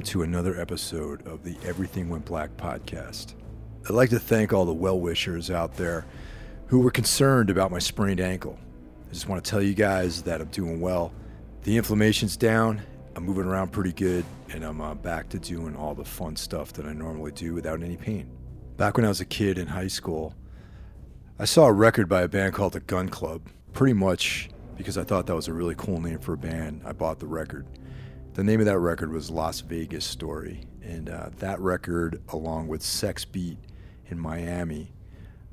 Welcome to another episode of the Everything Went Black podcast. I'd like to thank all the well wishers out there who were concerned about my sprained ankle. I just want to tell you guys that I'm doing well. The inflammation's down, I'm moving around pretty good, and I'm uh, back to doing all the fun stuff that I normally do without any pain. Back when I was a kid in high school, I saw a record by a band called the Gun Club. Pretty much because I thought that was a really cool name for a band, I bought the record. The name of that record was Las Vegas Story, and uh, that record, along with Sex Beat in Miami,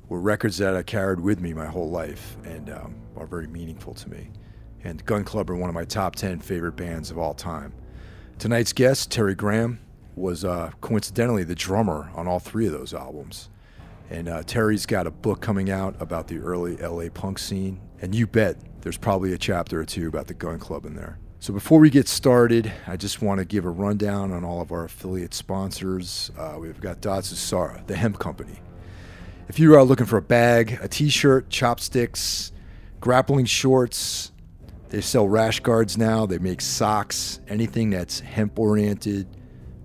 were records that I carried with me my whole life and um, are very meaningful to me. And Gun Club are one of my top 10 favorite bands of all time. Tonight's guest, Terry Graham, was uh, coincidentally the drummer on all three of those albums. And uh, Terry's got a book coming out about the early LA punk scene. And you bet there's probably a chapter or two about the Gun Club in there. So before we get started, I just want to give a rundown on all of our affiliate sponsors. Uh, we've got Datsusara, the hemp company. If you are looking for a bag, a t-shirt, chopsticks, grappling shorts, they sell rash guards now. They make socks, anything that's hemp oriented.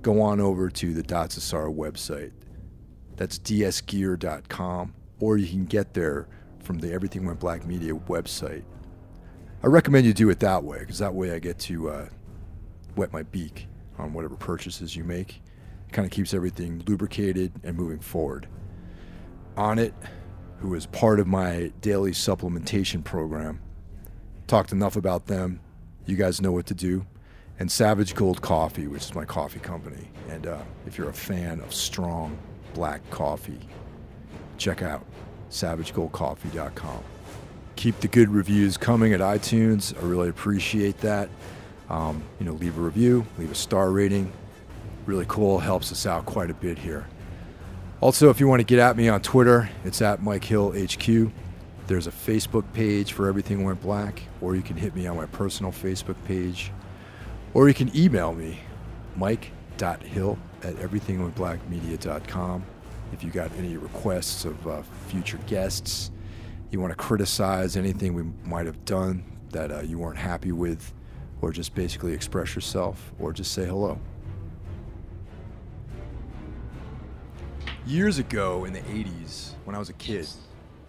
Go on over to the Datsusara website. That's dsgear.com, or you can get there from the Everything Went Black Media website. I recommend you do it that way because that way I get to uh, wet my beak on whatever purchases you make. It kind of keeps everything lubricated and moving forward. Onnit, who is part of my daily supplementation program, talked enough about them. You guys know what to do. And Savage Gold Coffee, which is my coffee company. And uh, if you're a fan of strong black coffee, check out savagegoldcoffee.com keep the good reviews coming at iTunes. I really appreciate that. Um, you know, leave a review, leave a star rating. Really cool, helps us out quite a bit here. Also, if you want to get at me on Twitter, it's at Mike Hill HQ. There's a Facebook page for Everything Went Black, or you can hit me on my personal Facebook page, or you can email me, mike.hill at everythingwentblackmedia.com. If you got any requests of uh, future guests, you want to criticize anything we might have done that uh, you weren't happy with, or just basically express yourself, or just say hello. Years ago in the 80s, when I was a kid,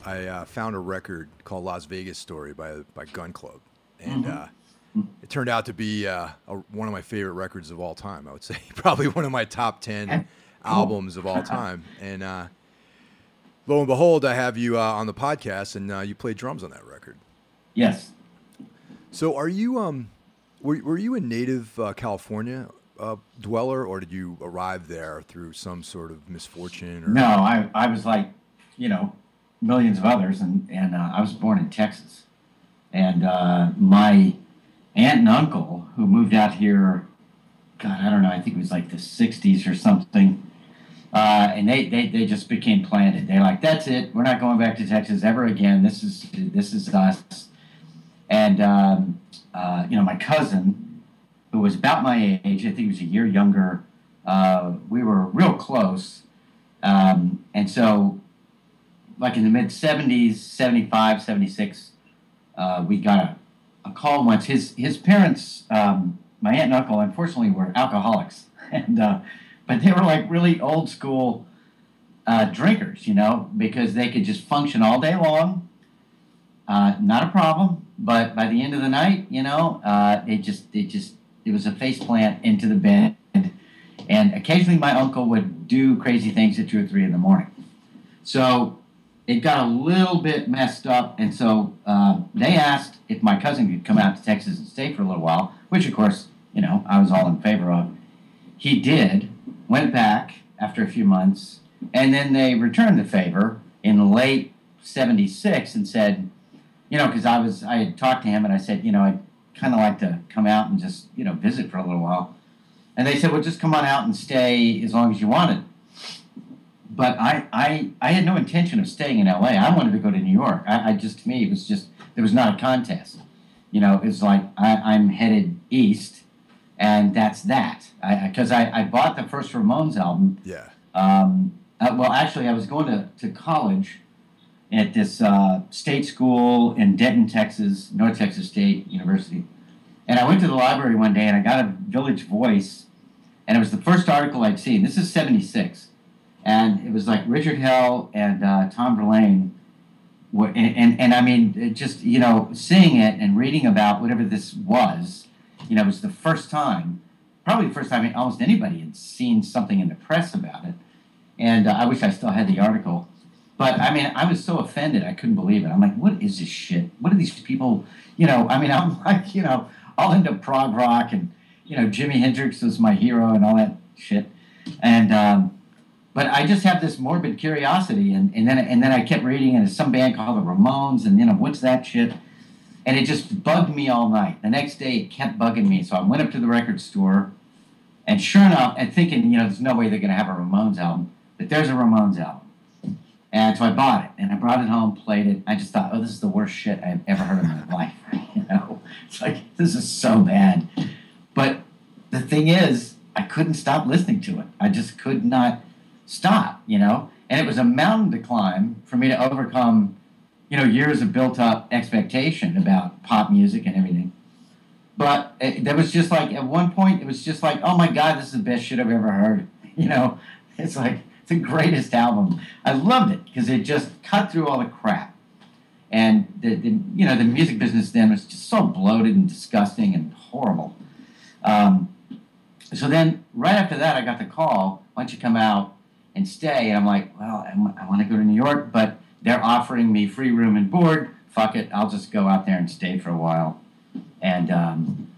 I uh, found a record called Las Vegas Story by, by Gun Club. And uh, it turned out to be uh, a, one of my favorite records of all time. I would say probably one of my top 10 albums of all time. And uh, lo and behold, I have you uh, on the podcast, and uh, you play drums on that record. Yes. So, are you um, were, were you a native uh, California uh, dweller, or did you arrive there through some sort of misfortune? Or? No, I, I was like, you know, millions of others, and and uh, I was born in Texas, and uh, my aunt and uncle who moved out here, God, I don't know, I think it was like the '60s or something. Uh, and they, they, they just became planted. They're like, that's it. We're not going back to Texas ever again. This is this is us. And um, uh, you know, my cousin, who was about my age, I think he was a year younger. Uh, we were real close, um, and so, like in the mid '70s, 75, 76, uh, we got a, a call once. His his parents, um, my aunt and uncle, unfortunately, were alcoholics, and uh, but they were like really old school uh, drinkers, you know, because they could just function all day long. Uh, not a problem, but by the end of the night, you know, uh, it just it just it was a face plant into the bed, and occasionally my uncle would do crazy things at two or three in the morning. So it got a little bit messed up, and so uh, they asked if my cousin could come out to Texas and stay for a little while, which of course, you know, I was all in favor of. He did, went back after a few months, and then they returned the favor in late '76 and said, you know, because I was I had talked to him and I said, you know, I'd kind of like to come out and just you know visit for a little while, and they said, well, just come on out and stay as long as you wanted. But I I I had no intention of staying in LA. I wanted to go to New York. I, I just to me it was just there was not a contest. You know, it's like I, I'm headed east, and that's that. Because I, I, I bought the first Ramones album. Yeah. Um, uh, well, actually, I was going to, to college at this uh, state school in Denton, Texas, North Texas State University. And I went to the library one day and I got a Village Voice, and it was the first article I'd seen. This is 76. And it was like Richard Hell and uh, Tom Verlaine. Were, and, and, and I mean, it just, you know, seeing it and reading about whatever this was, you know, it was the first time, probably the first time almost anybody had seen something in the press about it. And uh, I wish I still had the article. But I mean, I was so offended, I couldn't believe it. I'm like, what is this shit? What are these people, you know? I mean, I'm like, you know, all into prog rock and, you know, Jimi Hendrix was my hero and all that shit. And, um, but I just have this morbid curiosity. And, and then and then I kept reading, and it's some band called the Ramones, and, you know, what's that shit? And it just bugged me all night. The next day, it kept bugging me. So I went up to the record store, and sure enough, and thinking, you know, there's no way they're going to have a Ramones album, but there's a Ramones album. And so I bought it and I brought it home, played it. I just thought, oh, this is the worst shit I've ever heard in my life. You know, it's like this is so bad. But the thing is, I couldn't stop listening to it. I just could not stop. You know, and it was a mountain to climb for me to overcome. You know, years of built-up expectation about pop music and everything. But it, there was just like at one point, it was just like, oh my god, this is the best shit I've ever heard. You know, it's like it's the greatest album. I loved it because it just cut through all the crap. And the, the, you know the music business then was just so bloated and disgusting and horrible. Um, so then right after that, I got the call. Why don't you come out and stay? And I'm like, well, I want to go to New York, but they're offering me free room and board. Fuck it, I'll just go out there and stay for a while, and um,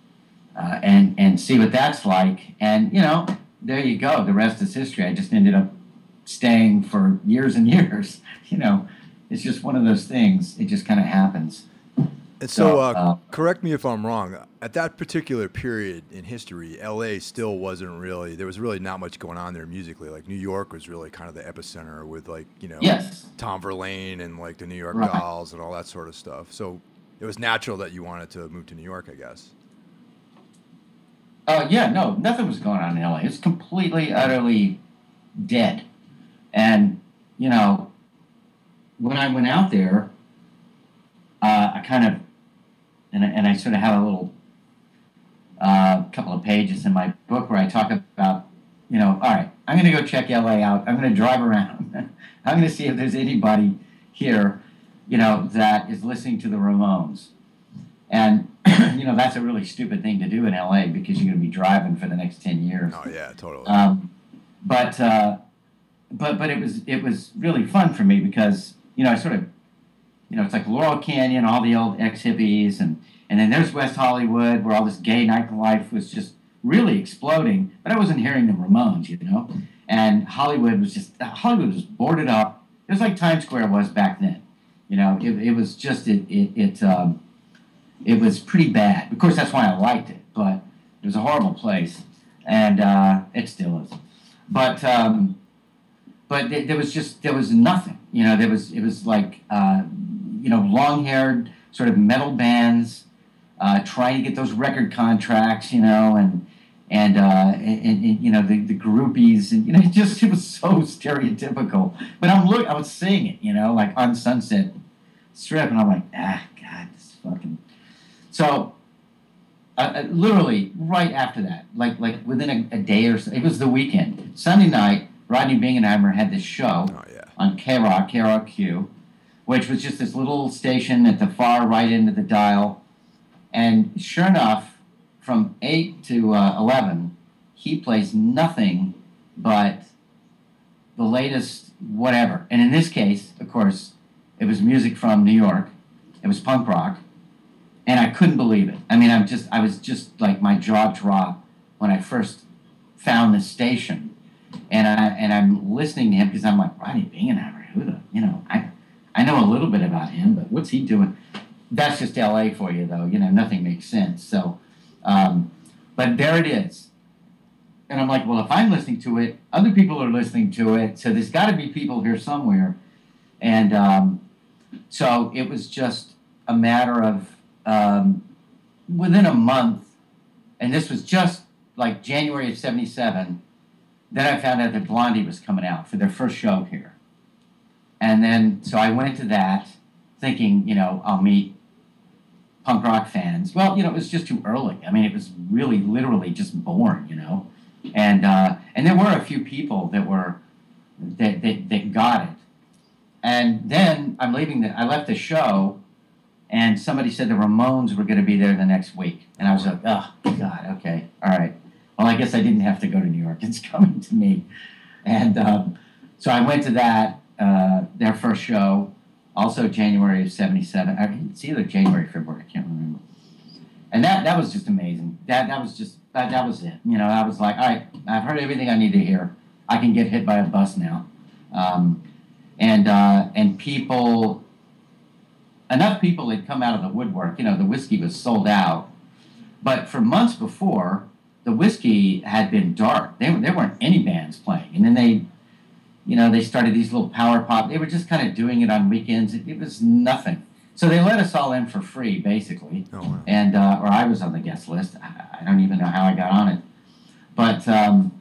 uh, and and see what that's like. And you know, there you go. The rest is history. I just ended up staying for years and years. You know, it's just one of those things. It just kind of happens. And so, uh, correct me if I'm wrong. At that particular period in history, LA still wasn't really, there was really not much going on there musically. Like New York was really kind of the epicenter with, like, you know, yes. Tom Verlaine and like the New York right. Dolls and all that sort of stuff. So it was natural that you wanted to move to New York, I guess. Uh, yeah, no, nothing was going on in LA. It's completely, utterly dead. And, you know, when I went out there, uh, I kind of, and, and I sort of have a little uh, couple of pages in my book where I talk about, you know, all right, I'm going to go check LA out. I'm going to drive around. I'm going to see if there's anybody here, you know, that is listening to the Ramones. And, you know, that's a really stupid thing to do in LA because you're going to be driving for the next 10 years. Oh, yeah, totally. Um, but, uh, but but it was it was really fun for me because you know I sort of you know it's like Laurel Canyon, all the old ex hippies, and and then there's West Hollywood where all this gay nightlife was just really exploding. But I wasn't hearing the Ramones, you know, and Hollywood was just Hollywood was boarded up. It was like Times Square was back then. You know, it, it was just it it it um, it was pretty bad. Of course, that's why I liked it, but it was a horrible place, and uh, it still is. But um, but there was just there was nothing. You know, there was it was like uh, you know long haired sort of metal bands uh, trying to get those record contracts. You know, and and, uh, and, and, you know the, the groupies and you know it just it was so stereotypical. But I'm look I was seeing it. You know, like on Sunset Strip, and I'm like, ah, God, this fucking. So uh, uh, literally right after that, like like within a, a, day or so, it was the weekend. Sunday night, Rodney Bingenheimer had this show oh, yeah. on K Rock, K Rock Q, which was just this little station at the far right end of the dial. And sure enough, from 8 to uh, 11, he plays nothing but the latest whatever. And in this case, of course, it was music from New York, it was punk rock. And I couldn't believe it. I mean, I'm just, I was just like, my jaw dropped when I first found this station and I and I'm listening to him because I'm like Rodney Bingenheimer, who the you know I I know a little bit about him, but what's he doing? That's just L.A. for you, though. You know, nothing makes sense. So, um, but there it is. And I'm like, well, if I'm listening to it, other people are listening to it. So there's got to be people here somewhere. And um, so it was just a matter of um, within a month, and this was just like January of 77, then I found out that Blondie was coming out for their first show here. And then, so I went to that thinking, you know, I'll meet punk rock fans. Well, you know, it was just too early. I mean, it was really literally just born, you know. And uh, and there were a few people that were that, that, that got it. And then I'm leaving the I left the show and somebody said the Ramones were going to be there the next week. And I was like, oh, God, okay, all right. Well, I guess I didn't have to go to New York. It's coming to me. And um, so I went to that, uh, their first show, also January of 77. I mean, it's either January, February, I can't remember. And that, that was just amazing. That, that was just, that, that was it. You know, I was like, all right, I've heard everything I need to hear. I can get hit by a bus now. Um, and, uh, and people enough people had come out of the woodwork. You know, the Whisky was sold out. But for months before, the Whisky had been dark. They, there weren't any bands playing. And then they, you know, they started these little power pop. They were just kind of doing it on weekends. It, it was nothing. So they let us all in for free, basically. Oh, wow. And, uh, or I was on the guest list. I, I don't even know how I got on it. But um,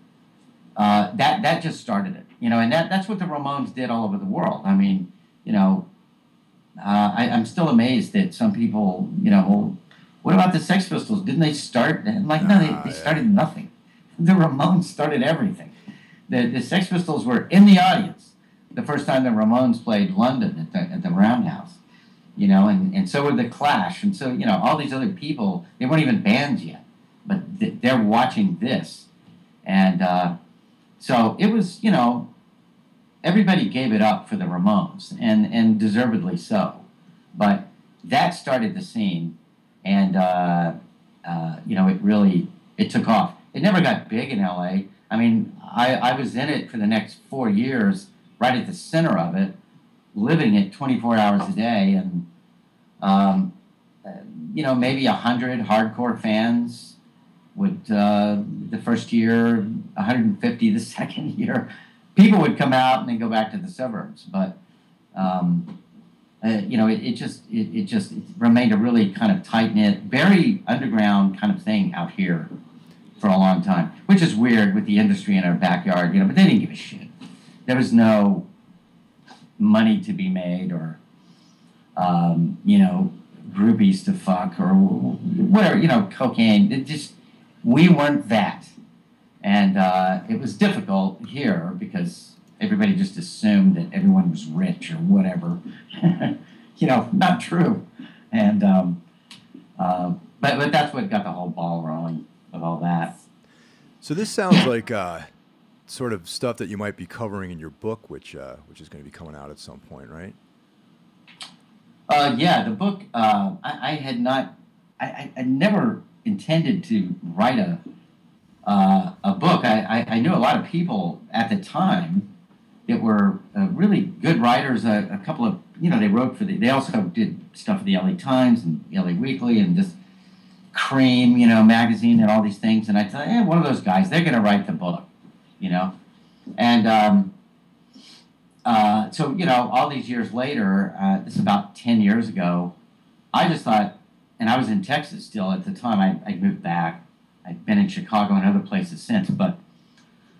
uh, that, that just started it. You know, and that, that's what the Ramones did all over the world. I mean, you know, uh, I, am still amazed that some people, you know, well, what about the Sex Pistols? Didn't they start? I'm like, no, they, they started nothing. The Ramones started everything. The, the Sex Pistols were in the audience the first time the Ramones played London at the, at the Roundhouse, you know, and, and so were the Clash. And so, you know, all these other people, they weren't even bands yet, but they're watching this. And uh, so it was, you know, everybody gave it up for the Ramones, and and deservedly so. But that started the scene, and uh, uh, you know it really it took off. It never got big in L.A. I mean, I, I was in it for the next four years, right at the center of it, living it 24 hours a day, and um, you know maybe a hundred hardcore fans would uh, the first year, 150 the second year people would come out and then go back to the suburbs. But um, uh, you know, it, it just it, it just it remained a really kind of tight knit, very underground kind of thing out here for a long time, which is weird with the industry in our backyard. You know, but they didn't give a shit. There was no money to be made or um, you know groupies to fuck or whatever you know cocaine it just we weren't that and uh, it was difficult here because everybody just assumed that everyone was rich or whatever. you know, not true. And um, uh, but but that's what got the whole ball rolling of all that. So this sounds like uh, sort of stuff that you might be covering in your book, which uh, which is going to be coming out at some point, right? Uh, yeah, the book. Uh, I, I, had not. I, I, never intended to write a uh, a book. I, I, I, knew a lot of people at the time that were uh, really good writers. A, a, couple of, you know, they wrote for the, they also did stuff for the LA Times and LA Weekly and just Creem, you know, magazine and all these things. And I thought, yeah, one of those guys, they're going to write the book, you know. And um, uh, so, you know, all these years later, uh, this is about 10 years ago, I just thought, and I was in Texas still at the time, I, I moved back I've been in Chicago and other places since, but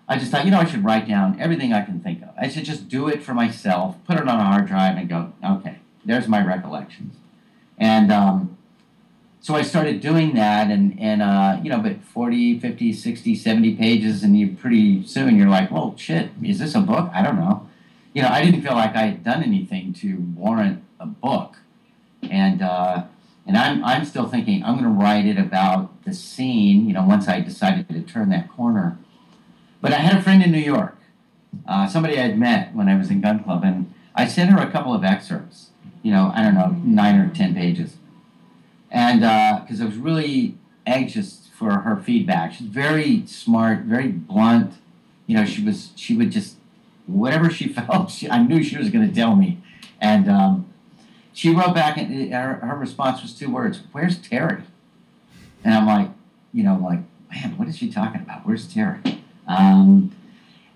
I just thought, you know, I should write down everything I can think of. I should just do it for myself, put it on a hard drive, and go, okay, there's my recollections. And um, so I started doing that, and, and uh, you know, but 40, 50, 60, 70 pages, and you pretty soon you're like, well, shit, is this a book? I don't know. You know, I didn't feel like I had done anything to warrant a book. And, uh, and I'm, I'm still thinking I'm going to write it about the scene, you know, once I decided to turn that corner. But I had a friend in New York, uh, somebody I had met when I was in Gun Club, and I sent her a couple of excerpts, you know, I don't know, nine or ten pages. And because uh, I was really anxious for her feedback. She's very smart, very blunt, you know, she was she would just whatever she felt, she, I knew she was going to tell me, and um, she wrote back, and her, her response was two words: "Where's Terry?" And I'm like, you know, like, man, what is she talking about? Where's Terry? Um,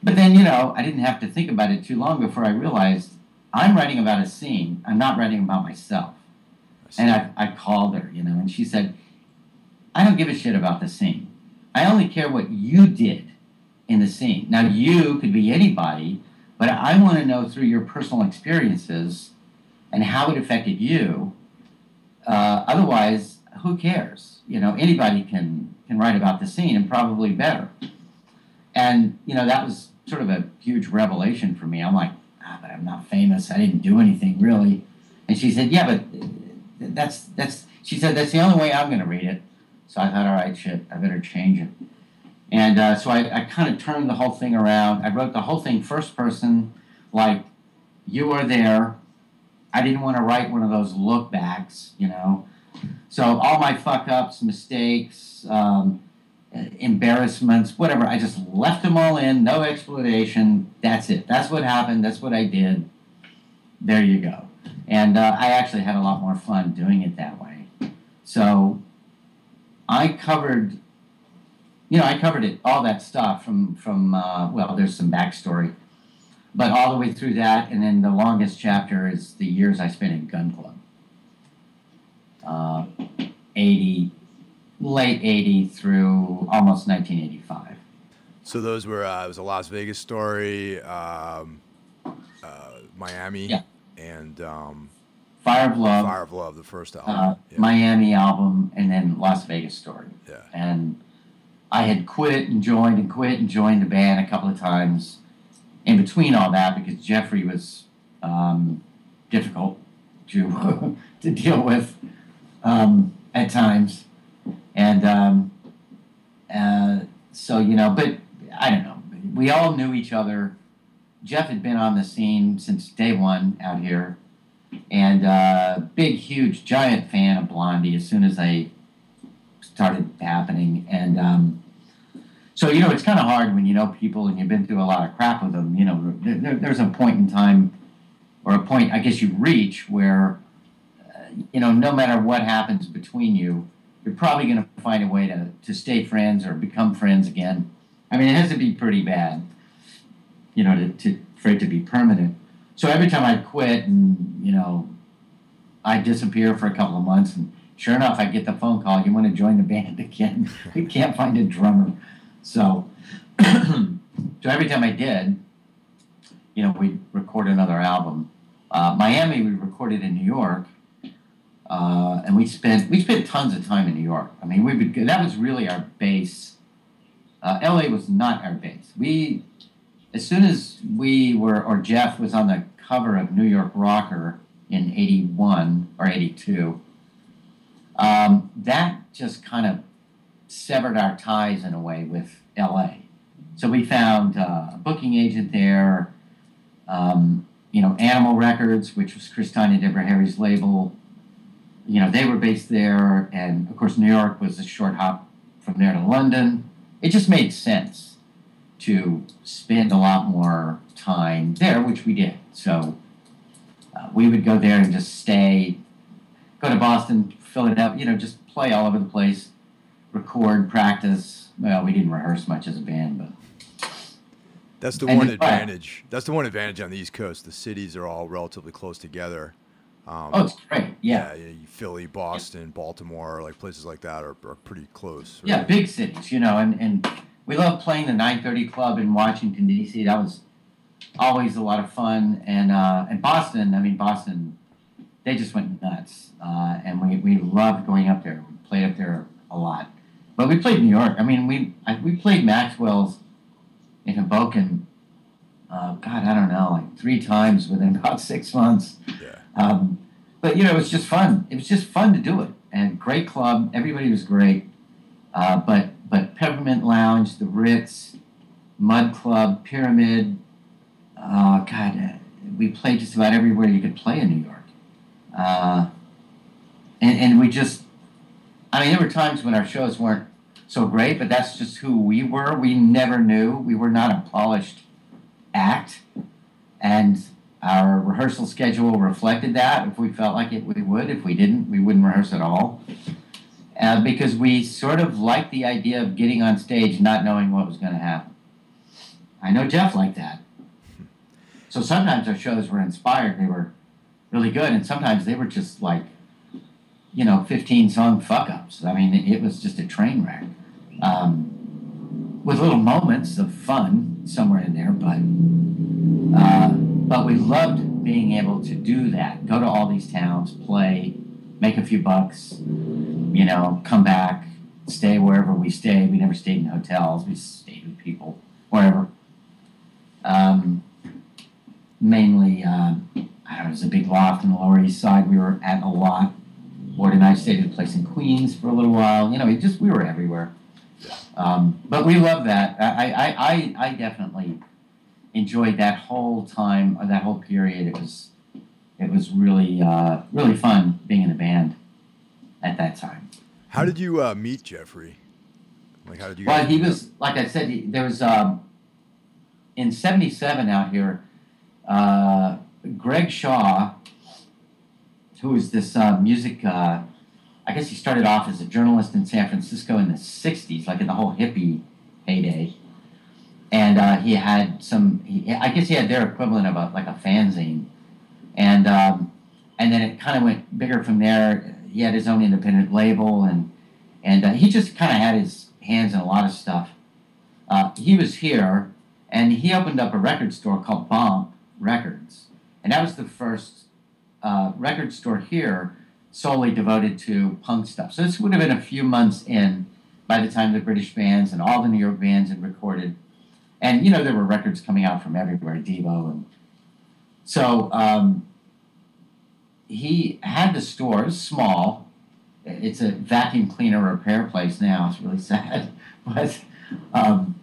but then, you know, I didn't have to think about it too long before I realized I'm writing about a scene. I'm not writing about myself. And I, I called her, you know, and she said, I don't give a shit about the scene. I only care what you did in the scene. Now, you could be anybody, but I want to know through your personal experiences and how it affected you. Uh, otherwise, who cares? You know, anybody can can write about the scene and probably better. And you know, that was sort of a huge revelation for me. I'm like, ah, but I'm not famous. I didn't do anything really. And she said, yeah, but that's that's. She said that's the only way I'm going to read it. So I thought, all right, shit, I better change it. And uh, so I, I kind of turned the whole thing around. I wrote the whole thing first person, like you are there. I didn't want to write one of those look backs, you know. So all my fuck ups, mistakes, um, embarrassments, whatever, I just left them all in, no explanation. That's it. That's what happened. That's what I did. There you go. And uh, I actually had a lot more fun doing it that way. So I covered, you know, I covered it, all that stuff from, from uh, well, there's some backstory, but all the way through that. And then the longest chapter is the years I spent in Gun Club. Uh, 80, late 80 through almost 1985. So those were, uh, it was a Las Vegas story, um, uh, Miami. Yeah and um, Fire of Love. Fire of Love, the first album. Uh, yeah. Miami album, and then Las Vegas Story. Yeah. And I had quit and joined and quit and joined the band a couple of times in between all that because Jeffrey was um, difficult to to deal with um, at times, and um, uh, so you know, but I don't know. We all knew each other Jeff had been on the scene since day one out here, and uh, big, huge, giant fan of Blondie as soon as they started happening. And um, so, you know, it's kind of hard when you know people and you've been through a lot of crap with them. You know, there, there's a point in time, or a point, I guess, you reach where, uh, you know, no matter what happens between you, you're probably going to find a way to, to stay friends or become friends again. I mean, it has to be pretty bad you know, to, to, for it to be permanent. So every time I quit and, you know, I disappear for a couple of months and sure enough, I get the phone call, you want to join the band again? we can't find a drummer. So, so every time I did, you know, we'd record another album. Uh, Miami, we recorded in New York. Uh, and we spent we spent tons of time in New York. I mean, we would that was really our base. Uh, LA was not our base. We as soon as we were, or Jeff was on the cover of New York Rocker in 81 or 82, um, that just kind of severed our ties in a way with LA. So we found uh, a booking agent there, um, you know, Animal Records, which was Chris Stein Deborah Harry's label. You know, they were based there, and of course, New York was a short hop from there to London. It just made sense to spend a lot more time there, which we did. So uh, we would go there and just stay, go to Boston, fill it up, you know, just play all over the place, record, practice. Well, we didn't rehearse much as a band, but. That's the one advantage. That's the one advantage on the East Coast. The cities are all relatively close together. Um, oh, it's great. Yeah. yeah. Philly, Boston, yeah. Baltimore, like places like that are, are pretty close. Right? Yeah, big cities, you know, and, and we love playing the 930 Club in Washington D.C. That was always a lot of fun, and uh, and Boston. I mean, Boston, they just went nuts, uh, and we we loved going up there. We played up there a lot, but we played New York. I mean, we I, we played Maxwell's in Hoboken. Uh, God, I don't know, like three times within about six months. Yeah. Um, but you know, it was just fun. It was just fun to do it, and great club. Everybody was great. Uh, but but Peppermint Lounge, the Ritz, Mud Club, Pyramid. Uh, God, uh, we played just about everywhere you could play in New York. Uh, and, and we just, I mean, there were times when our shows weren't so great, but that's just who we were. We never knew. We were not a polished act. And our rehearsal schedule reflected that. If we felt like it, we would. If we didn't, we wouldn't rehearse at all. Uh, because we sort of liked the idea of getting on stage not knowing what was going to happen. I know Jeff liked that. So sometimes our shows were inspired. They were really good. And sometimes they were just like, you know, 15 song fuck ups. I mean, it, was just a train wreck. Um, with little moments of fun somewhere in there, but uh, but we loved being able to do that. Go to all these towns, play, make a few bucks, you know, come back, stay wherever we stayed. We never stayed in hotels. We stayed with people wherever. Um, mainly, uh, I don't know, there's a big loft in the Lower East Side. We were at a lot. Ward and I stayed at a place in Queens for a little while. You know, we just we were everywhere. Um, but we love that. I, I, I, I definitely enjoyed that whole time, or that whole period. It was, it was really, uh, really fun being in a band at that time. How did you uh, meet Jeffrey? Like, how did you? Well, he was up? like I said. He, there was um, in '77 out here. Uh, Greg Shaw, who was this uh, music. Uh, I guess he started off as a journalist in San Francisco in the '60s, like in the whole hippie heyday. And uh, he had some. He, I guess he had their equivalent of a like a fanzine, and um, and then it kind of went bigger from there. He had his own independent label, and and uh, he just kind of had his hands in a lot of stuff. Uh, he was here, and he opened up a record store called Bomp Records, and that was the first uh, record store here solely devoted to punk stuff. So this would have been a few months in by the time the British bands and all the New York bands had recorded, and you know there were records coming out from everywhere, Devo, and so um, he had the store. It was small. It's a vacuum cleaner repair place now. It's really sad, but um,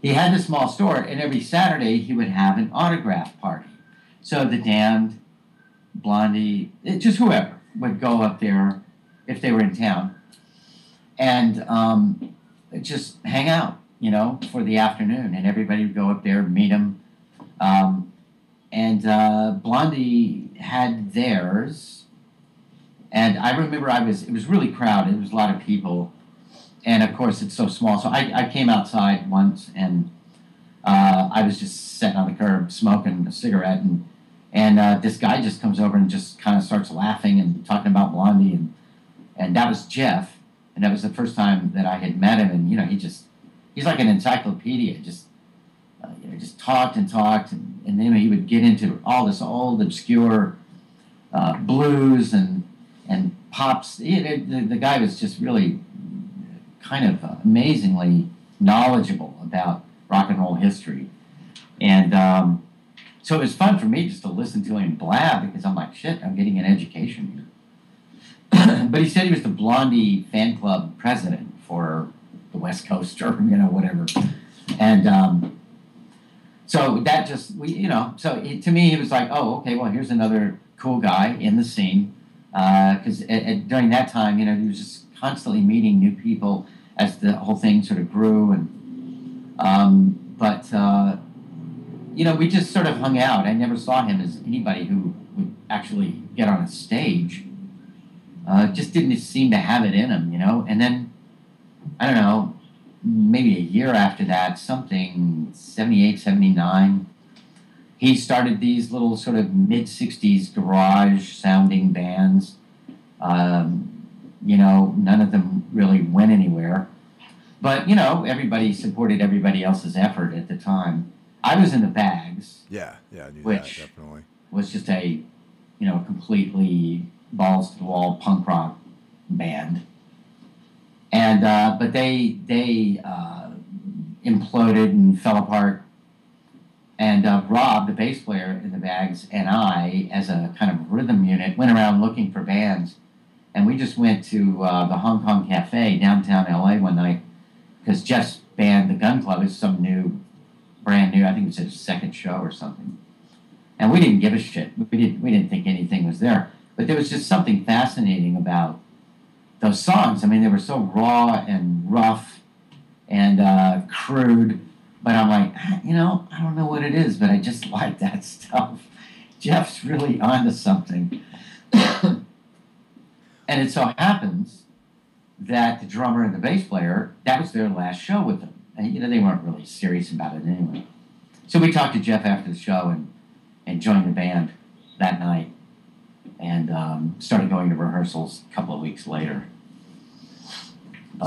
he had the small store, and every Saturday he would have an autograph party. So the Damned, Blondie, just whoever would go up there if they were in town, and um, just hang out, you know, for the afternoon, and everybody would go up there, meet him. Um, and uh, Blondie had theirs, and I remember I was it was really crowded. There was a lot of people, and of course it's so small. So I, I came outside once, and uh, I was just sitting on the curb smoking a cigarette, and and uh, this guy just comes over and just kind of starts laughing and talking about Blondie, and and that was Jeff, and that was the first time that I had met him, and you know he just he's like an encyclopedia, just uh, you know just talked and talked, and, and then he would get into all this old obscure uh, blues and and pops. The, the guy was just really kind of amazingly knowledgeable about rock and roll history, and um, so it was fun for me just to listen to him blab because I'm like, shit, I'm getting an education here. but he said he was the Blondie fan club president for the West Coast or you know whatever, and um, so that just we you know so it, to me he was like, oh okay, well here's another cool guy in the scene because during that time you know he was just constantly meeting new people as the whole thing sort of grew and um, but. Uh, you know, we just sort of hung out. I never saw him as anybody who would actually get on a stage. Uh, just didn't seem to have it in him, you know. And then, I don't know, maybe a year after that, something 78, 79, he started these little sort of mid 60s garage sounding bands. Um, you know, none of them really went anywhere. But, you know, everybody supported everybody else's effort at the time. I was in the bags, Yeah, yeah, Which- that definitely. was just a, you know, completely balls to the wall punk rock band. And uh, but they they uh, imploded and fell apart. And uh, Rob, the bass player in the bags, and I, as a kind of rhythm unit, went around looking for bands. And we just went to uh, the Hong Kong Cafe downtown LA one night because Jeff's band, the Gun Club, is some new brand new. I think it was his second show or something. And we didn't give a shit. We didn't. We didn't think anything was there. But there was just something fascinating about those songs. I mean, they were so raw and rough and uh, crude. But I'm like, "Ah, you know, I don't know what it is, but I just like that stuff. Jeff's really onto something. and it so happens that the drummer and the bass player, that was their last show with them. And, you know, they weren't really serious about it anyway. So we talked to Jeff after the show and, and joined the band that night and um, started going to rehearsals a couple of weeks later.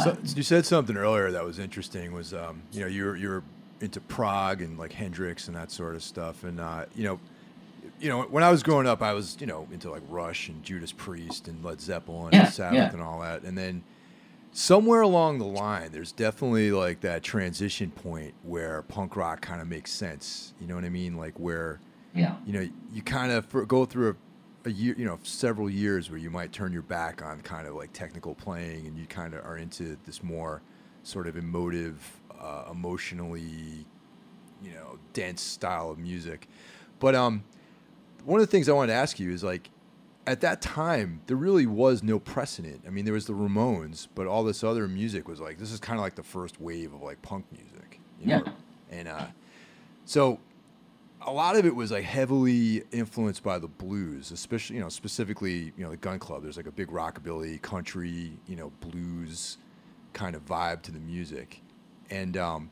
So, you said something earlier that was interesting. Was um, you know you're you're into prog and like Hendrix and that sort of stuff, and uh, you know, you know when I was growing up, I was you know into like Rush and Judas Priest and Led Zeppelin Yeah, and Sabbath yeah. and all that, and then somewhere along the line, there's definitely like that transition point where punk rock kind of makes sense. You know what I mean? Like where yeah. you know, you kind of go through a, a year, you know, several years where you might turn your back on kind of like technical playing, and you kind of are into this more sort of emotive, uh, emotionally, you know, dense style of music. But um, one of the things I wanted to ask you is like, at that time, there really was no precedent. I mean, there was the Ramones, but all this other music was like this is kind of like the first wave of like punk music. You know? Yeah. And uh, so a lot of it was like heavily influenced by the blues, especially you know specifically you know the Gun Club. There's like a big rockabilly, country, you know blues kind of vibe to the music, and um,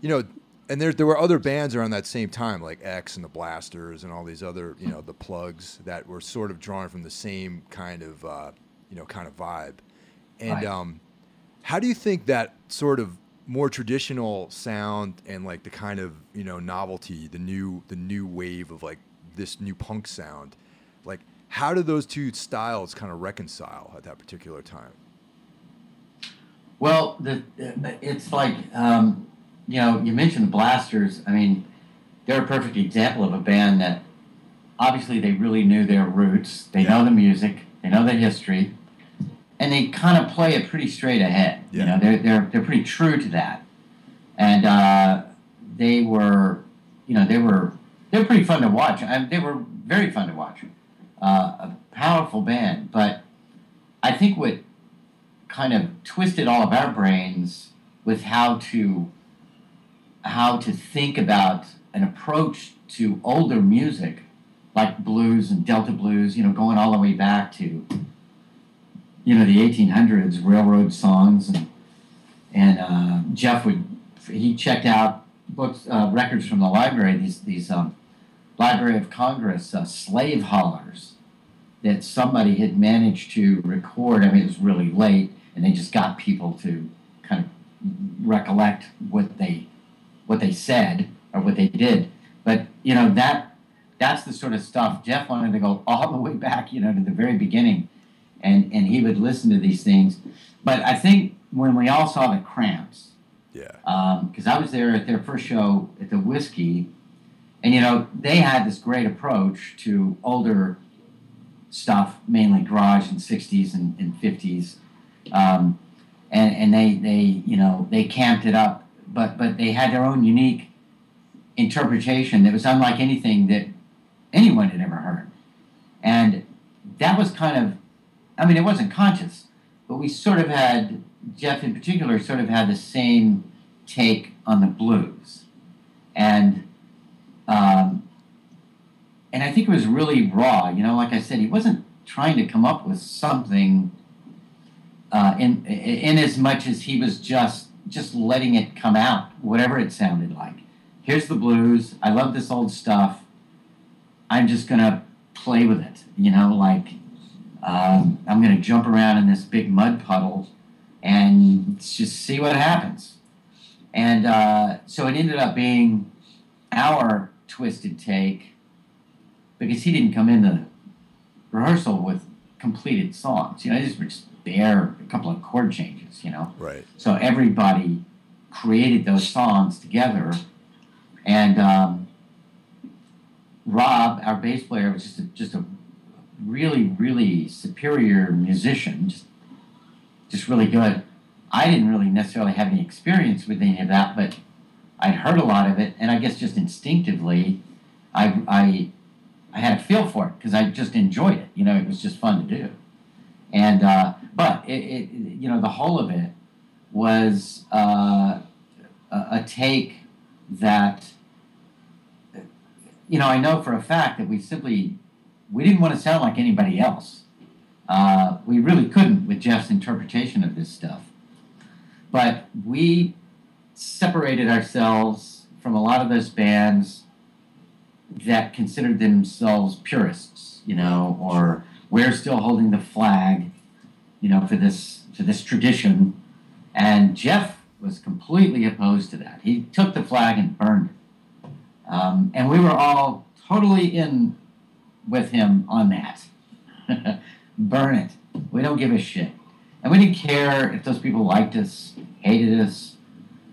you know, and there there were other bands around that same time like X and the Blasters and all these other you know the Plugs that were sort of drawn from the same kind of uh, you know kind of vibe, and Right. um, how do you think that sort of more traditional sound and like the kind of you know novelty the new the new wave of like this new punk sound like how do those two styles kind of reconcile at that particular time Well, the, it's like, um, you know, you mentioned the Blasters. I mean, they're a perfect example of a band that obviously they really knew their roots. They know the music, they know the history, and they kind of play it pretty straight ahead. Yeah. You know, they're, they're, they're pretty true to that. And uh, they were, you know, they were, they were pretty fun to watch. I, they were very fun to watch. Uh, a powerful band, but I think what kind of twisted all of our brains with how to how to think about an approach to older music like blues and delta blues you know going all the way back to you know the 1800s railroad songs and and uh, jeff would he checked out books uh, records from the library these these um, library of congress uh, slave hollers that somebody had managed to record. I mean, it was really late, and they just got people to kind of recollect what they what they said or what they did. But you know that that's the sort of stuff Jeff wanted to go all the way back, you know, to the very beginning, and and he would listen to these things. But I think when we all saw the Cramps, yeah. because I was there at their first show at the Whisky, and you know they had this great approach to older stuff, mainly garage in '60s and, and '50s, um, and and they they you know they camped it up, but but they had their own unique interpretation that was unlike anything that anyone had ever heard, and that was kind of, I mean, it wasn't conscious, but we sort of had Jeff in particular sort of had the same take on the blues, and um, and I think it was really raw. You know, like I said, he wasn't trying to come up with something uh, in in as much as he was just just letting it come out, whatever it sounded like. Here's the blues. I love this old stuff. I'm just gonna play with it. You know, like um, I'm gonna jump around in this big mud puddle and just see what happens. And uh, so it ended up being our twisted take because he didn't come into rehearsal with completed songs. You know, these were just bare a couple of chord changes. You know, right so everybody created those songs together, and um, Rob, our bass player, was just a, just a really really superior musician, just just really good. I didn't really necessarily have any experience with any of that, but I'd heard a lot of it, and I guess just instinctively, I I I had a feel for it because I just enjoyed it. You know, it was just fun to do. And uh, but it, it, you know, the whole of it was uh, a, a take that, you know, I know for a fact that we simply we didn't want to sound like anybody else. Uh, we really couldn't with Jeff's interpretation of this stuff. But we separated ourselves from a lot of those bands that considered themselves purists, you know, or we're still holding the flag, you know, for this for this tradition. And Jeff was completely opposed to that. He took the flag and burned it. Um, and we were all totally in with him on that. Burn it. We don't give a shit. And we didn't care if those people liked us, hated us,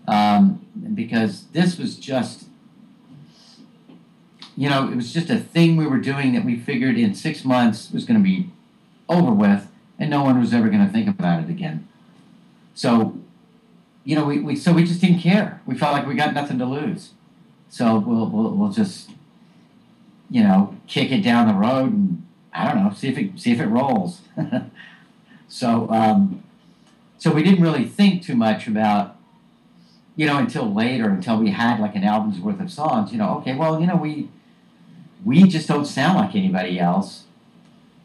um, because this was just, you know, it was just a thing we were doing that we figured in six months was going to be over with, and no one was ever going to think about it again. So, you know, we, we so we just didn't care. We felt like we got nothing to lose. So we'll, we'll, we'll just you know, kick it down the road and I don't know, see if it see if it rolls. so um, so we didn't really think too much about you know until later until we had like an album's worth of songs. You know, okay, well, you know, we we just don't sound like anybody else,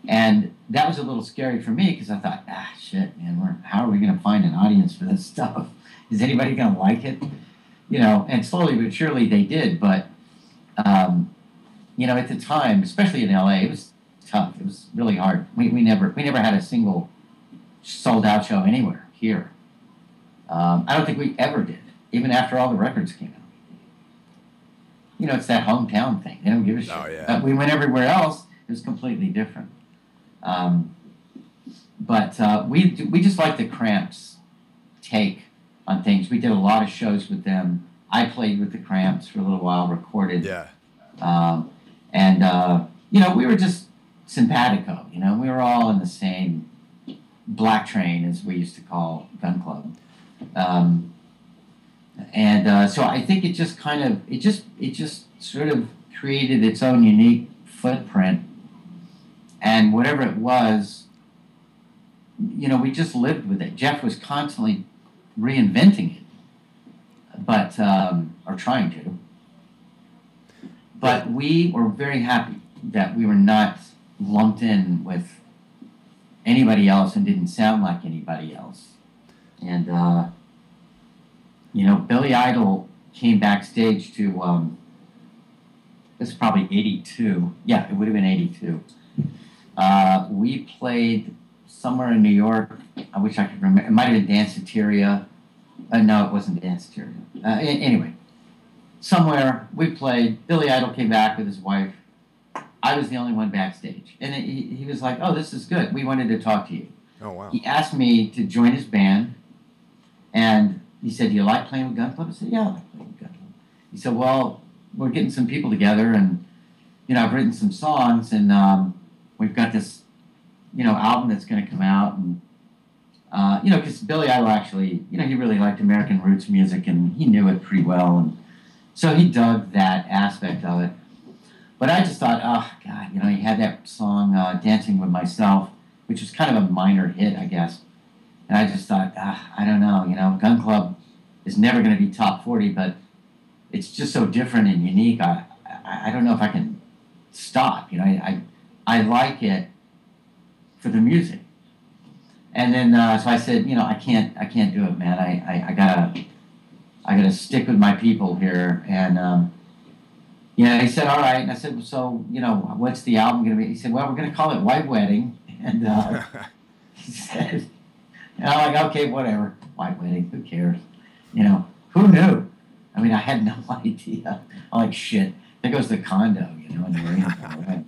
and that was a little scary for me because I thought, ah, shit, man, how are we going to find an audience for this stuff? Is anybody going to like it? You know, and slowly but surely they did, but. Um, you know, at the time, especially in LA, it was tough. It was really hard. We, we never we never had a single sold out show anywhere here. Um, I don't think we ever did, even after all the records came out. You know, it's that hometown thing. They don't give a shit. Oh, yeah. But we went everywhere else. It was completely different. Um, but uh, we we just like the Cramps take on things. We did a lot of shows with them. I played with the Cramps for a little while, recorded. Yeah. Um, and uh, you know we were just simpatico. You know we were all in the same black train, as we used to call Gun Club. Um, and uh, so I think it just kind of it just it just sort of created its own unique footprint, and whatever it was, you know, we just lived with it. Jeff was constantly reinventing it, but um, or trying to. But we were very happy that we were not lumped in with anybody else and didn't sound like anybody else. And, uh, you know, Billy Idol came backstage to, um, this is probably 82. Yeah, it would have been 82. Uh, we played somewhere in New York. I wish I could remember. It might have been Danceteria. Uh, no, it wasn't Danceteria. Uh, anyway, somewhere we played. Billy Idol came back with his wife. I was the only one backstage, and it, he, he was like, "Oh, this is good. We wanted to talk to you." Oh wow. He asked me to join his band, and he said, "Do you like playing with Gun Club?" I said, "Yeah, I like playing with Gun Club." He said, "Well, we're getting some people together, and you know, I've written some songs, and um, we've got this, you know, album that's going to come out, and uh, you know, because Billy Idol actually, you know, he really liked American roots music, and he knew it pretty well, and so he dug that aspect of it." But I just thought, oh God, you know, he had that song uh, "Dancing with Myself," which was kind of a minor hit, I guess. And I just thought, ah, I don't know, you know, Gun Club is never going to be top forty, but it's just so different and unique. I, I, I don't know if I can stop. You know, I, I, I like it for the music. And then, uh, so I said, you know, I can't, I can't do it, man. I, I, I gotta, I gotta stick with my people here. And, um, yeah, he said, all right. And I said, so, you know, what's the album going to be? He said, well, we're going to call it White Wedding. And uh, he said, and I'm like, okay, whatever. White Wedding, who cares? You know, who knew? I mean, I had no idea. I'm like, shit, there goes the condo, you know, in the marina.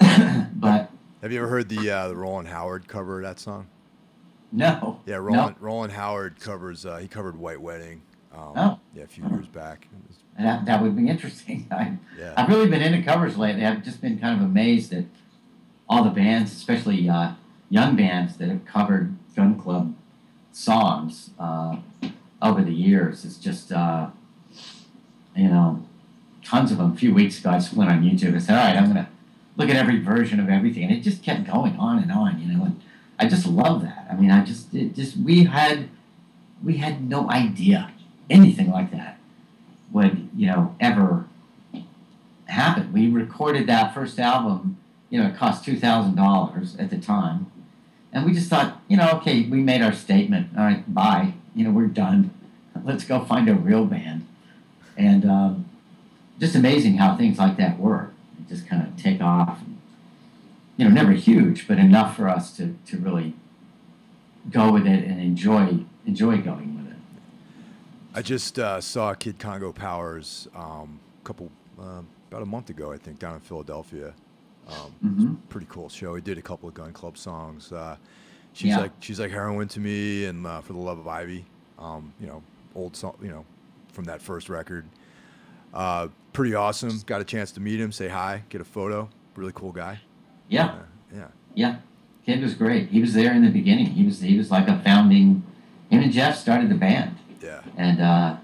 but Have you ever heard the uh, the Rowland Howard cover of that song? no. Yeah, Rowland Rowland Howard covers. Uh, he covered White Wedding. Um, Oh. Yeah, a few years back. Was- That, that would be interesting. I, yeah. I've really been into covers lately. I've just been kind of amazed at all the bands, especially uh, young bands that have covered Gun Club songs uh, over the years. It's just, uh, you know, tons of them. A few weeks ago, I just went on YouTube and said, all right, I'm going to look at every version of everything. And it just kept going on and on, you know. And I just love that. I mean, I just it just we had we had no idea anything like that would you know ever happen. We recorded that first album. You know, it cost two thousand dollars at the time, and we just thought, you know, okay, we made our statement. All right, bye. You know, we're done. Let's go find a real band, and um, just amazing how things like that work. Just kind of take off. You know, never huge, but enough for us to, to really go with it and enjoy enjoy going with it. I just uh, saw Kid Congo Powers um, a couple uh, about a month ago, I think, down in Philadelphia. Um, mm-hmm. pretty cool show. He did a couple of Gun Club songs. Uh, she's Yeah. like she's like heroin to me, and uh, for the love of Ivy, um, you know, old song, you know, from that first record. Uh, pretty awesome. Got a chance to meet him, say hi, get a photo. Really cool guy. Yeah, yeah. yeah. Kid was great. He was there in the beginning. He was he was like a founding. Him and Jeff started the band. Yeah. and uh,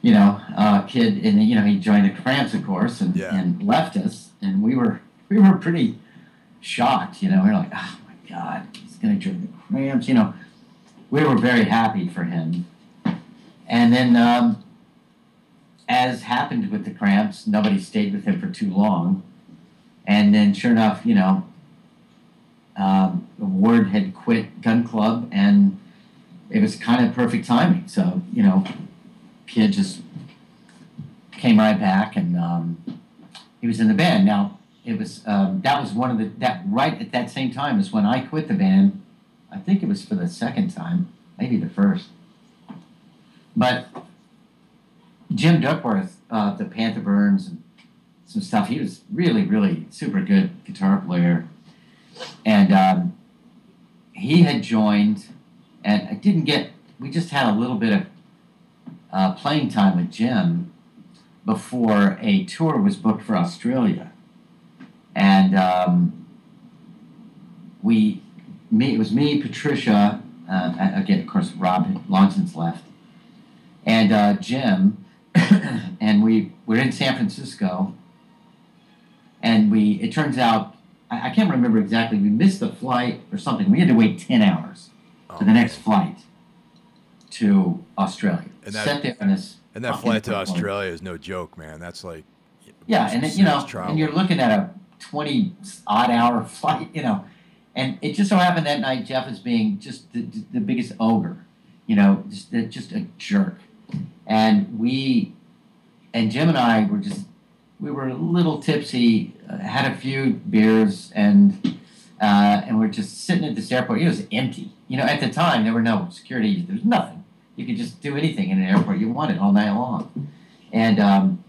you know, uh, kid, and you know, he joined the Cramps, of course, and, Yeah. and left us, and we were we were pretty shocked. You know, we are like, oh my god, he's gonna join the Cramps. You know, we were very happy for him, and then. Um, as happened with the Cramps, nobody stayed with him for too long, and then sure enough, you know, um, Ward had quit Gun Club, and it was kind of perfect timing. So, you know, kid just came right back and um, he was in the band. Now, it was um, that was one of the that right at that same time is when I quit the band. I think it was for the second time, maybe the first. But Jim Duckworth, uh, the Panther Burns and some stuff, he was really, really super good guitar player. And um, he had joined and I didn't get. We just had a little bit of uh, playing time with Jim before a tour was booked for Australia, and um, we, me, it was me, Patricia, uh, again, of course, Rob Longson's left, and uh, Jim, and we were in San Francisco, and we. It turns out I, I can't remember exactly. We missed the flight or something. We had to wait ten hours Oh, for the next flight to Australia. And that- there in this And that flight to. Australia is no joke, man. That's like Yeah, and it, you know, travel. and you're looking at a twenty odd hour flight, you know, and it just so happened that night Jeff was being just the, the biggest ogre, you know, just just a jerk, and we, and Jim and I were just we were a little tipsy, uh, had a few beers, and uh, and we're just sitting at this airport. It was empty, you know. At the time, there were no security. There was nothing. You could just do anything in an airport you wanted all night long, and. Um,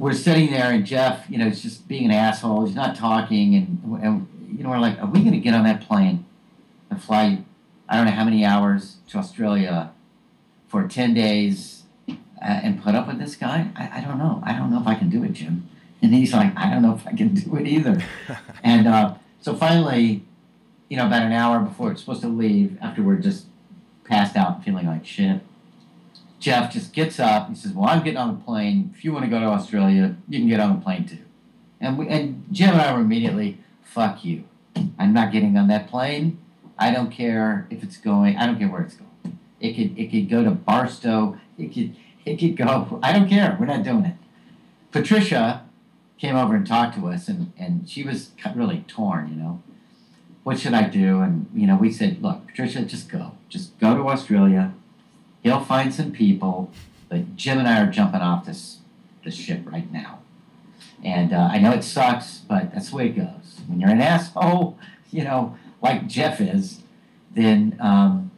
we're sitting there and Jeff, you know, is just being an asshole. He's not talking, and, and you know, we're like, are we going to get on that plane and fly? I don't know how many hours to Australia for ten days and put up with this guy? I, I don't know. I don't know if I can do it, Jim. And he's like, I don't know if I can do it either. and uh, so finally, you know, about an hour before it's supposed to leave, after we're just passed out feeling like shit, Jeff just gets up. He says, "Well, I'm getting on the plane. If you want to go to Australia, you can get on the plane too." And we, and Jim and I were immediately, "Fuck you! I'm not getting on that plane. I don't care if it's going. I don't care where it's going. It could it could go to Barstow. It could it could go. I don't care. We're not doing it." Patricia came over and talked to us, and and she was really torn. You know, what should I do? And you know, we said, "Look, Patricia, just go. Just go to Australia." He'll find some people, but Jim and I are jumping off this this ship right now. And uh, I know it sucks, but that's the way it goes. When you're an asshole, you know, like Jeff is, then um,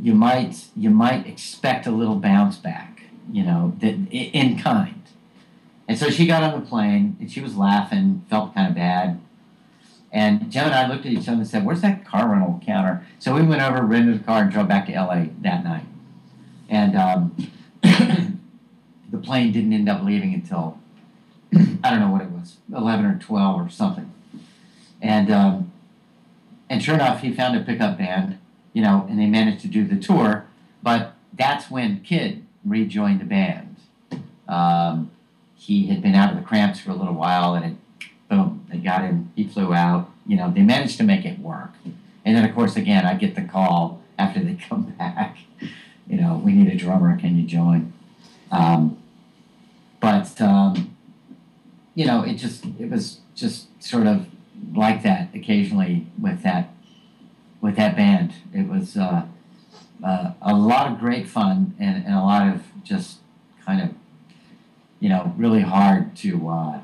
you might you might expect a little bounce back, you know, that in kind. And so she got on the plane and she was laughing, felt kind of bad. And Joe and I looked at each other and said, "Where's that car rental counter?" So we went over, rented a car, and drove back to LA that night. And um, the plane didn't end up leaving until I don't know what it was, eleven or twelve or something. And um, and sure enough, he found a pickup band, you know, and they managed to do the tour. But that's when Kid rejoined the band. Um, he had been out of the Cramps for a little while, and it, boom, they got him. He flew out, you know, they managed to make it work. And then, of course, again, I get the call after they come back. You know, we need a drummer. Can you join? Um, but um, you know, it just it was just sort of like that occasionally with that with that band. It was uh, uh, a lot of great fun and, and a lot of just kind of you know really hard to uh,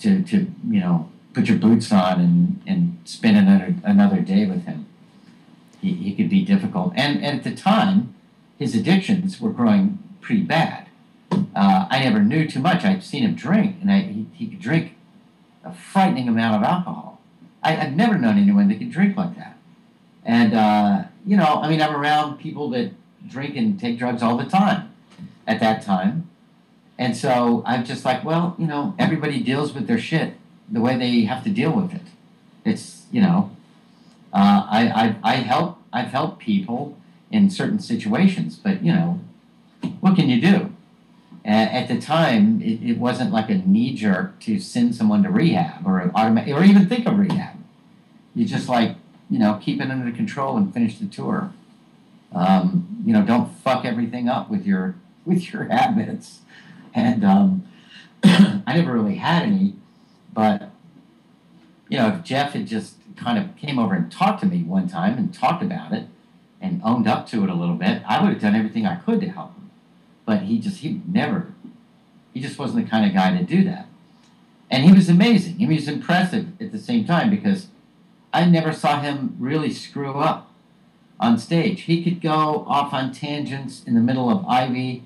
to to you know put your boots on and, and spend another another day with him. He, he could be difficult, and, and at the time, his addictions were growing pretty bad. Uh, I never knew too much. I'd seen him drink, and I, he, he could drink a frightening amount of alcohol. I, I've never known anyone that could drink like that. And, uh, you know, I mean, I'm around people that drink and take drugs all the time at that time. And so I'm just like, well, you know, everybody deals with their shit the way they have to deal with it. It's, you know, uh, I, I, I help, I've helped people in certain situations, but, you know, what can you do? at the time, it, it wasn't like a knee jerk to send someone to rehab or automatic, or even think of rehab. You just like, you know, keep it under control and finish the tour. Um, you know, don't fuck everything up with your with your habits. And um, I never really had any, but you know, if Jeff had just kind of came over and talked to me one time and talked about it and owned up to it a little bit, I would have done everything I could to help him. But he just he never he just wasn't the kind of guy to do that. And he was amazing. He was impressive at the same time because I never saw him really screw up on stage. He could go off on tangents in the middle of Ivy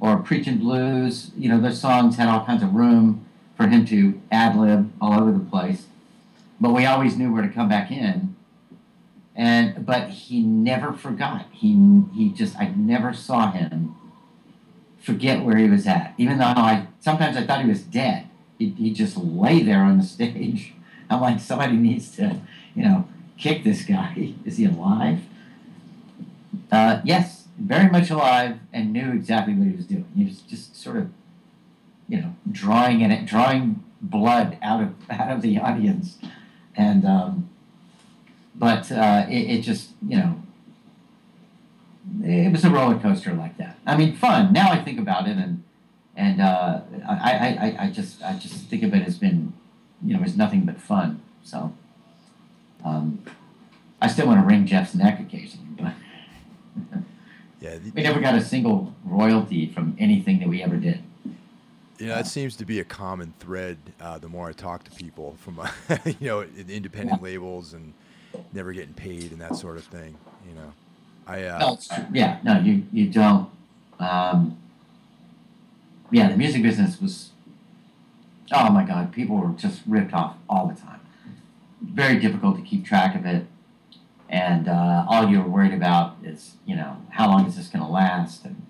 or Preaching Blues. You know, those songs had all kinds of room for him to ad lib all over the place. But we always knew where to come back in. And but he never forgot. He he just I never saw him forget where he was at. Even though I sometimes I thought he was dead. He he just lay there on the stage. I'm like somebody needs to, you know, kick this guy. Is he alive? Uh, yes, very much alive and knew exactly what he was doing. He was just sort of you know, drawing in it, drawing blood out of out of the audience, and um, but uh, it, it just you know, it was a roller coaster like that. I mean, fun. Now I think about it, and and uh, I, I, I just I just think of it as been, you know, as nothing but fun. So, um, I still want to wring Jeff's neck occasionally, but yeah, the, we never got a single royalty from anything that we ever did. You know, that seems to be a common thread. Uh, the more I talk to people from, uh, you know, independent yeah. labels and never getting paid and that sort of thing. You know, I. Uh, no, yeah, no, you you don't. Um, yeah, the music business was. Oh my God, people were just ripped off all the time. Very difficult to keep track of it, and uh, all you're worried about is, you know, how long is this going to last, and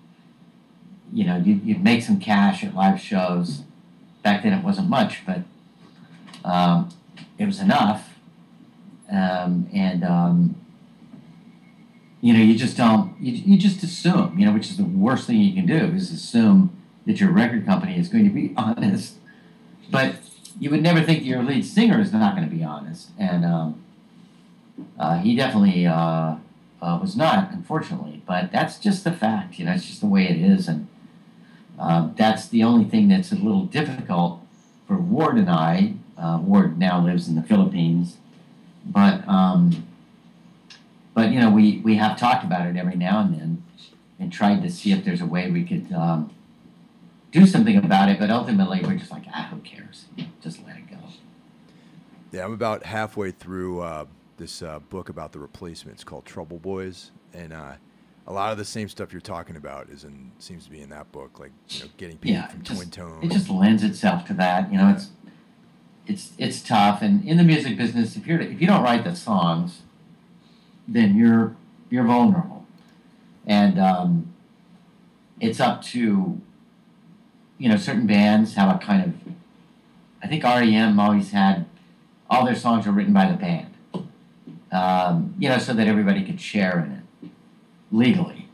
you know, you, you'd make some cash at live shows. Back then it wasn't much, but um, it was enough. Um, and, um, you know, you just don't, you, you just assume, you know, which is the worst thing you can do is assume that your record company is going to be honest. But you would never think your lead singer is not going to be honest. And um, uh, he definitely uh, uh, was not, unfortunately. But that's just the fact. You know, it's just the way it is. And uh, that's the only thing that's a little difficult for Ward and I. Uh, Ward now lives in the Philippines, but um, but you know we we have talked about it every now and then, and tried to see if there's a way we could um, do something about it. But ultimately, we're just like, ah, who cares? Just let it go. Yeah, I'm about halfway through uh, this uh, book about the replacements called Trouble Boys, and uh, a lot of the same stuff you're talking about is in seems to be in that book, like you know, getting paid yeah, from just, Twin Tone. It just lends itself to that. You know, it's it's it's tough, and in the music business, if you're if you don't write the songs, then you're you're vulnerable, and um, it's up to you know certain bands have a kind of. I think REM always had all their songs were written by the band, um, you know, so that everybody could share in it legally,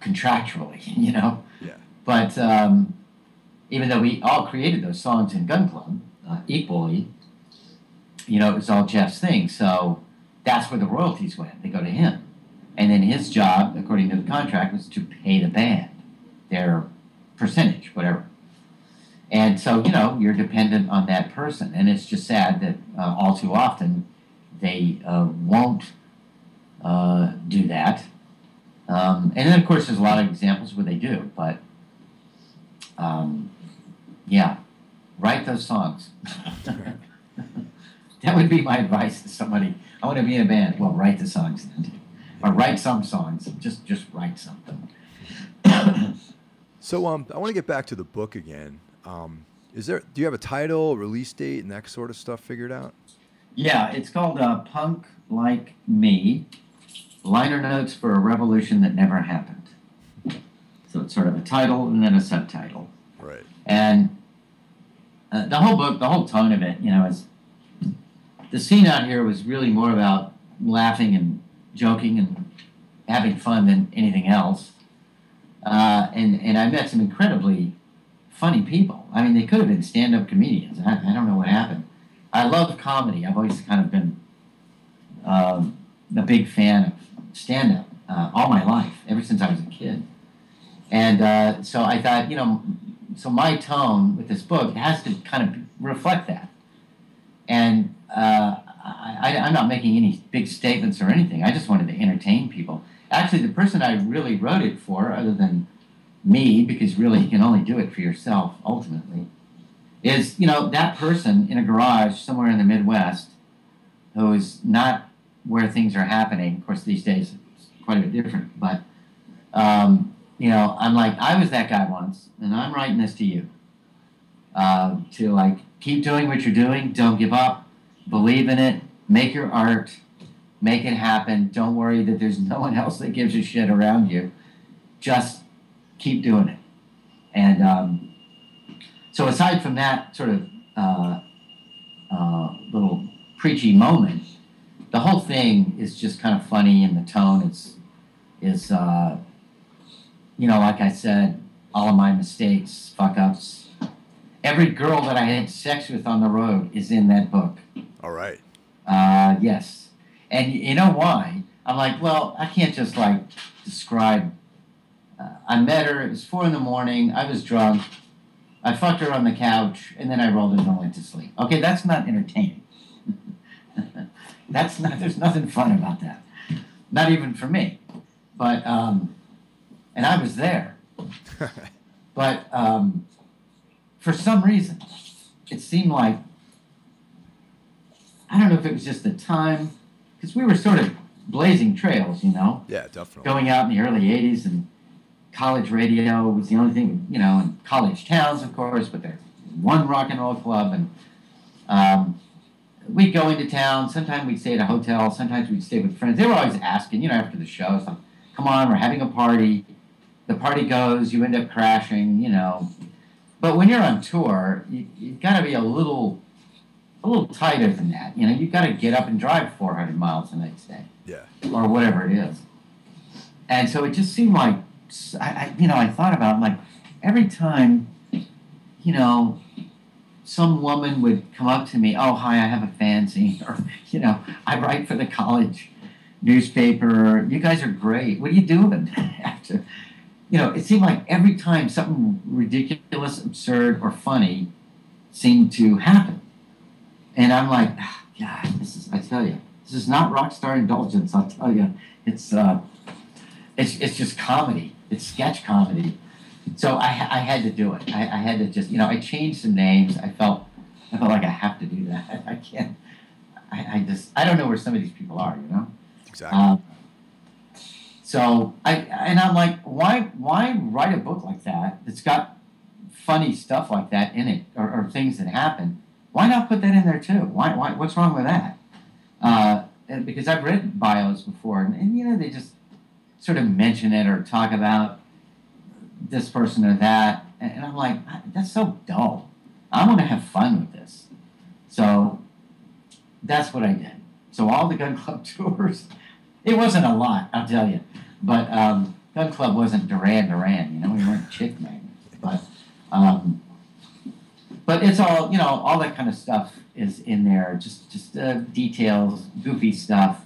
contractually, you know. Yeah. But um, even though we all created those songs in Gun Club uh, equally, you know, it was all Jeff's thing. So that's where the royalties went. They go to him. And then his job, according to the contract, was to pay the band their percentage, whatever. And so, you know, you're dependent on that person. And it's just sad that uh, all too often they uh, won't uh, do that. Um, and then, of course, there's a lot of examples where they do. But um, yeah, write those songs. that would be my advice to somebody. I want to be in a band. Well, write the songs then. Or write some songs. Just just write something. so um, I want to get back to the book again. Um, is there? Do you have a title, release date, and that sort of stuff figured out? Yeah, it's called uh, Punk Like Me: Liner Notes for a Revolution That Never Happened. So it's sort of a title and then a subtitle. Right. And uh, the whole book, the whole tone of it, you know, is the scene out here was really more about laughing and joking and having fun than anything else. Uh, and and I met some incredibly funny people. I mean, they could have been stand-up comedians. I, I don't know what happened. I love comedy. I've always kind of been um, a big fan of stand-up uh, all my life, ever since I was a kid. And uh, so I thought, you know, so my tone with this book has to kind of reflect that. And uh, I, am not making any big statements or anything. I just wanted to entertain people. Actually, the person I really wrote it for, other than me, because really you can only do it for yourself ultimately, is you know that person in a garage somewhere in the Midwest who is not where things are happening. Of course, these days it's quite a bit different, but um, you know, I'm like I was that guy once, and I'm writing this to you uh, to like keep doing what you're doing, don't give up, believe in it, make your art, make it happen. Don't worry that there's no one else that gives a shit around you. Just keep doing it. And um, so, aside from that sort of uh, uh, little preachy moment, the whole thing is just kind of funny, and the tone is is uh, you know, like I said, all of my mistakes, fuck ups, every girl that I had sex with on the road is in that book. All right. Uh, yes. And you know why? I'm like, well, I can't just like describe. I met her. It was four in the morning. I was drunk. I fucked her on the couch, and then I rolled into and went to sleep. Okay, that's not entertaining. that's not. There's nothing fun about that. Not even for me. But um, and I was there. but um, for some reason, it seemed like I don't know if it was just the time because we were sort of blazing trails, you know. Yeah, definitely. Going out in the early '80s and college radio was the only thing, you know, in college towns, of course, but there's one rock and roll club, and um, we'd go into town. Sometimes we'd stay at a hotel. Sometimes we'd stay with friends. They were always asking, you know, after the show, so, "Come on, we're having a party." The party goes, you end up crashing, you know, but when you're on tour, you, you've got to be a little, a little tighter than that. You know, you've got to get up and drive 400 miles the next day. Yeah. Or whatever it is. And so it just seemed like, I, I you know, I thought about like every time, you know, some woman would come up to me, oh, hi, I have a fanzine, or, you know, I write for the college newspaper. You guys are great. What are you doing after? you know, it seemed like every time something ridiculous, absurd, or funny seemed to happen. And I'm like, ah, God, this is, I tell you, this is not rock star indulgence, I'll tell you. It's, uh, it's, it's just comedy. It's sketch comedy. So I, I had to do it. I, I had to just, you know, I changed some names. I felt, I felt like I have to do that. I can't, I, I just, I don't know where some of these people are, you know? Exactly. Um, so I and I'm like, why why write a book like that that's got funny stuff like that in it or, or things that happen? Why not put that in there too? Why, why what's wrong with that? Uh, because I've read bios before, and, and you know they just sort of mention it or talk about this person or that, and, I'm like, that's so dull. I want to have fun with this, so that's what I did. So all the gun club tours, it wasn't a lot, I'll tell you. But um, Gun Club wasn't Duran Duran, you know, we weren't chick magnets. But um, but it's all you know, all that kind of stuff is in there, just just uh, details, goofy stuff,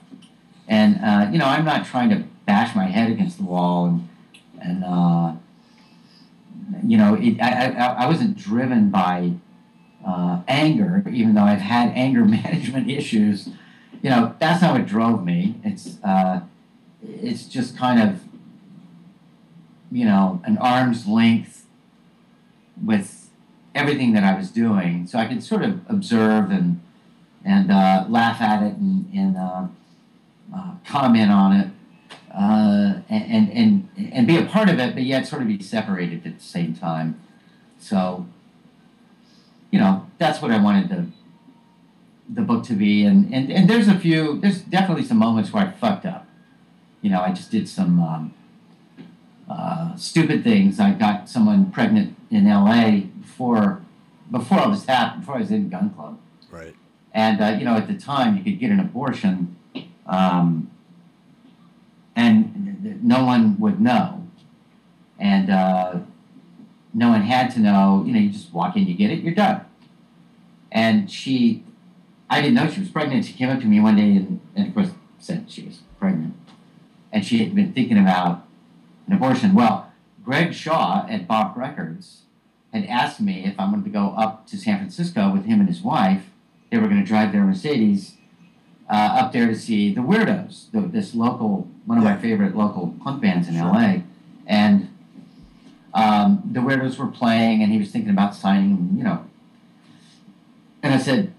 and uh, you know I'm not trying to bash my head against the wall and and uh, you know it, I, I I wasn't driven by uh, anger, even though I've had anger management issues. You know that's not what drove me. It's uh, it's just kind of you know an arm's length with everything that I was doing, so I could sort of observe and and uh, laugh at it and, and uh, comment on it, uh, and, and and be a part of it, but yet sort of be separated at the same time. So, you know, that's what I wanted the the book to be, and and, and there's a few, there's definitely some moments where I fucked up. You know, I just did some. Um, uh, stupid things. I got someone pregnant in L.A. before before all this happened. Before I was in gun club. Right. And uh, you know, at the time, you could get an abortion, um, and no one would know, and uh, no one had to know. You know, you just walk in, you get it, you're done. And she, I didn't know she was pregnant. She came up to me one day and, and of course said she was pregnant, and she had been thinking about an abortion. Well, Greg Shaw at Bomp Records had asked me if I wanted to go up to San Francisco with him and his wife. They were going to drive their Mercedes uh, up there to see the Weirdos, the, this local, one of my favorite local punk bands in Sure. LA. And um, the Weirdos were playing, and he was thinking about signing, you know. And I said,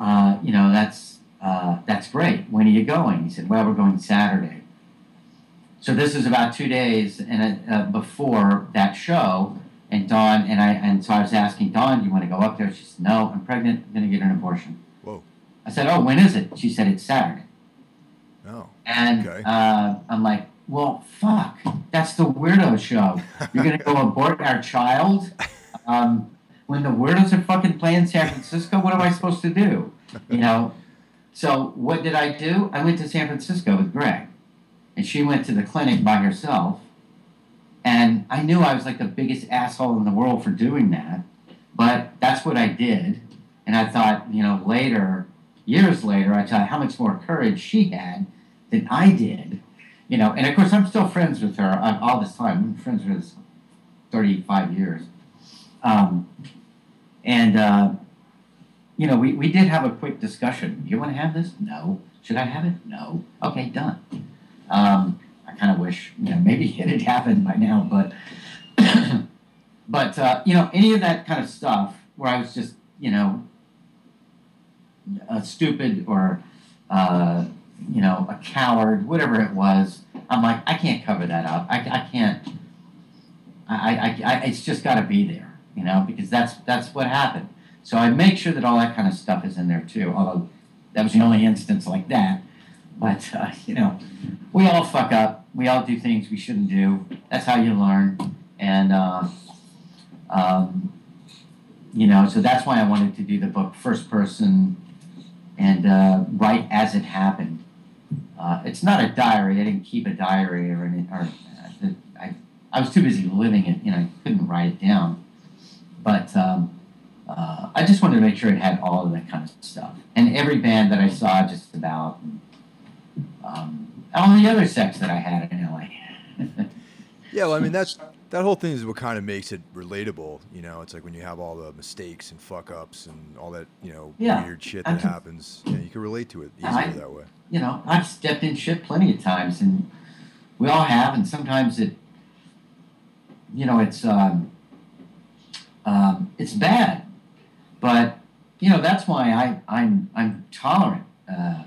uh, you know, that's uh, that's great. When are you going? He said, well, we're going Saturday. So this is about two days and uh, before that show, and Dawn and I and so I was asking Dawn, "Do you want to go up there?" She said, "No, I'm pregnant. I'm going to get an abortion." I said, "Oh, when is it?" She said, "It's Saturday." No. And Okay. uh, I'm like, "Well, fuck, that's the weirdo show. You're going to go abort our child um, when the weirdos are fucking playing San Francisco? What am I supposed to do?" You know. So what did I do? I went to San Francisco with Greg, and she went to the clinic by herself. And I knew I was like the biggest asshole in the world for doing that, but that's what I did. And I thought, you know, later, years later, I thought how much more courage she had than I did. You know, and of course, I'm still friends with her uh, all this time. I'm friends with her 35 years. Um, and, uh, you know, we, we did have a quick discussion. You want to have this? No. Should I have it? No. Okay, done. Um, I kind of wish, you know, maybe it had happened by now, but, but uh, you know, any of that kind of stuff where I was just, you know, uh, stupid or, uh, you know, a coward, whatever it was, I'm like, I can't cover that up. I, I can't. I, I, I, it's just got to be there, you know, because that's that's what happened. So I make sure that all that kind of stuff is in there too. Although that was the only instance like that. But uh, you know, we all fuck up. We all do things we shouldn't do. That's how you learn. And uh, um, you know, so that's why I wanted to do the book first person and uh, write as it happened. Uh, it's not a diary. I didn't keep a diary or any, or uh, I, I was too busy living it. You know, I couldn't write it down. But um, uh, I just wanted to make sure it had all of that kind of stuff. And every band that I saw, just about, and, um, all the other sex that I had in LA. Yeah, well, I mean that's that whole thing is what kind of makes it relatable. You know, it's like when you have all the mistakes and fuck ups and all that, you know, Yeah, weird shit that absolutely. happens. You, can relate to it easier I- that way. you know, I've stepped in shit plenty of times, and we all have, and sometimes it, you know, it's um, um, it's bad, but you know that's why I I'm I'm tolerant. Uh,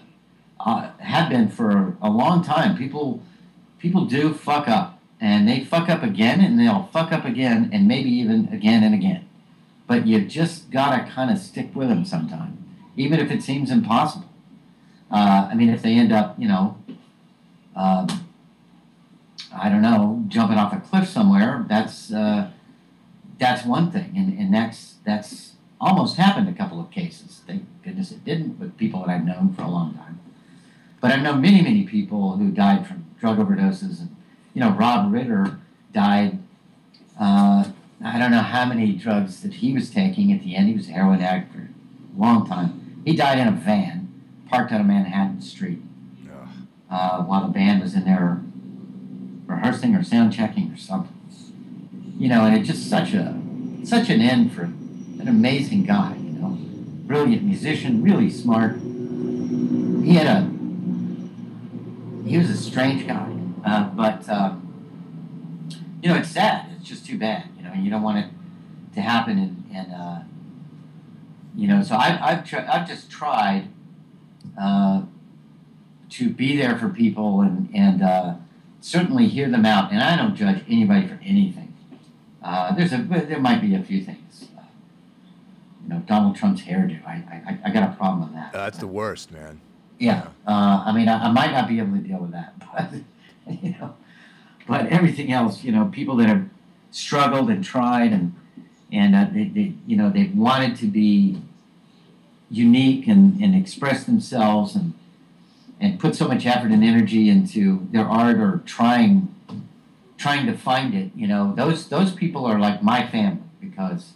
uh, have been for a long time. People people do fuck up, and they fuck up again, and they'll fuck up again, and maybe even again and again. But you just gotta kind of stick with them sometime, even if it seems impossible. Uh, I mean, if they end up, you know, um, I don't know, jumping off a cliff somewhere, that's uh, that's one thing, and, and that's that's almost happened a couple of cases. Thank goodness it didn't, but people that I've known for a long time. But I've known many, many people who died from drug overdoses, and you know, Rob Ritter died. Uh, I don't know how many drugs that he was taking. At the end, he was a heroin addict for a long time. He died in a van parked on a Manhattan street uh, while the band was in there rehearsing or sound checking or something. You know, and it's just such a such an end for an amazing guy. You know, brilliant musician, really smart. He had a he was a strange guy, uh, but uh, you know, it's sad. It's just too bad. You know, you don't want it to happen, and, and uh, you know, so I, I've tr- I've just tried uh, to be there for people and and uh, certainly hear them out. And I don't judge anybody for anything. Uh, there's a there might be a few things. Uh, you know, Donald Trump's hairdo. I, I I got a problem with that. That's the worst, man. Yeah. Uh, I mean, I, I might not be able to deal with that, but you know, but everything else, you know, people that have struggled and tried and and uh, they, they, you know, they've wanted to be unique and, and express themselves and and put so much effort and energy into their art or trying trying to find it. You know, those those people are like my family because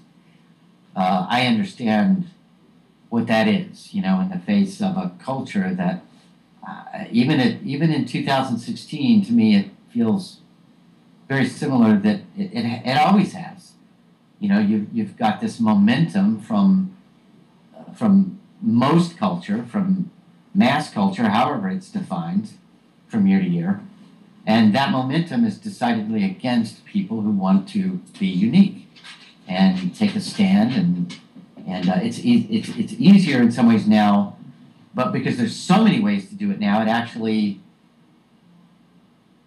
uh, I understand what that is. You know, in the face of a culture that uh, even even in 2016, to me, it feels very similar that it, it, it always has. You know, you've, you've got this momentum from from most culture, from mass culture, however it's defined, from year to year. And that momentum is decidedly against people who want to be unique and take a stand. And, and uh, it's, e- it's, it's easier in some ways now, but because there's so many ways to do it now, it actually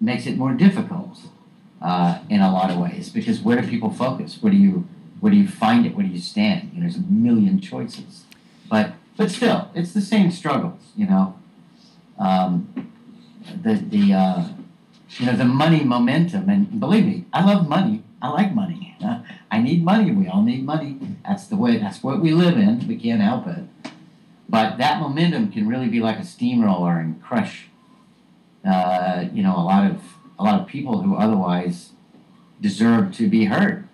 makes it more difficult uh, in a lot of ways. Because where do people focus? Where do you, where do you find it? Where do you stand? You know, there's a million choices. But but still, it's the same struggles, you know. Um, the the uh, you know the money momentum, and believe me, I love money. I like money. I need money. We all need money. That's the way. That's what we live in. We can't help it. But that momentum can really be like a steamroller and crush, uh, you know, a lot of a lot of people who otherwise deserve to be heard,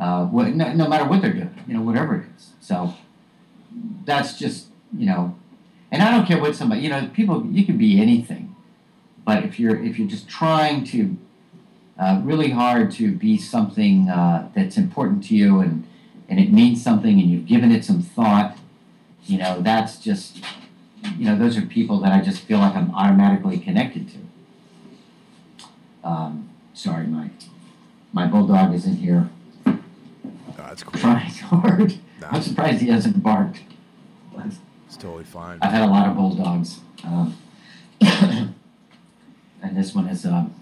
uh, no, no matter what they're doing, you know, whatever it is. So that's just you know, and I don't care what somebody you know people you can be anything, but if you're if you're just trying to uh, really hard to be something uh, that's important to you and and it means something and you've given it some thought, you know that's just you know those are people that I just feel like I'm automatically connected to. Um, sorry, my my bulldog isn't here. Oh, that's cool. Trying hard. Nah. I'm surprised he hasn't barked. It's totally fine. I've had a lot of bulldogs, um, and this one is um,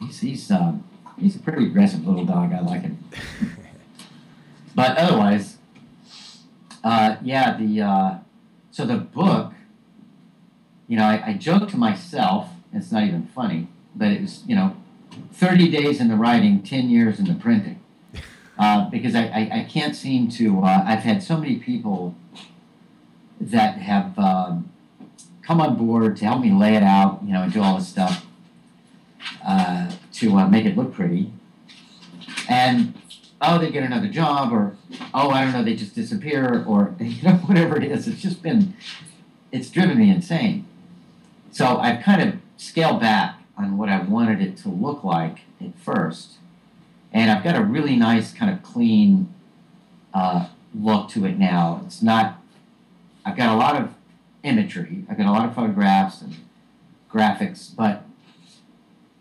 he's he's um, he's a pretty aggressive little dog. I like him, but otherwise, uh, yeah. The uh, so the book, you know, I, I joke to myself. It's not even funny, but it was you know, thirty days in the writing, ten years in the printing, uh, because I, I I can't seem to. Uh, I've had so many people that have um, come on board to help me lay it out, you know, and do all this stuff uh, to uh, make it look pretty. And oh, they get another job, or oh, I don't know, they just disappear, or you know, whatever it is. It's just been, it's driven me insane. So I've kind of scaled back on what I wanted it to look like at first, and I've got a really nice kind of clean uh, look to it now. It's not I've got a lot of imagery. I've got a lot of photographs and graphics, but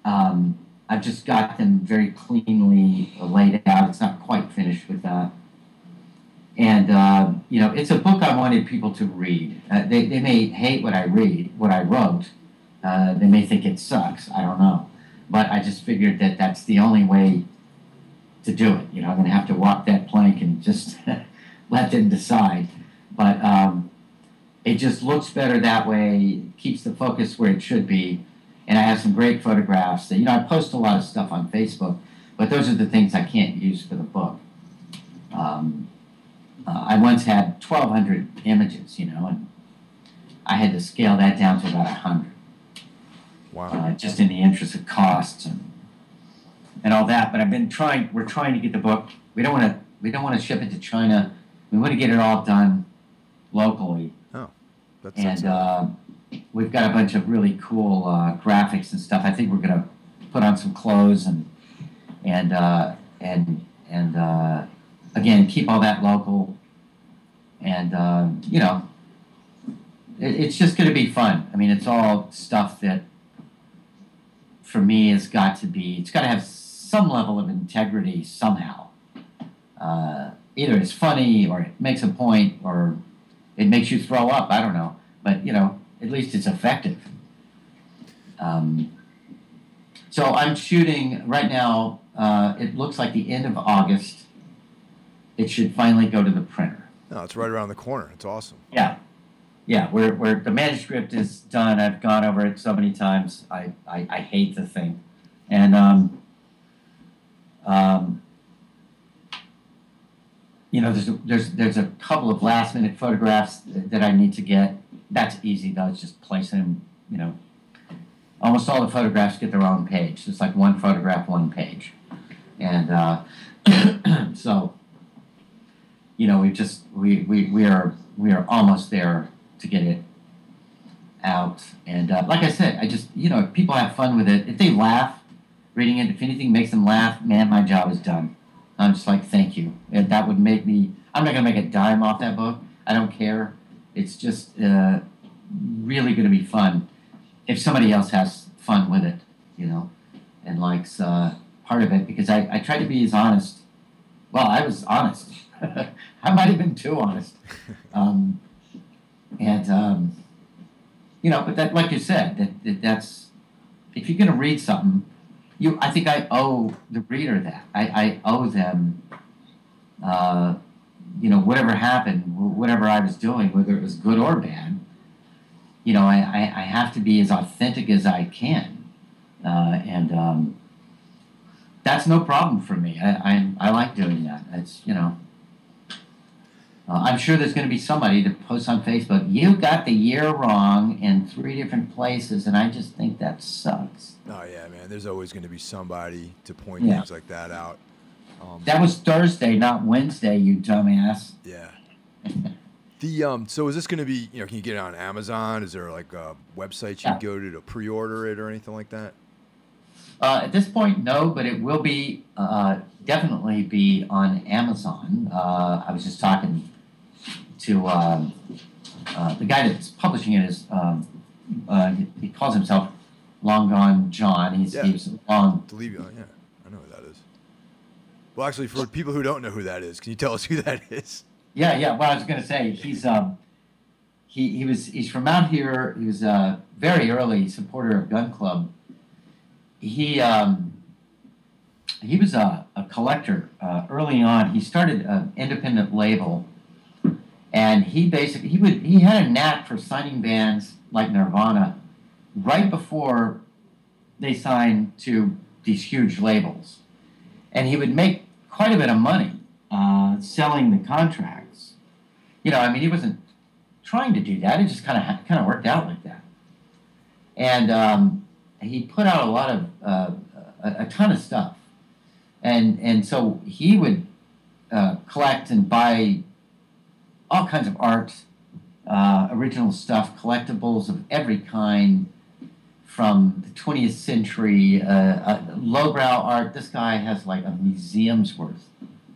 um, I've just got them very cleanly laid out. It's not quite finished with that. And, uh, you know, it's a book I wanted people to read. Uh, they, they may hate what I read, what I wrote. Uh, they may think it sucks. I don't know. But I just figured that that's the only way to do it. You know, I'm going to have to walk that plank and just let them decide. But um, it just looks better that way, keeps the focus where it should be. And I have some great photographs that, you know, I post a lot of stuff on Facebook, but those are the things I can't use for the book. Um, uh, I once had 1,200 images, you know, and I had to scale that down to about 100, Wow. uh, just in the interest of costs and and all that. But I've been trying. We're trying to get the book. We don't want to. We don't want to ship it to China. We want to get it all done locally. Oh, that's and uh, we've got a bunch of really cool uh, graphics and stuff. I think we're gonna put on some clothes and and uh, and and uh, again keep all that local. And uh, you know, it, it's just gonna be fun. I mean, it's all stuff that for me has got to be. It's got to have some level of integrity somehow. Uh, either it's funny or it makes a point or it makes you throw up. I don't know, but you know, at least it's effective. Um, so I'm shooting right now. Uh, it looks like the end of August. It should finally go to the printer. No, it's right around the corner. It's awesome. Yeah, yeah. Where where the manuscript is done. I've gone over it so many times. I I, I hate the thing, and um, um, you know, there's a, there's there's a couple of last minute photographs that I need to get. That's easy though. It's just placing them. You know, almost all the photographs get their own page. It's like one photograph, one page, and uh, so you know we just we, we we are we are almost there to get it out. And uh, like I said, I just you know if people have fun with it, if they laugh reading it, if anything makes them laugh, man, my job is done. I'm just like, thank you. And that would make me. I'm not gonna make a dime off that book. I don't care. It's just uh, really gonna be fun if somebody else has fun with it, you know, and likes uh, part of it because I, I try to be as honest. Well, I was honest. I might have been too honest. Um, and um, you know, but that, like you said, that, that that's if you're gonna read something you I think I owe the reader that. I, I owe them uh, you know, whatever happened, whatever I was doing, whether it was good or bad, you know, I, I, I have to be as authentic as I can. Uh, and um, that's no problem for me. I, I, I like doing that. It's, you know, uh, I'm sure there's going to be somebody to post on Facebook, you got the year wrong in three different places, and I just think that sucks. Oh yeah, man. There's always going to be somebody to point yeah. things like that out. Um, that was Thursday, not Wednesday, you dumbass. Yeah. the um. So is this going to be? You know, can you get it on Amazon? Is there like a website you yeah. go to to pre-order it or anything like that? Uh, at this point, no, but it will be uh, definitely be on Amazon. Uh, I was just talking to um, uh, the guy that's publishing it is um, uh, he calls himself Long Gone John. He's yeah. he's long. Delevio, yeah, I know who that is. Well, actually, for people who don't know who that is, can you tell us who that is? Yeah, yeah. Well, I was going to say he's um, he he was he's from out here. He was a very early supporter of Gun Club. He um, he was a, a collector uh, early on. He started an independent label, and he basically he would he had a knack for signing bands like Nirvana right before they signed to these huge labels. And he would make quite a bit of money uh, selling the contracts. You know, I mean, he wasn't trying to do that. It just kind of kind of worked out like that. And um, he put out a lot of uh, a, a, ton of stuff, and and so he would uh, collect and buy all kinds of art, uh, original stuff, collectibles of every kind, from the 20th century, uh, uh, lowbrow art. This guy has like a museum's worth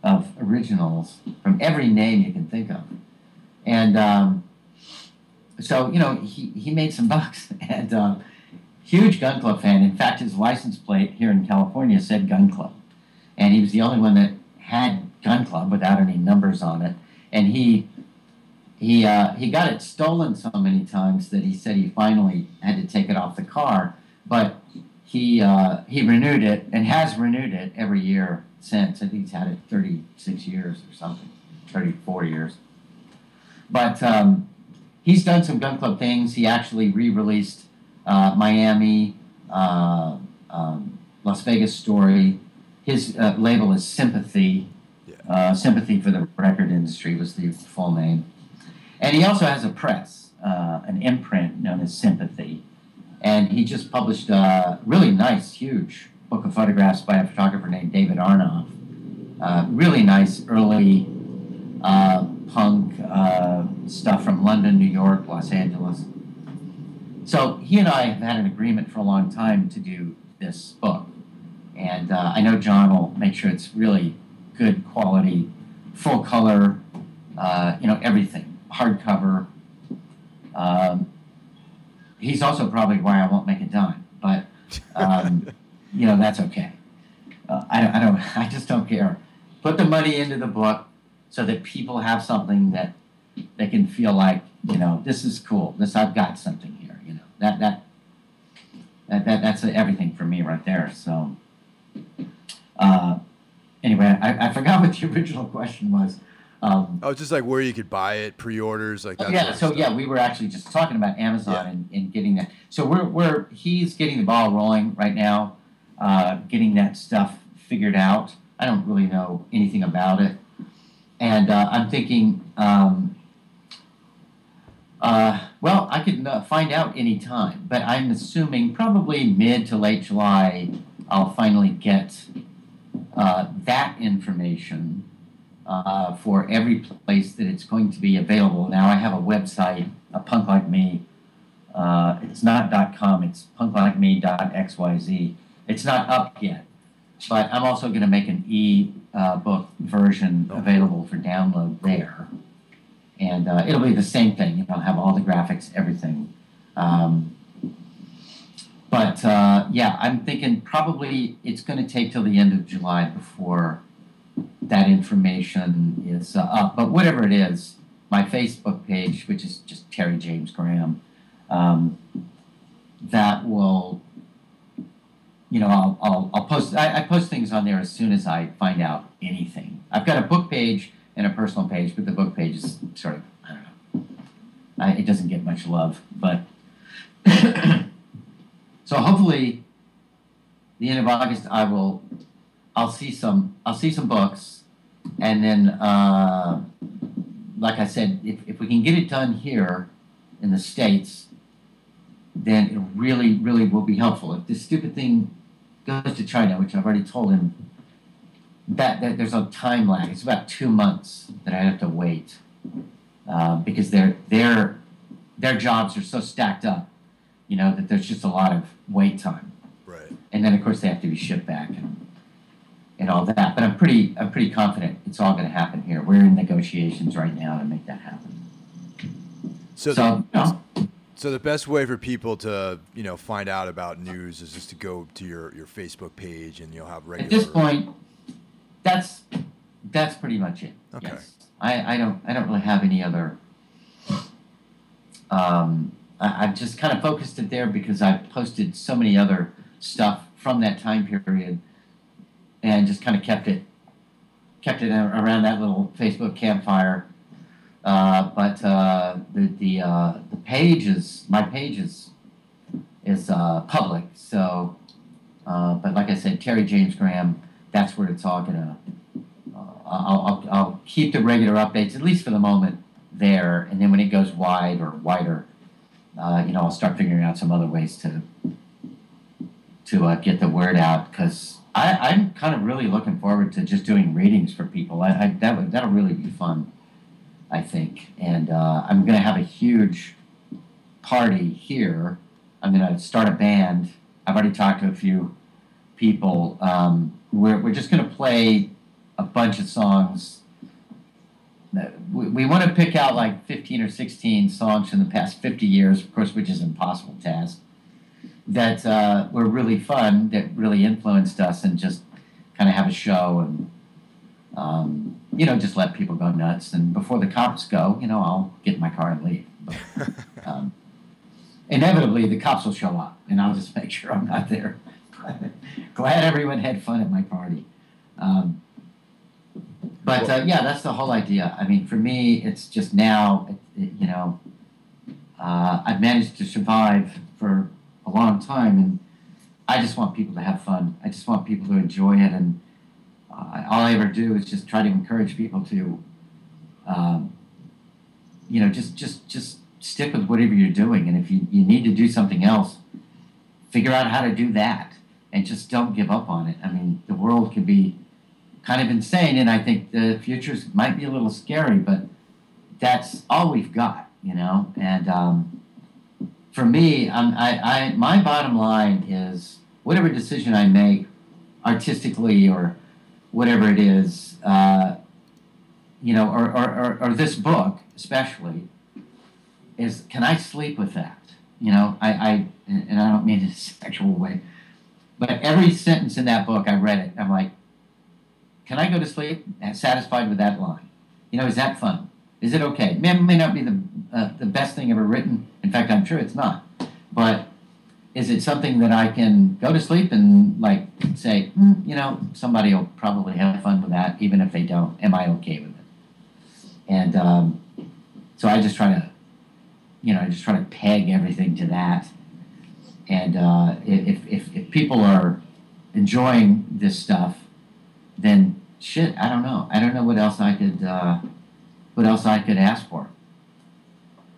of originals from every name you can think of. And um, so, you know, he, he made some bucks and uh, huge gun club fan. In fact, his license plate here in California said gun club. And he was the only one that had gun club without any numbers on it. And he he uh, he got it stolen so many times that he said he finally had to take it off the car. But he uh, he renewed it and has renewed it every year since. I think he's had it 36 years or something, 34 years. But um, he's done some gun club things. He actually re-released uh, Miami, uh, um, Las Vegas Story. His uh, label is Sympathy. Yeah. Uh, Sympathy for the record industry was the full name. And he also has a press, uh, an imprint known as Sympathy. And he just published a really nice, huge book of photographs by a photographer named David Arnoff. Uh, really nice early uh, punk uh, stuff from London, New York, Los Angeles. So he and I have had an agreement for a long time to do this book. And uh, I know John will make sure it's really good quality, full color, uh, you know, everything, hardcover. Um, he's also probably why I won't make a dime, but um, you know that's okay. Uh, I, I don't. I just don't care. Put the money into the book so that people have something that they can feel like you know this is cool. This I've got something here. You know that that that, that that's everything for me right there. So uh, anyway, I, I forgot what the original question was. Um, oh, just like where you could buy it, pre-orders, like that. yeah. So stuff. yeah, we were actually just talking about Amazon Yeah. and, and getting that. So we're we're he's getting the ball rolling right now, uh, getting that stuff figured out. I don't really know anything about it, and uh, I'm thinking. Um, uh, well, I could uh, find out any time, but I'm assuming probably mid to late July, I'll finally get uh, that information uh, for every place that it's going to be available. Now I have a website, a punk like me. Uh, it's not dot .com. It's punklikeme.xyz. It's not up yet, but I'm also going to make an e uh, book version available for download there, and uh, it'll be the same thing. You know, have all the graphics, everything. Um, but uh, yeah, I'm thinking probably it's going to take till the end of July before that information is uh, up. But whatever it is, my Facebook page, which is just Terry James Graham, um, that will, you know, I'll, I'll, I'll post, I, I post things on there as soon as I find out anything. I've got a book page and a personal page, but the book page is sort of, I don't know, I, it doesn't get much love, but. so hopefully, the end of August, I will I'll see some I'll see some books, and then uh, like I said, if, if we can get it done here in the states, then it really really will be helpful. If this stupid thing goes to China, which I've already told him, that, that there's a time lag. It's about two months that I have to wait uh, because their their their jobs are so stacked up, you know, that there's just a lot of wait time right. and then of course they have to be shipped back and and all that. But I'm pretty I'm pretty confident it's all going to happen here. We're in negotiations right now to make that happen. So, So, the, you know, so the best way for people to you know find out about news is just to go to your your Facebook page, and you'll have regular. at this point, that's that's pretty much it. Okay. Yes. I, I don't I don't really have any other. Um, I, I've just kind of focused it there because I've posted so many other stuff from that time period, and just kind of kept it kept it around that little Facebook campfire. Uh, but uh, the the uh, the page is my page is is public. So, uh, but like I said, Terry James Graham, that's where it's all gonna. Uh, I'll, I'll I'll keep the regular updates at least for the moment there, and then when it goes wide or wider, uh, you know, I'll start figuring out some other ways to to get the word out because I I'm kind of really looking forward to just doing readings for people. I, I that would that'll really be fun. I think, and uh, I'm going to have a huge party here. I'm going to start a band. I've already talked to a few people. Um, we're, we're just going to play a bunch of songs. We, we want to pick out like 15 or 16 songs from the past 50 years, of course, which is an impossible task, that uh, were really fun, that really influenced us, and just kind of have a show and um, you know, just let people go nuts. And before the cops go, you know, I'll get in my car and leave. But, um, inevitably, the cops will show up, and I'll just make sure I'm not there. Glad everyone had fun at my party. Um, but uh, yeah, that's the whole idea. I mean, for me, it's just now, it, it- you know, uh, I've managed to survive for a long time, and I just want people to have fun. I just want people to enjoy it, and uh, all I ever do is just try to encourage people to, um, you know, just just just stick with whatever you're doing, and if you, you need to do something else, figure out how to do that, and just don't give up on it. I mean, the world can be kind of insane, and I think the futures might be a little scary, but that's all we've got, you know. And um, for me, I'm, I, I, my bottom line is whatever decision I make, artistically or whatever it is, uh, you know, or, or, or, or this book especially, is can I sleep with that? You know, I, I and I don't mean in a sexual way, but every sentence in that book, I read it. I'm like, can I go to sleep satisfied with that line? You know, is that fun? Is it okay? May, may not be the uh, the best thing ever written. In fact, I'm sure it's not. But is it something that I can go to sleep and like say, mm, you know, somebody will probably have fun with that, even if they don't. Am I okay with it? And um, so I just try to, you know, I just try to peg everything to that. And uh, if, if if people are enjoying this stuff, then shit, I don't know. I don't know what else I could. Uh, what else I could ask for.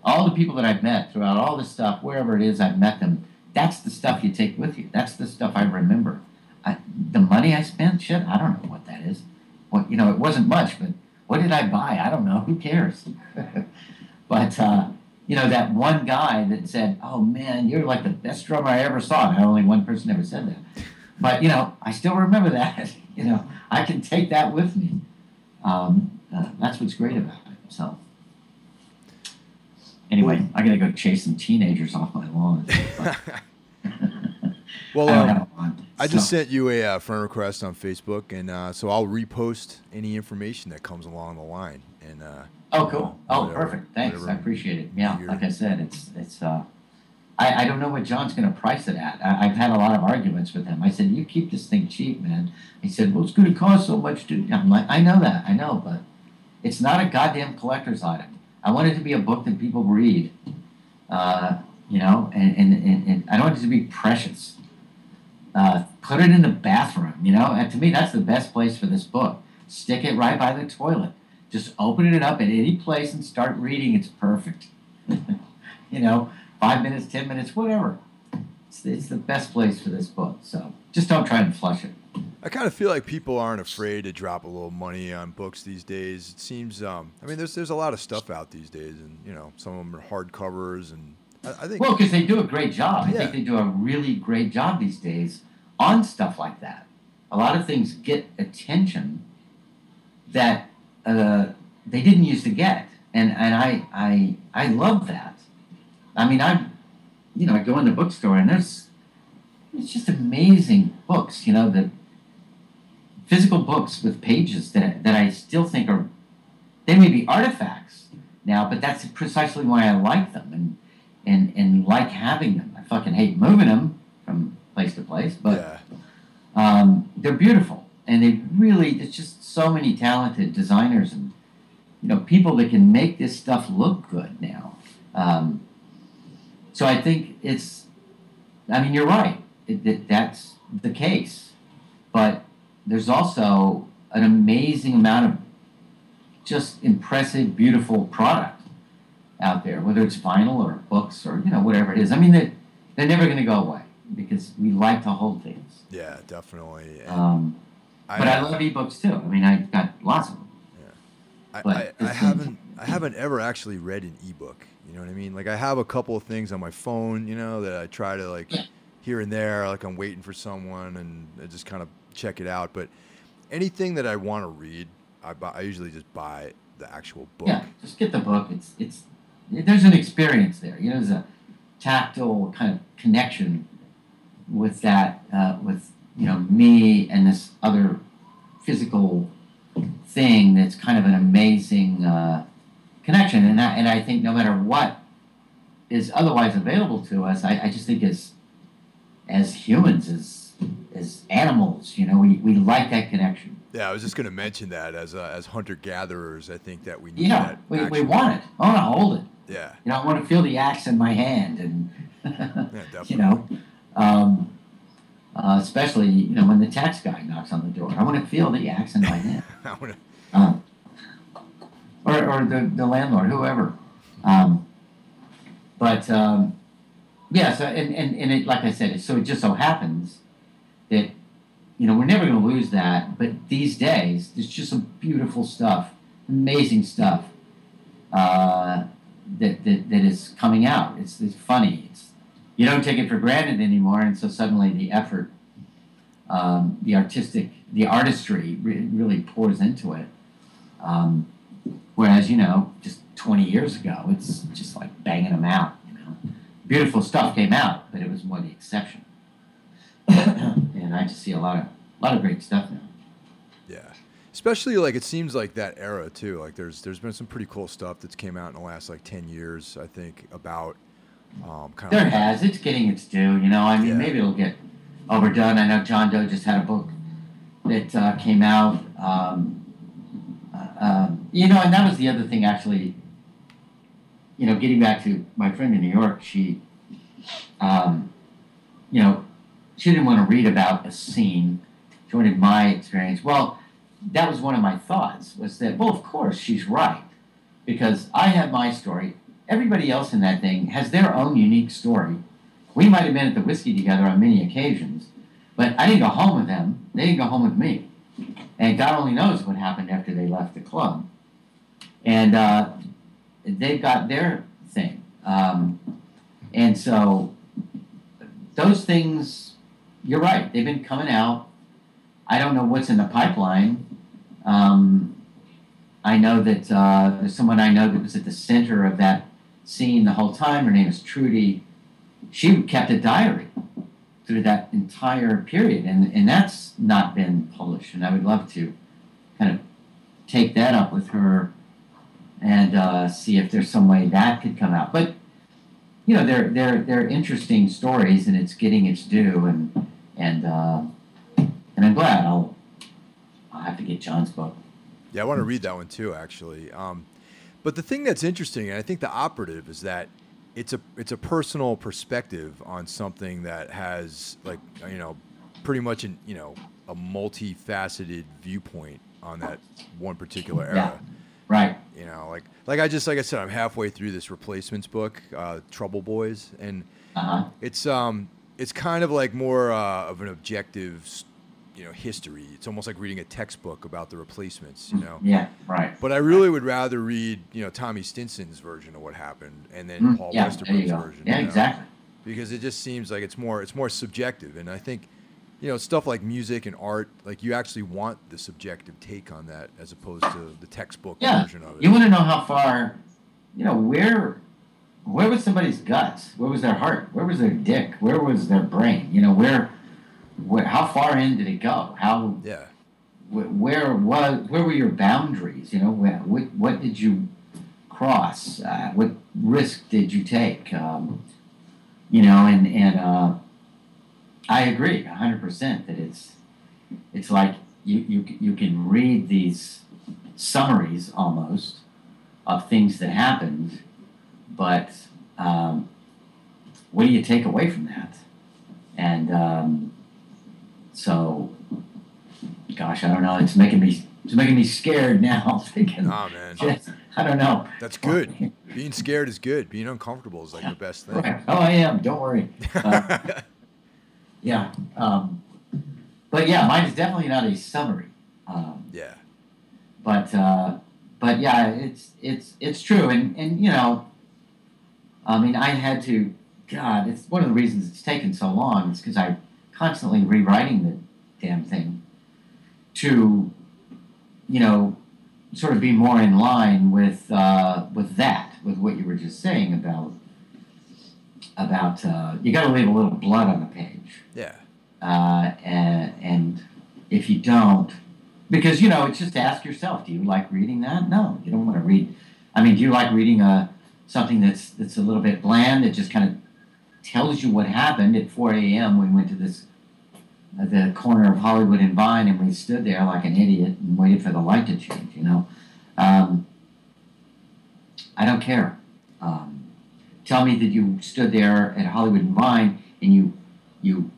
All the people that I've met throughout all this stuff, wherever it is I've met them, that's the stuff you take with you. That's the stuff I remember. I, the money I spent, shit, I don't know what that is. What you know, it wasn't much, but what did I buy? I don't know. Who cares? but uh, you know, that one guy that said, "Oh man, you're like the best drummer I ever saw." And only one person ever said that. But you know, I still remember that. you know, I can take that with me. Um, uh, that's what's great about it. So anyway, I gotta go chase some teenagers off my lawn. well, I, um, I just sent you a uh, friend request on Facebook, and uh, so I'll repost any information that comes along the line. And uh, oh, cool. Oh, whatever, perfect. Thanks. I appreciate it. Yeah, like I said, it's it's. Uh, I, I don't know what John's going to price it at. I, have had a lot of arguments with him. I said, "You keep this thing cheap, man." He said, "Well, it's going to cost so much to." I'm like, "I know that. I know, but." It's not a goddamn collector's item. I want it to be a book that people read, uh, you know, and, and, and, and, I don't want it to be precious. Uh, put it in the bathroom, you know, and to me, that's the best place for this book. Stick it right by the toilet. Just open it up at any place and start reading. It's perfect. you know, five minutes, ten minutes, whatever. It's, it's the best place for this book. So just don't try and flush it. I kind of feel like people aren't afraid to drop a little money on books these days. It seems, um, I mean, there's there's a lot of stuff out these days, and you know, some of them are hardcovers, and I, I think. Well, because they do a great job. I think they do a really great job these days on stuff like that. A lot of things get attention that uh, they didn't used to get, and and I I I love that. I mean, I, you know, I go in the bookstore and there's it's just amazing books, you know, that physical books with pages that, that I still think are, they may be artifacts now, but that's precisely why I like them and, and, and like having them. I fucking hate moving them from place to place, but yeah. um, they're beautiful. And they really, there's just so many talented designers and, you know, people that can make this stuff look good now. Um, so I think it's, I mean, you're right. It, it, that's the case. But there's also an amazing amount of just impressive, beautiful product out there, whether it's vinyl or books or you know whatever it is. I mean, they they're never going to go away because we like to hold things. Yeah, definitely. Um, I, but I love ebooks too. I mean, I've got lots of them. Yeah, I, I, I haven't I haven't ever actually read an ebook. You know what I mean? Like I have a couple of things on my phone, you know, that I try to like yeah. here and there, like I'm waiting for someone, and I just kind of check it out. But anything that I want to read, I, buy, I usually just buy the actual book. Yeah, just get the book. It's it's there's an experience there. You know, there's a tactile kind of connection with that uh, with you know me and this other physical thing that's kind of an amazing uh, connection. And I, and I think no matter what is otherwise available to us, I, I just think as as humans, as as animals. You know, we, we like that connection. Yeah, I was just going to mention that as uh, as hunter gatherers, I think that we need yeah, we, we want it. I want to hold it. Yeah. You know, I want to feel the axe in my hand, and yeah, you know, um, uh, especially you know when the tax guy knocks on the door, I want to feel the axe in my hand. I want to. Um, or or the, the landlord, whoever. Um, but um, yeah, so and, and, and it, like I said, so it just so happens that you know we're never going to lose that. But these days, there's just some beautiful stuff, amazing stuff uh, that, that that is coming out. It's, it's funny. It's you don't take it for granted anymore, and so suddenly the effort, um, the artistic, the artistry re- really pours into it. Um, whereas you know, just 20 years ago, it's just like banging them out. You know, beautiful stuff came out, but it was more the exception. And I just see a lot of a lot of great stuff now. Yeah, especially like it seems like that era too. Like there's there's been some pretty cool stuff that's came out in the last like 10 years. I think about um, kind There of There has. It's getting its due. You know, I mean, Yeah. maybe it'll get overdone. I know John Doe just had a book that uh, came out. Um, uh, um, you know, and that was the other thing, actually. You know, getting back to my friend in New York, she, um, you know, she didn't want to read about a scene. She wanted my experience. Well, that was one of my thoughts. Was that well? Of course, she's right, because I have my story everybody else in that thing has their own unique story. We might have been at the Whisky together on many occasions, but I didn't go home with them. They didn't go home with me. And God only knows what happened after they left the club. And uh, they've got their thing. Um, and so those things, you're right, they've been coming out. I don't know what's in the pipeline. Um, I know that uh, there's someone I know that was at the center of that scene the whole time. Her name is Trudy. She kept a diary through that entire period, and, and that's not been published. And I would love to kind of take that up with her and uh, see if there's some way that could come out. But you know, they're they're they're interesting stories, and it's getting its due. And and uh, and I'm glad. I'll I'll have to get John's book. Yeah, I want to read that one too, actually. Um, but the thing that's interesting, and I think the operative, is that it's a it's a personal perspective on something that has like you know, pretty much an you know a multifaceted viewpoint on that one particular era. Yeah. Right. You know, like like I just like I said, I'm halfway through this replacements book, uh, Trouble Boys, and Uh huh. it's um it's kind of like more uh, of an objective you know history it's almost like reading a textbook about the replacements you know Yeah. Right. but i really would rather read you know tommy stinson's version of what happened and then Mm, paul yeah. Westerberg's version Yeah. you know? Exactly. because it just seems like it's more it's more subjective and i think you know stuff like music and art like you actually want the subjective take on that as opposed to the textbook Yeah. version of it You want to know how far, you know, where, where was somebody's guts? Where was their heart? Where was their dick? Where was their brain? You know, where, where, how far in did it go? How, yeah wh- where was, where were your boundaries? You know, where, what, what did you cross? Uh, what risk did you take? Um, you know, and and uh, I agree hundred percent that it's, it's like you you you can read these summaries almost of things that happened, but um, what do you take away from that? And um, so, gosh, I don't know. It's making me it's making me scared now. Thinking, oh man just, I don't know. that's good being scared is good being uncomfortable is like the best thing Right. Oh, I am. Don't worry. Uh, yeah. Um, but yeah, mine is definitely not a summary. Um, yeah but uh, but yeah, it's it's it's true, and and you know, I mean, I had to. God, it's one of the reasons it's taken so long. Is because I'm constantly rewriting the damn thing to, you know, sort of be more in line with uh, with that, with what you were just saying about about uh, you got to leave a little blood on the page yeah uh, and, and if you don't, because you know, it's just ask yourself: Do you like reading that? No, you don't want to read. I mean, do you like reading a something that's that's a little bit bland that just kind of tells you what happened at 4 a.m. We went to this at the corner of Hollywood and Vine, and we stood there like an idiot and waited for the light to change. You know, um, I don't care. Um, tell me that you stood there at Hollywood and Vine and you you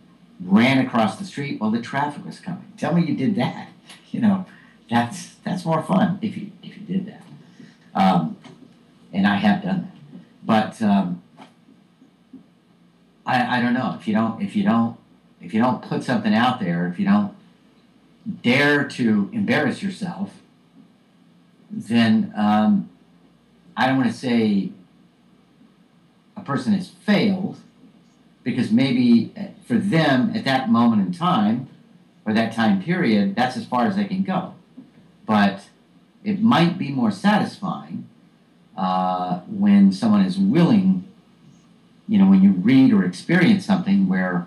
ran across the street while the traffic was coming. Tell me you did that. You know, that's that's more fun if you if you did that. Um, and I have done that. But um, I I don't know if you don't if you don't if you don't put something out there if you don't dare to embarrass yourself, then um, I don't want to say a person has failed because maybe uh, for them at that moment in time or that time period, that's as far as they can go. But it might be more satisfying uh, when someone is willing, you know, when you read or experience something where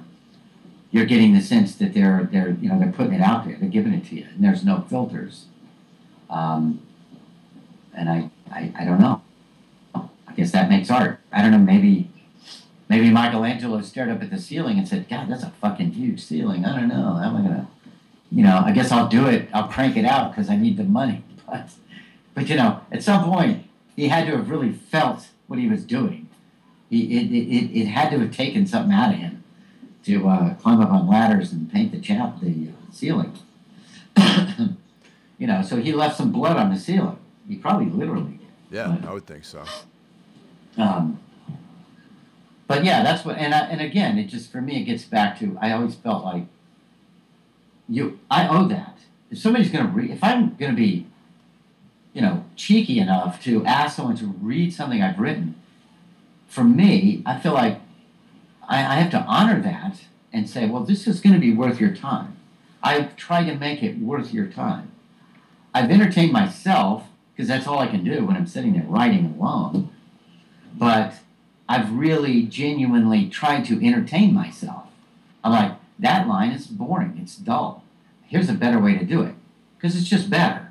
you're getting the sense that they're they're you know they're putting it out there, they're giving it to you, and there's no filters. Um, and I, I I don't know. I guess that makes art. I don't know. Maybe maybe Michelangelo stared up at the ceiling and said, "God, that's a fucking huge ceiling. I don't know. How am I gonna?" You know, I guess I'll do it. I'll crank it out because I need the money. But, but you know, at some point, he had to have really felt what he was doing. He, it, it, it had to have taken something out of him to uh, climb up on ladders and paint the chap the uh, ceiling. you know, so he left some blood on the ceiling. He probably literally did. Yeah, But- I would think so. Um, but yeah, that's what, and I, and again, it just for me, it gets back to I always felt like you, I owe that. If somebody's going to read, if I'm going to be, you know, cheeky enough to ask someone to read something I've written, for me, I feel like I, I have to honor that and say, well, this is going to be worth your time. I've tried to make it worth your time. I've entertained myself because that's all I can do when I'm sitting there writing alone but I've really genuinely tried to entertain myself. I'm like, that line is boring, it's dull. Here's a better way to do it because it's just better.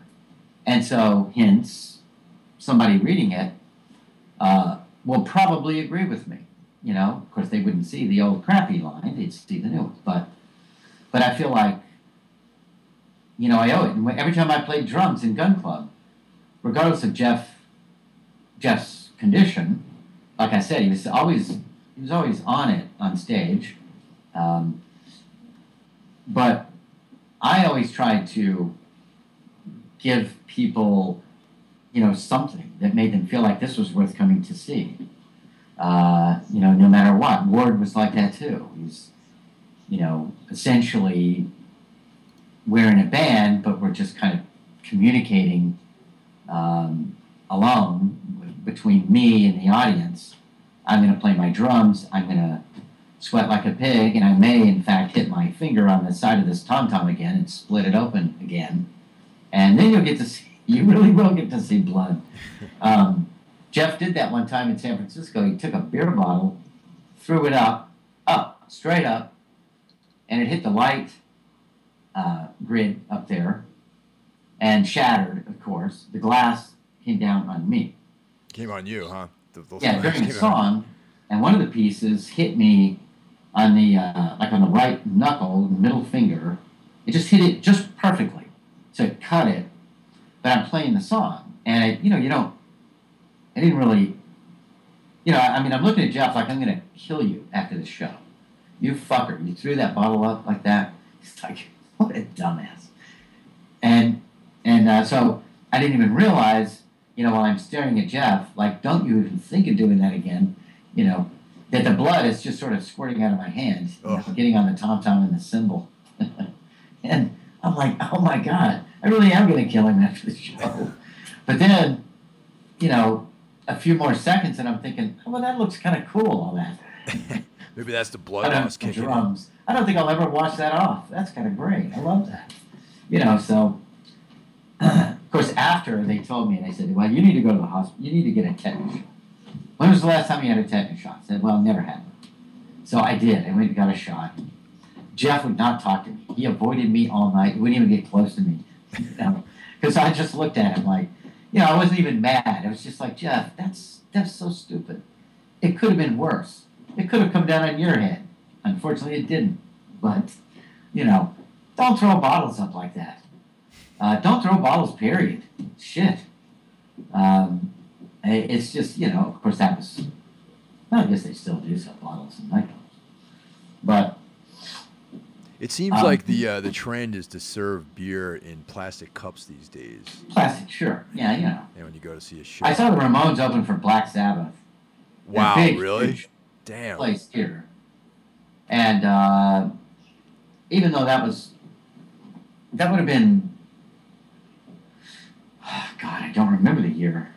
And so, hence, somebody reading it uh, will probably agree with me. You know, of course, they wouldn't see the old crappy line; they'd see the new one. But, but I feel like, you know, I owe it. And every time I played drums in Gun Club, regardless of Jeff, Jeff's condition, like I said, he was always he was always on it on stage. Um, but I always tried to give people, you know, something that made them feel like this was worth coming to see. Uh, you know, no matter what. Ward was like that too. He's, you know, essentially we're in a band, but we're just kind of communicating um, alone between me and the audience. I'm going to play my drums. I'm going to sweat like a pig, and I may, in fact, hit my finger on the side of this tom tom again and split it open again. And then you'll get to see, you really will get to see blood. Um, Jeff did that one time in San Francisco. He took a beer bottle, threw it up, up, straight up, and it hit the light uh, grid up there and shattered, of course. The glass came down on me. Came on you, huh? Yeah, during the on- song, and one of the pieces hit me on the uh, like on the right knuckle, middle finger. It just hit it just perfectly, it cut it. But I'm playing the song, and I, you know, you don't. I didn't really. You know, I mean, I'm looking at Jeff like I'm gonna kill you after the show. You fucker! You threw that bottle up like that. It's like what a dumbass. And and uh, so I didn't even realize you know, while I'm staring at Jeff, like, don't you even think of doing that again, you know, that the blood is just sort of squirting out of my hand, you know, getting on the tom tom and the cymbal. and I'm like, oh my God, I really am going to kill him after the show. But then, you know, a few more seconds, and I'm thinking, oh, well, that looks kind of cool, all that. Maybe that's the blood I don't, loss the kicking in. drums. I don't think I'll ever wash that off. That's kind of great. I love that. You know, so of course after they told me and they said, well, you need to go to the hospital. You need to get a tetanus shot. When was the last time you had a tetanus shot? I said, well, never had one. So I did. I went and got a shot. Jeff would not talk to me. He avoided me all night. He wouldn't even get close to me. Because I just looked at him like, you know, I wasn't even mad. I was just like, Jeff, that's that's so stupid. It could have been worse. It could have come down on your head. Unfortunately, it didn't. But, you know, don't throw bottles up like that. Uh, don't throw bottles, period. Shit. Um, it's just, you know, of course, that was, I guess they still do sell bottles in nightclubs. But, It seems Um, like the uh, the trend is to serve beer in plastic cups these days. plastic, sure. Yeah, you know. And when you go to see a show, I saw the Ramones open for Black Sabbath. wow, big, really? huge Damn. place here. And uh, even though that was, that would have been, God, I don't remember the year.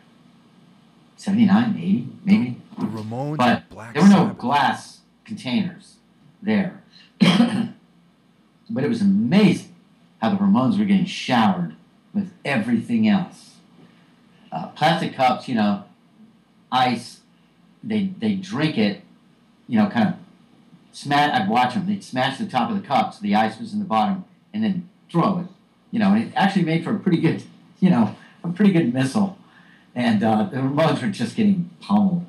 79, 80, maybe. The Ramones But and Black there were no Sabbath. glass containers there. but it was amazing how the Ramones were getting showered with everything else. Uh, plastic cups, you know, ice. They they drink it, you know, kind of smash. I'd watch them. They'd smash the top of the cup so the ice was in the bottom, and then throw it. You know, and it actually made for a pretty good, you know, a pretty good missile. And uh, the Ramones were just getting pummeled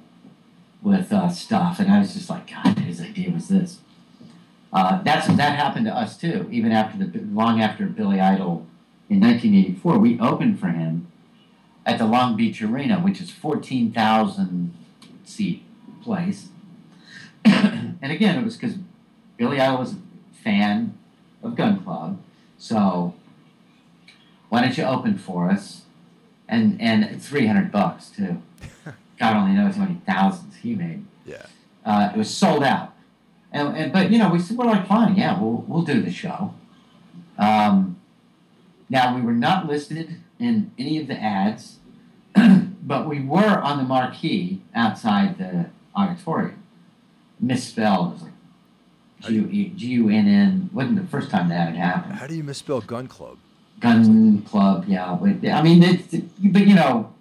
with uh, stuff, and I was just like, God, whose idea was this? Uh, that's that happened to us too. Even after the long after Billy Idol in 1984, we opened for him at the Long Beach Arena, which is 14,000 seat place. and again, it was because Billy Idol was a fan of Gun Club, so why don't you open for us? And and 300 bucks too. God only knows how many thousands he made. Yeah. Uh, it was sold out. And, and but you know we said we're like fine yeah we'll we'll do the show. Um, now we were not listed in any of the ads, but we were on the marquee outside the auditorium. Misspelled it was like G U G U N N. wasn't the first time that had happened. How do you misspell Gun Club? Gun Club, yeah. But I mean, it's, but you know,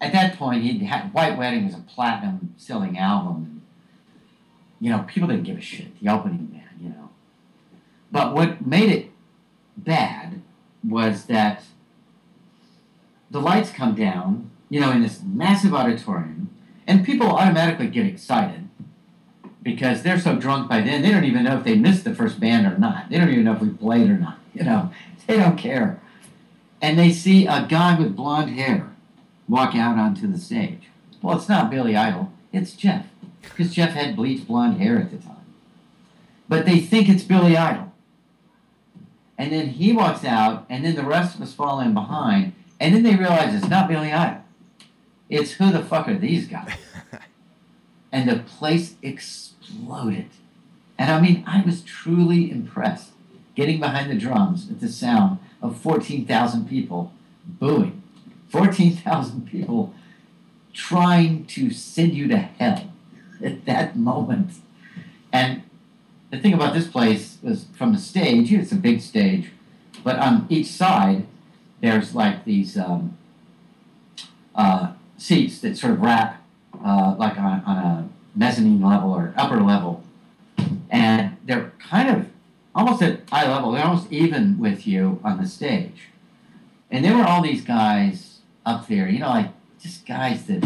at that point, he had White Wedding was a platinum selling album. You know, people didn't give a shit. The opening band, you know. But what made it bad was that the lights come down, you know, in this massive auditorium, and people automatically get excited because they're so drunk by then they don't even know if they missed the first band or not. They don't even know if we played or not. You know, they don't care. And they see a guy with blonde hair walk out onto the stage. Well, it's not Billy Idol. It's Jeff, because Jeff had bleached blonde hair at the time. But they think it's Billy Idol. And then he walks out, and then the rest of us fall in behind, and then they realize it's not Billy Idol. It's who the fuck are these guys? and the place exploded. And I mean, I was truly impressed getting behind the drums at the sound of 14,000 people booing. 14,000 people trying to send you to hell at that moment. And the thing about this place was from the stage, it's a big stage, but on each side, there's like these um, uh, seats that sort of wrap uh, like on, on a mezzanine level or upper level. And they're kind of almost at eye level, they're almost even with you on the stage. And there were all these guys up there, you know, like just guys that,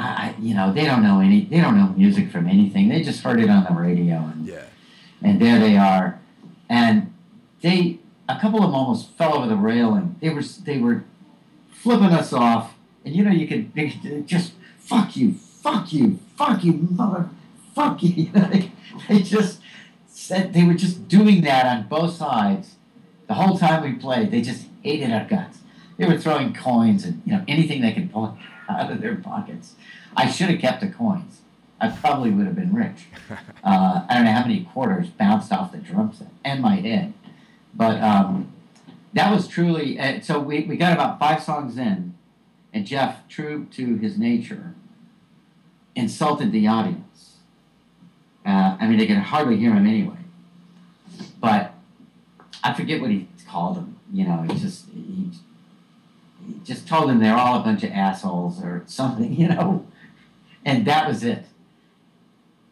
I, you know, they don't know any, they don't know music from anything. They just heard it on the radio, and Yeah. and there they are, and they, a couple of them almost fell over the railing. They were they were flipping us off, and you know you could could just fuck you, fuck you, fuck you, mother, fuck you. You know, they, they just said they were just doing that on both sides the whole time we played. They just hated our guts. They were throwing coins and you know anything they could pull out of their pockets. I should have kept the coins. I probably would have been rich. Uh, I don't know how many quarters bounced off the drum set and my head, but um, that was truly. Uh, so we, we got about five songs in, and Jeff, true to his nature, insulted the audience. Uh, I mean, they could hardly hear him anyway. But I forget what he called them. You know, he just he, he just told them they're all a bunch of assholes or something. You know, and that was it.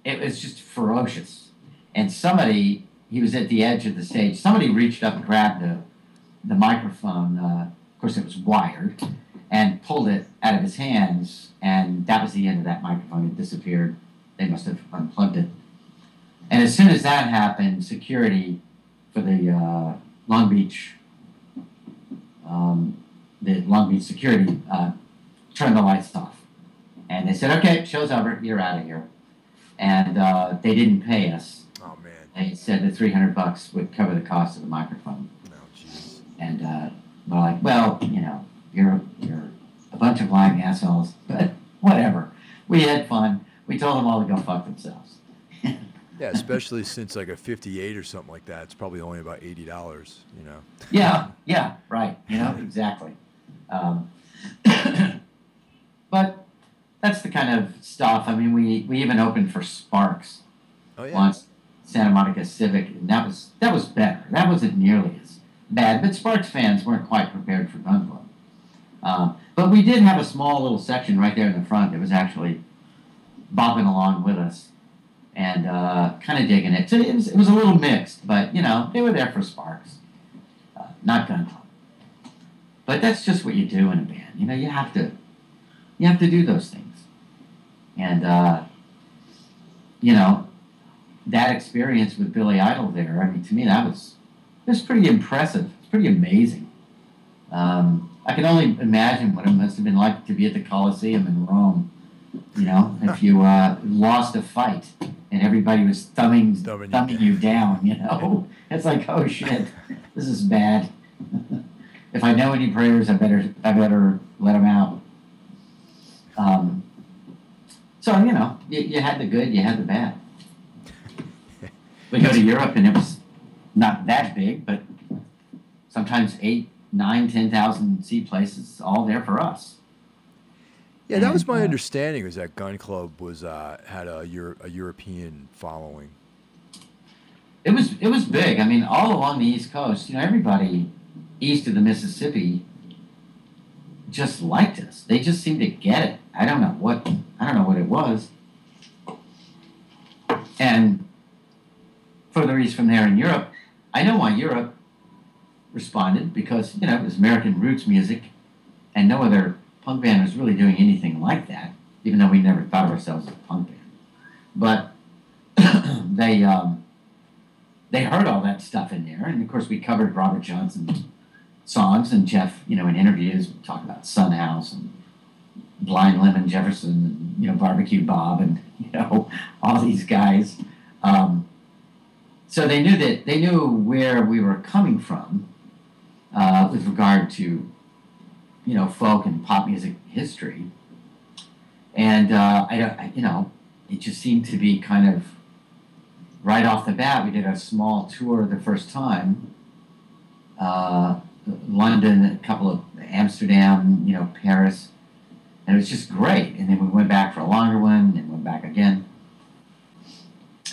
It was just ferocious. And somebody, he was at the edge of the stage. Somebody reached up and grabbed the the microphone. Uh, of course, it was wired, and pulled it out of his hands. And that was the end of that microphone. It disappeared. They must have unplugged it. And as soon as that happened, security for the uh, Long Beach, um, the Long Beach security uh, turned the lights off. And they said, okay, show's over, you're out of here. And uh, they didn't pay us. Oh man. They said the 300 bucks would cover the cost of the microphone. No, jeez. And uh, we're like, well, you know, you're, you're a bunch of lying assholes, but whatever. We had fun. We told them all to go fuck themselves. Yeah, especially since like a 58 or something like that, it's probably only about $80, you know. Yeah, yeah, right. You know, exactly. Um, but that's the kind of stuff. I mean, we we even opened for Sparks Oh yeah. once, Santa Monica Civic, and that was that was better. That wasn't nearly as bad, but Sparks fans weren't quite prepared for Gun Club. Um, but we did have a small little section right there in the front that was actually bopping along with us and uh, kind of digging it. So it was, it was a little mixed, but you know they were there for Sparks, uh, not Gun Club. But that's just what you do in a band. You know, you have to you have to do those things, and uh, you know that experience with Billy Idol there. I mean, to me that was it was pretty impressive. It's pretty amazing. Um, I can only imagine what it must have been like to be at the Coliseum in Rome. You know, if you uh, lost a fight and everybody was thumbing Thumbing you down. You know, it's like, oh shit, this is bad. if I know any prayers, I better I better let them out. Um, so you know, you, you had the good, you had the bad. We go to Europe and it was not that big, but sometimes eight, nine, ten thousand seat places, all there for us. Yeah, that was my uh, understanding. Was that Gun Club was uh, had a Euro- a European following. It was it was big. I mean, all along the East Coast, you know, everybody east of the Mississippi just liked us. They just seemed to get it. I don't know what I don't know what it was. And further east from there in Europe, I know why Europe responded because you know it was American roots music, and no other punk band was really doing anything like that. Even though we never thought of ourselves as a punk band, but they um, they heard all that stuff in there, and of course we covered Robert Johnson songs, and Jeff, you know, in interviews would talk about Son House and Blind Lemon Jefferson, and you know Barbecue Bob, and you know all these guys. Um, so they knew that they knew where we were coming from uh, with regard to you know folk and pop music history, and uh, I, don't- I you know it just seemed to be kind of right off the bat, we did a small tour the first time. Uh, London, a couple of Amsterdam, you know, Paris, and it was just great. And then we went back for a longer one, and went back again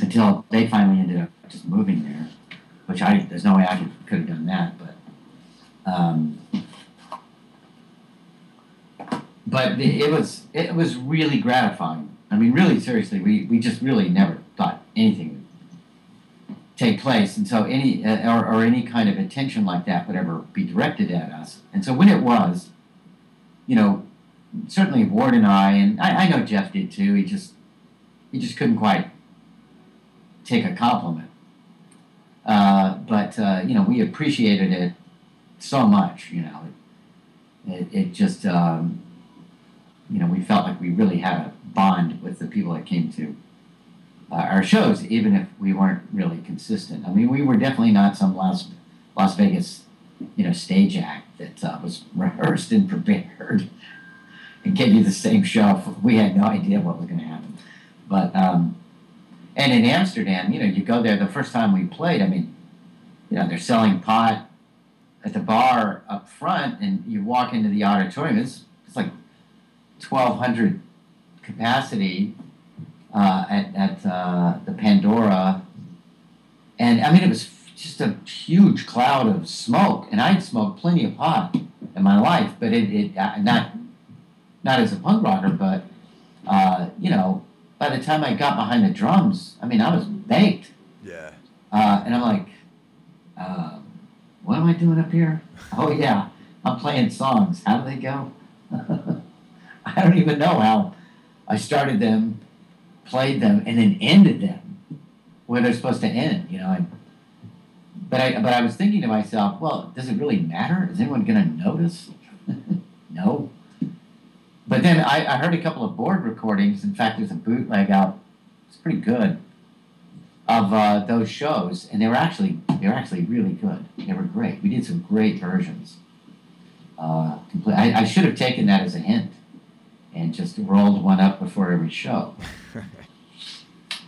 until they finally ended up just moving there, which I there's no way I could could have done that, but. Um, but it was it was really gratifying. I mean, really seriously, we, we just really never thought anything take place, and so any uh, or, or any kind of attention like that would ever be directed at us. And so when it was, you know, certainly Ward and I, and I, I know Jeff did too. He just he just couldn't quite take a compliment. Uh, but uh, you know, we appreciated it so much. You know, it it, it just um, you know we felt like we really had a bond with the people that came to uh, our shows, even if we weren't really consistent. I mean, we were definitely not some Las Las Vegas, you know, stage act that uh, was rehearsed and prepared and gave you the same show. We had no idea what was going to happen, but um, and in Amsterdam, you know, you go there the first time we played. I mean, you know, they're selling pot at the bar up front, and you walk into the auditorium. It's it's like twelve hundred capacity uh, at at uh, the Pandora, and I mean it was just a huge cloud of smoke. And I'd smoked plenty of pot in my life, but it, it uh, not not as a punk rocker, but uh, you know, by the time I got behind the drums, I mean I was baked, Yeah. uh, and I'm like, um, what am I doing up here? Oh yeah, I'm playing songs. How do they go? I don't even know how I started them, played them, and then ended them where they're supposed to end. You know, and, but I but I was thinking to myself, well, does it really matter? Is anyone going to notice? no. But then I, I heard a couple of board recordings. In fact, there's a bootleg out. It's pretty good of uh, those shows, and they were actually they were actually really good. They were great. We did some great versions. Uh, complete, I, I should have taken that as a hint and just rolled one up before every show.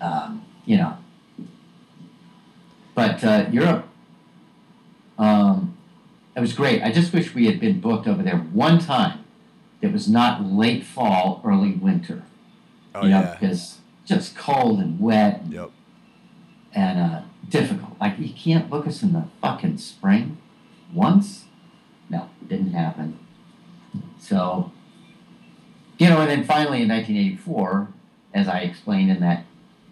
um, you know. But uh, Europe, um, it was great. I just wish we had been booked over there one time that was not late fall, early winter. Oh you know, yeah. because just cold and wet Yep. and uh, difficult. Like you can't book us in the fucking spring once. No, didn't happen. So, you know, and then finally in 1984, as I explained in that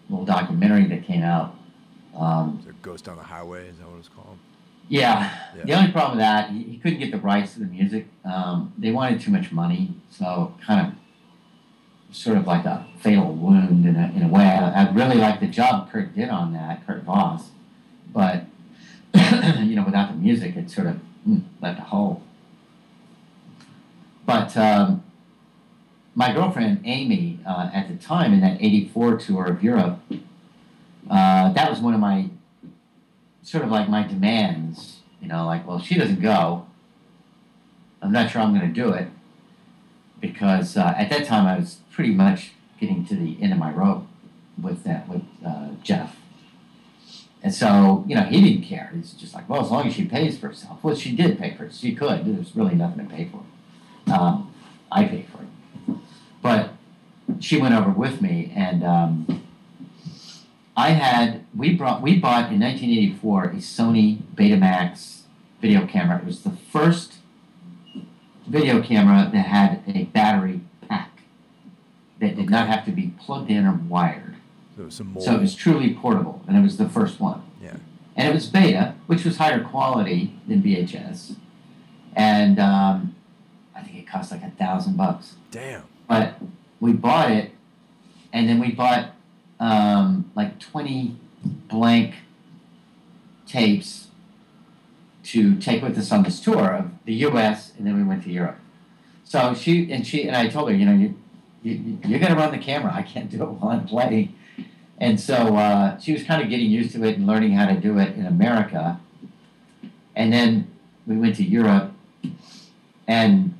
little documentary that came out, um, So Ghost on the Highway is that what it's called? yeah, Yeah. the only problem with that, he, he couldn't get the rights to the music. Um, they wanted too much money, so kind of sort of like a fatal wound in a, in a way. I, I really like the job Kurt did on that, Kurt Voss, but you know, without the music, it sort of mm, left a hole. But um, my girlfriend Amy, uh, at the time in that '84 tour of Europe, uh, that was one of my sort of like my demands. You know, like, well, she doesn't go, I'm not sure I'm going to do it because uh, at that time I was pretty much getting to the end of my rope with that with uh, Jeff. And so, you know, he didn't care. He's just like, well, as long as she pays for herself. Well, she did pay for it. She could. There's really nothing to pay for. Um, I paid for it. She went over with me, and um, I had we brought we bought in 1984 a Sony Betamax video camera. It was the first video camera that had a battery pack that did not have to be plugged in or wired. So it was some. So it was truly portable, and it was the first one. Yeah. And it was beta, which was higher quality than VHS, and um, I think it cost like a thousand bucks. Damn. But we bought it, and then we bought um, like twenty blank tapes to take with us on this tour of the U.S. and then we went to Europe. So she and she and I told her, you know, you you you're gonna run the camera. I can't do it while I'm playing. And so uh, she was kind of getting used to it and learning how to do it in America. And then we went to Europe, and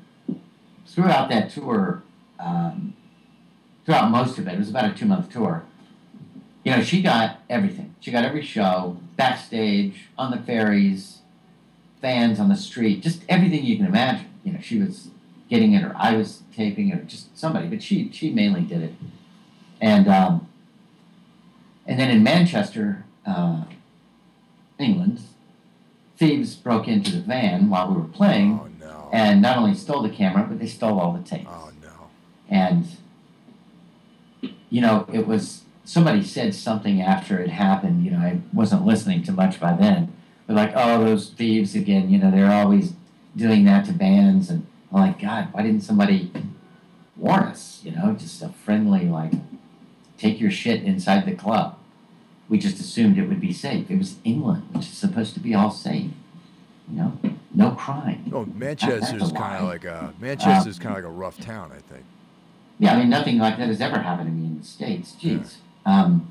throughout that tour, um, throughout most of it, it was about a two month tour. You know, she got everything. She got every show, backstage, on the ferries, fans on the street, just everything you can imagine. You know, she was getting it, or I was taping it, or just somebody, but she she mainly did it. And um, and then in Manchester, uh, England, thieves broke into the van while we were playing, Oh no. and not only stole the camera, but they stole all the tapes. Oh no. And, you know, it was somebody said something after it happened. You know, I wasn't listening to much by then. But like, oh, those thieves again. You know, they're always doing that to bands. And I'm like, God, why didn't somebody warn us? You know, just a friendly like, take your shit inside the club. We just assumed it would be safe. It was England, which is supposed to be all safe. You know, no crime. Oh, Manchester's kind of like a uh, Manchester's kind of like a rough town, I think. Yeah, I mean, nothing like that has ever happened to me in the states. Jeez. Um,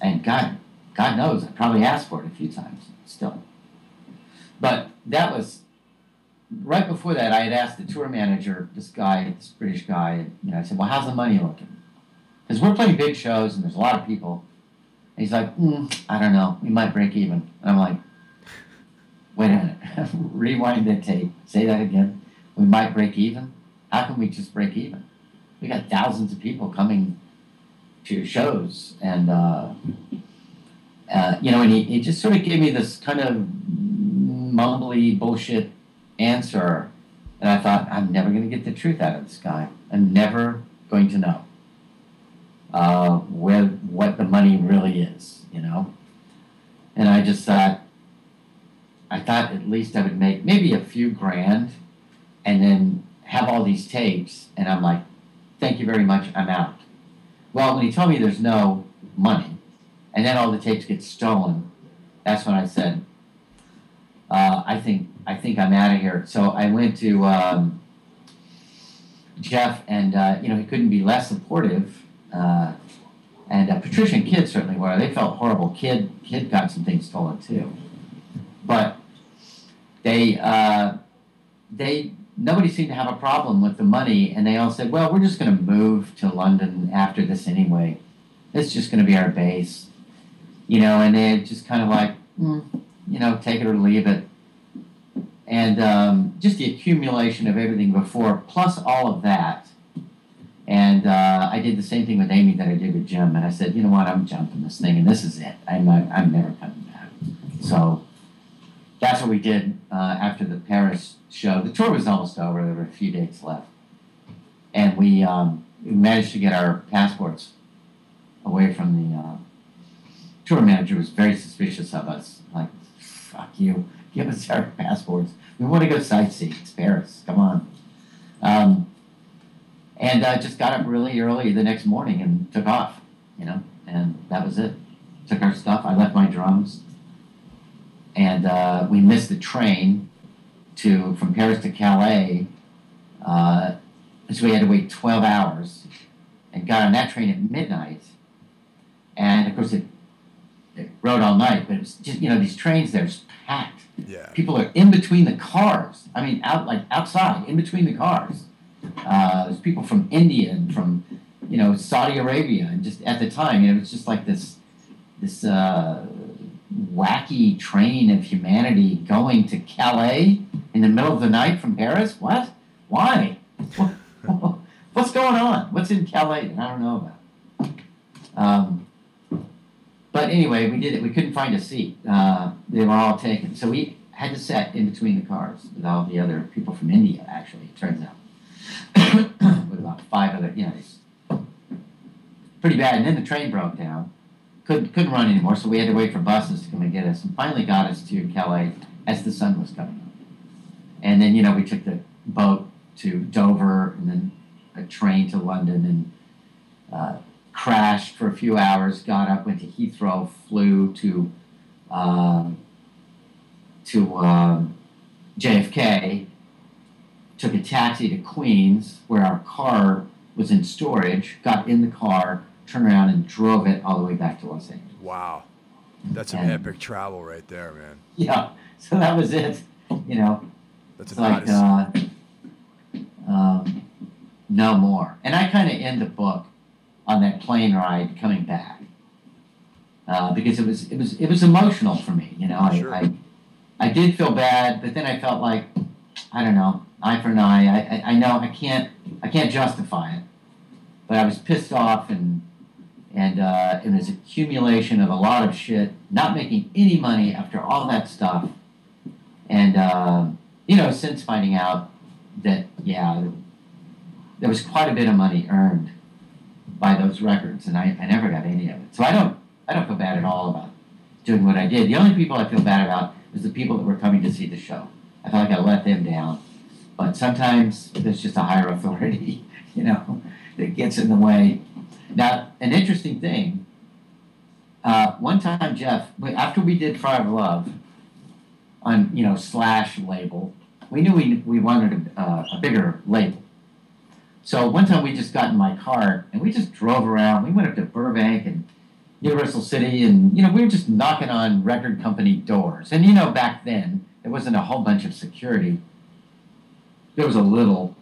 and God, God knows, I probably asked for it a few times still. But that was right before that. I had asked the tour manager, this guy, this British guy. You know, I said, "Well, how's the money looking?" Because we're playing big shows and there's a lot of people. And he's like, mm, "I don't know. We might break even." And I'm like, "Wait a minute. Rewind the tape. Say that again. We might break even." How can we just break even? We got thousands of people coming to your shows, and uh, uh, you know, and he, he just sort of gave me this kind of mumbly bullshit answer, and I thought I'm never going to get the truth out of this guy. I'm never going to know uh, where what the money really is, you know. And I just thought, I thought at least I would make maybe a few grand, and then have all these tapes, and I'm like, thank you very much, I'm out. Well, when he told me there's no money, and then all the tapes get stolen, that's when I said, uh, I think I think I'm out of here. So I went to um, Jeff, and uh, you know he couldn't be less supportive. Uh, and uh, Patricia and Kid certainly were. They felt horrible. Kid Kid got some things stolen too, but they uh, they nobody seemed to have a problem with the money, and they all said, "Well, we're just going to move to London after this anyway. It's just going to be our base." You know, and they just kind of like, mm, you know, take it or leave it. and um, just the accumulation of everything before, plus all of that. And uh, I did the same thing with Amy that I did with Jim, and I said, you know what, I'm jumping this thing, and this is it. I'm not, I'm never coming back. So we did uh, after the Paris show. The tour was almost over. There were a few dates left, and we, um, we managed to get our passports away from the uh, tour manager. Was very suspicious of us. Like, fuck you, give us our passports. We want to go sightseeing. It's Paris. Come on. Um, and uh, just got up really early the next morning and took off. You know, and that was it. Took our stuff. I left my drums and uh, we missed the train to from Paris to Calais. Uh, so we had to wait 12 hours and got on that train at midnight. And of course, it, it rode all night, but it was just, you know, these trains, they're packed. Yeah. People are in between the cars. I mean, out like outside, in between the cars. Uh, there's people from India and from, you know, Saudi Arabia, and just at the time, you know, it was just like this, this uh, wacky train of humanity going to Calais in the middle of the night from Paris? What? Why? What's going on? What's in Calais? I don't know about. Um, but anyway, we did it. We couldn't find a seat. Uh, they were all taken. So we had to sit in between the cars with all the other people from India, actually, it turns out. with about five other, you know, pretty bad. And then the train broke down couldn't couldn't run anymore, so we had to wait for buses to come and get us, and finally got us to Calais as the sun was coming up. And then you know we took the boat to Dover, and then a train to London, and uh, crashed for a few hours. Got up, went to Heathrow, flew to um, to um, JFK, took a taxi to Queens, where our car was in storage. Got in the car turned around and drove it all the way back to Los Angeles. Wow. That's and, epic travel right there, man. Yeah. So that was it. You know, that's it's like uh, um, no more. And I kind of end the book on that plane ride coming back uh, because it was it was it was emotional for me. You know, sure. I, I I did feel bad, but then I felt like I don't know, eye for an eye. I, I, I know I can't I can't justify it, but I was pissed off and and uh, it was accumulation of a lot of shit, not making any money after all that stuff, and uh, you know, since finding out that yeah, there was quite a bit of money earned by those records, and I, I never got any of it. So I don't I don't feel bad at all about doing what I did. The only people I feel bad about is the people that were coming to see the show. I felt like I let them down, but sometimes there's just a higher authority, you know, that gets in the way now, an interesting thing. Uh, one time, Jeff, after we did Fire of Love on you know slash label, we knew we we wanted a, uh, a bigger label. So one time we just got in my car and we just drove around. We went up to Burbank and Universal City, and you know we were just knocking on record company doors. And you know back then there wasn't a whole bunch of security. There was a little,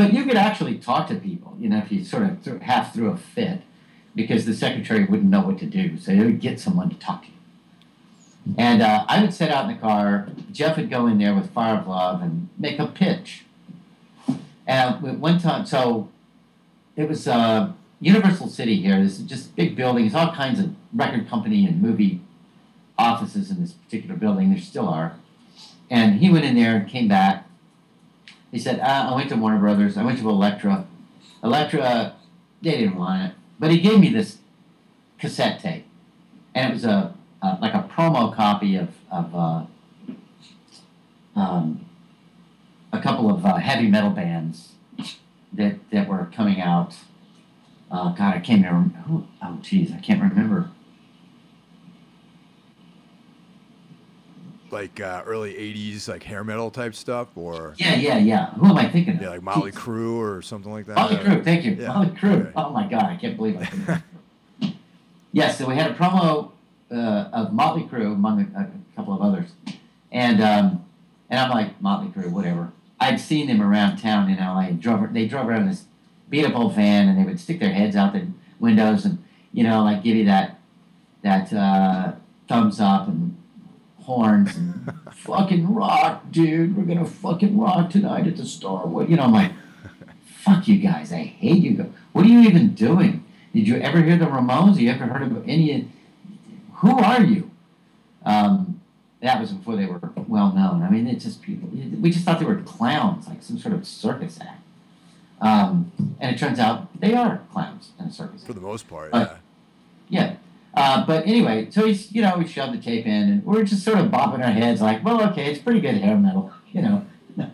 but you could actually talk to people, you know, if you sort of half threw a fit, because the secretary wouldn't know what to do. So they would get someone to talk to you. And uh, I would sit out in the car. Jeff would go in there with Fire of Love and make a pitch. And one time, so it was uh, Universal City here. This is just big buildings, all kinds of record company and movie offices in this particular building. There still are. And he went in there and came back he said, uh, I went to Warner Brothers. I went to Elektra. Elektra, they didn't want it. But he gave me this cassette tape. And it was a, a like a promo copy of, of uh, um, a couple of uh, heavy metal bands that, that were coming out. Uh, God, I can't remember. Who, oh, geez, I can't remember like uh, early '80s, like hair metal type stuff, or yeah, yeah, yeah. Who am I thinking of? Yeah, like Motley Crue or something like that. Motley Crue, thank you. Yeah. Motley Crue. Okay. Oh my God, I can't believe I. yes, so we had a promo uh, of Motley Crue among a, a couple of others, and um, and I'm like Motley Crue, whatever. I'd seen them around town in LA. Drove, they drove around this beat up old van, and they would stick their heads out the windows and you know like give you that that uh, thumbs up and horns and fucking rock, dude. We're gonna fucking rock tonight at the Starwood. You know, I'm like, fuck you guys. I hate you. What are you even doing? Did you ever hear the Ramones? You ever heard of any? Who are you? Um, that was before they were well known. I mean, it's just people. We just thought they were clowns, like some sort of circus act. Um, and it turns out they are clowns in a circus. For the most part, Uh, yeah. Uh, but anyway, so he's, you know, we shoved the tape in and we're just sort of bobbing our heads like, well, okay, it's pretty good hair metal, you know.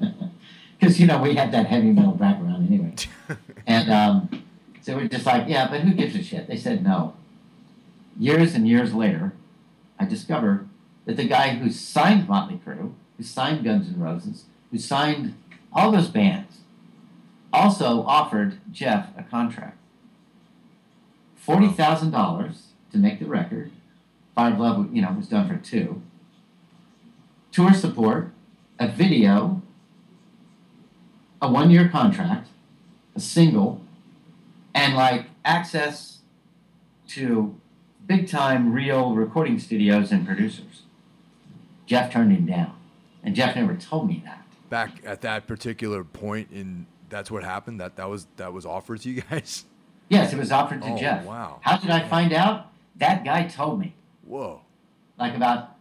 Because, you know, we had that heavy metal background anyway. and um, so we're just like, yeah, but who gives a shit? They said no. Years and years later, I discovered that the guy who signed Motley Crue, who signed Guns N' Roses, who signed all those bands, also offered Jeff a contract. Forty thousand dollars to make the record. Fire of Love, you know, was done for two. Tour support, a video, a one-year contract, a single, and like access to big-time real recording studios and producers. Jeff turned him down, and Jeff never told me that. back at that particular point in that's what happened. That that was that was offered to you guys. Yes, it was offered to Oh, Jeff. wow. How did I find out? That guy told me. Whoa. like about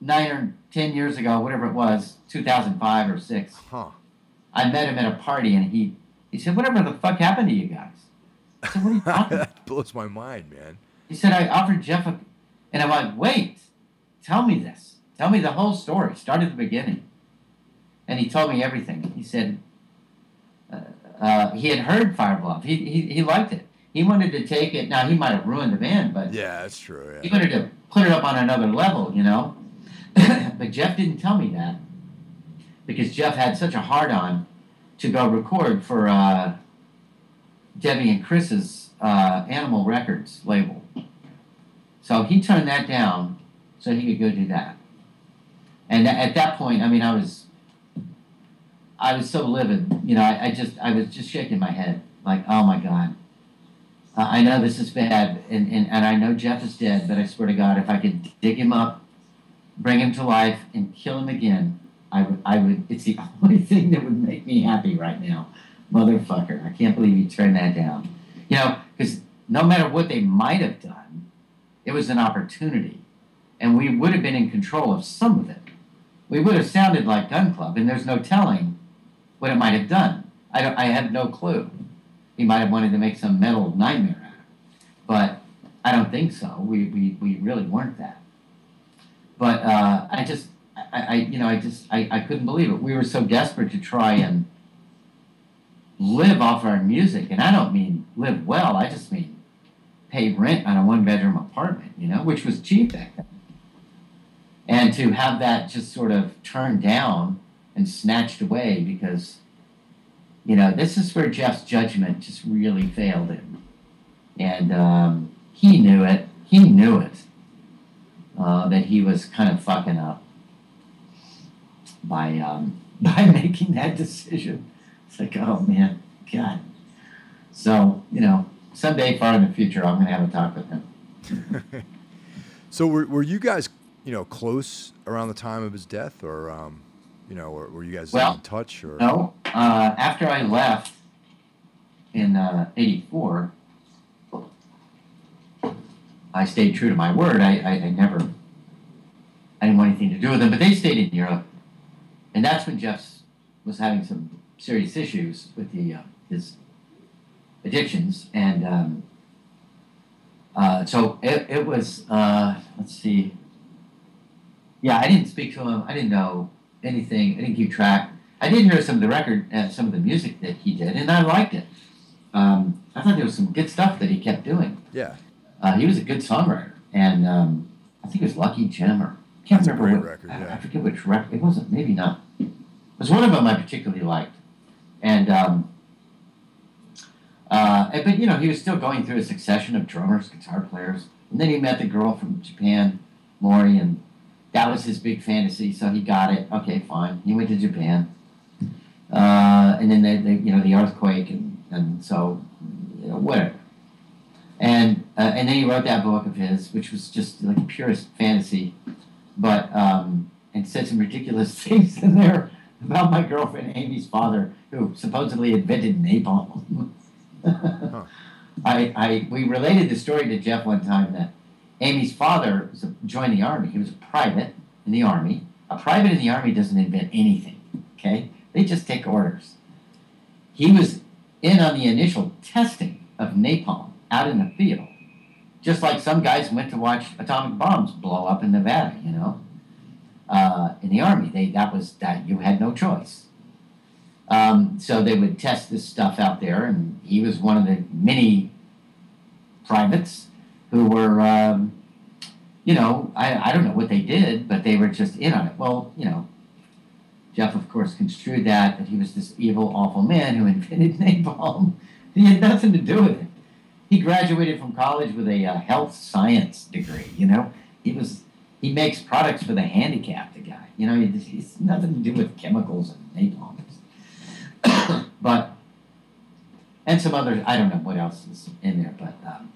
nine or ten years ago, whatever it was, 2005 or six. Huh. I met him at a party, and he he said, "Whatever the fuck happened to you guys?" I said, "What are you talking?" about? that blows my mind, man. He said, "I offered Jeff a," and I'm like, "Wait, tell me this. Tell me the whole story. Start at the beginning." And he told me everything. He said uh, uh, he had heard Fire Love. He, he he liked it. He wanted to take it. Now he might have ruined the band, but Yeah, that's true. he wanted to put it up on another level, you know. but Jeff didn't tell me that because Jeff had such a hard on to go record for uh, Debbie and Chris's uh, Animal Records label. So he turned that down so he could go do that. And at that point, I mean, I was, I was so livid. You know, I, I just, I was just shaking my head, like, oh my god. Uh, I know this is bad, and, and, and I know Jeff is dead, but I swear to God, if I could dig him up, bring him to life, and kill him again, I would, I would. It's the only thing that would make me happy right now, motherfucker. I can't believe you turned that down. You know, because no matter what they might have done, it was an opportunity, and we would have been in control of some of it. We would have sounded like Gun Club, and there's no telling what it might have done. I don't. I have no clue he might have wanted to make some metal nightmare out of it. But I don't think so. We, we, we really weren't that. But uh, I just, I, I, you know, I just, I, I couldn't believe it. We were so desperate to try and live off our music. And I don't mean live well, I just mean pay rent on a one bedroom apartment, you know, which was cheap back then. And to have that just sort of turned down and snatched away because you know, this is where Jeff's judgment just really failed him. And um, he knew it. He knew it. Uh, that he was kind of fucking up by um, by making that decision. It's like, oh man, God. So, you know, someday far in the future, I'm going to have a talk with him. So were were you guys, you know, close around the time of his death, or um, you know, were, were you guys Well, in touch, or No, uh, after I left in uh, 84, I stayed true to my word. I, I, I never, I didn't want anything to do with them, but they stayed in Europe. And that's when Jeff was having some serious issues with the, uh, his addictions. And um, uh, so it, it was, uh, let's see. Yeah, I didn't speak to him. I didn't know anything. I didn't keep track. I did hear some of the record, and some of the music that he did, and I liked it. Um, I thought there was some good stuff that he kept doing. yeah, Uh, he was a good songwriter, and um, I think it was Lucky Jim or I can't That's remember what. record, I, yeah. I forget which record. It wasn't. Maybe not. It was one of them I particularly liked, and um, uh, but you know he was still going through a succession of drummers, guitar players, and then he met the girl from Japan, Mori, and that was his big fantasy. So he got it. Okay, fine. He went to Japan, uh, and then they, they, you know, the earthquake, and and so you know, whatever. And uh, and then he wrote that book of his, which was just like purest fantasy. But um, said some ridiculous things in there about my girlfriend Amy's father, who supposedly invented napalm. huh. I, I we related the story to Jeff one time that Amy's father was a, joined the army. He was a private in the army. A private in the army doesn't invent anything. Okay, they just take orders. He was in on the initial testing of napalm out in the field, just like some guys went to watch atomic bombs blow up in Nevada. You know, uh, in the army, they that was that you had no choice. Um, so they would test this stuff out there, and he was one of the many privates who were, um, you know, I, I don't know what they did, but they were just in on it. Well, you know, Jeff, of course, construed that that he was this evil, awful man who invented napalm. He had nothing to do with it. He graduated from college with a uh, health science degree. You know, he was he makes products for the handicapped. The guy, you know, he's nothing to do with chemicals and napalm. but and some other I don't know what else is in there, but um,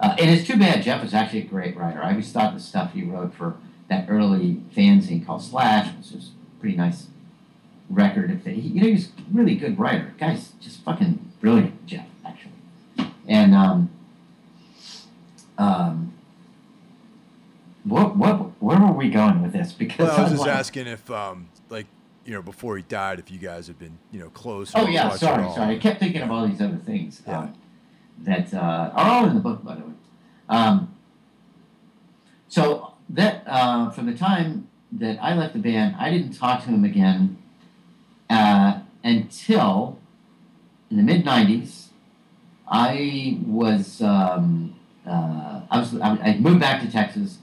uh, and it's too bad. Jeff was actually a great writer. I always thought the stuff he wrote for that early fanzine called Slash was just pretty nice record. If they, you know, he was really good writer. Guy's just fucking brilliant, Jeff, actually. And um, um, what what where were we going with this? Because well, I was just like, asking if um, like you know, before he died, if you guys had been, you know, close. Oh yeah, sorry, sorry. I kept thinking of all these other things yeah. um, that uh, are all in the book, by the way. Um, so that uh, from the time that I left the band, I didn't talk to him again uh, until in the mid '90s. I was um, uh, I was I moved back to Texas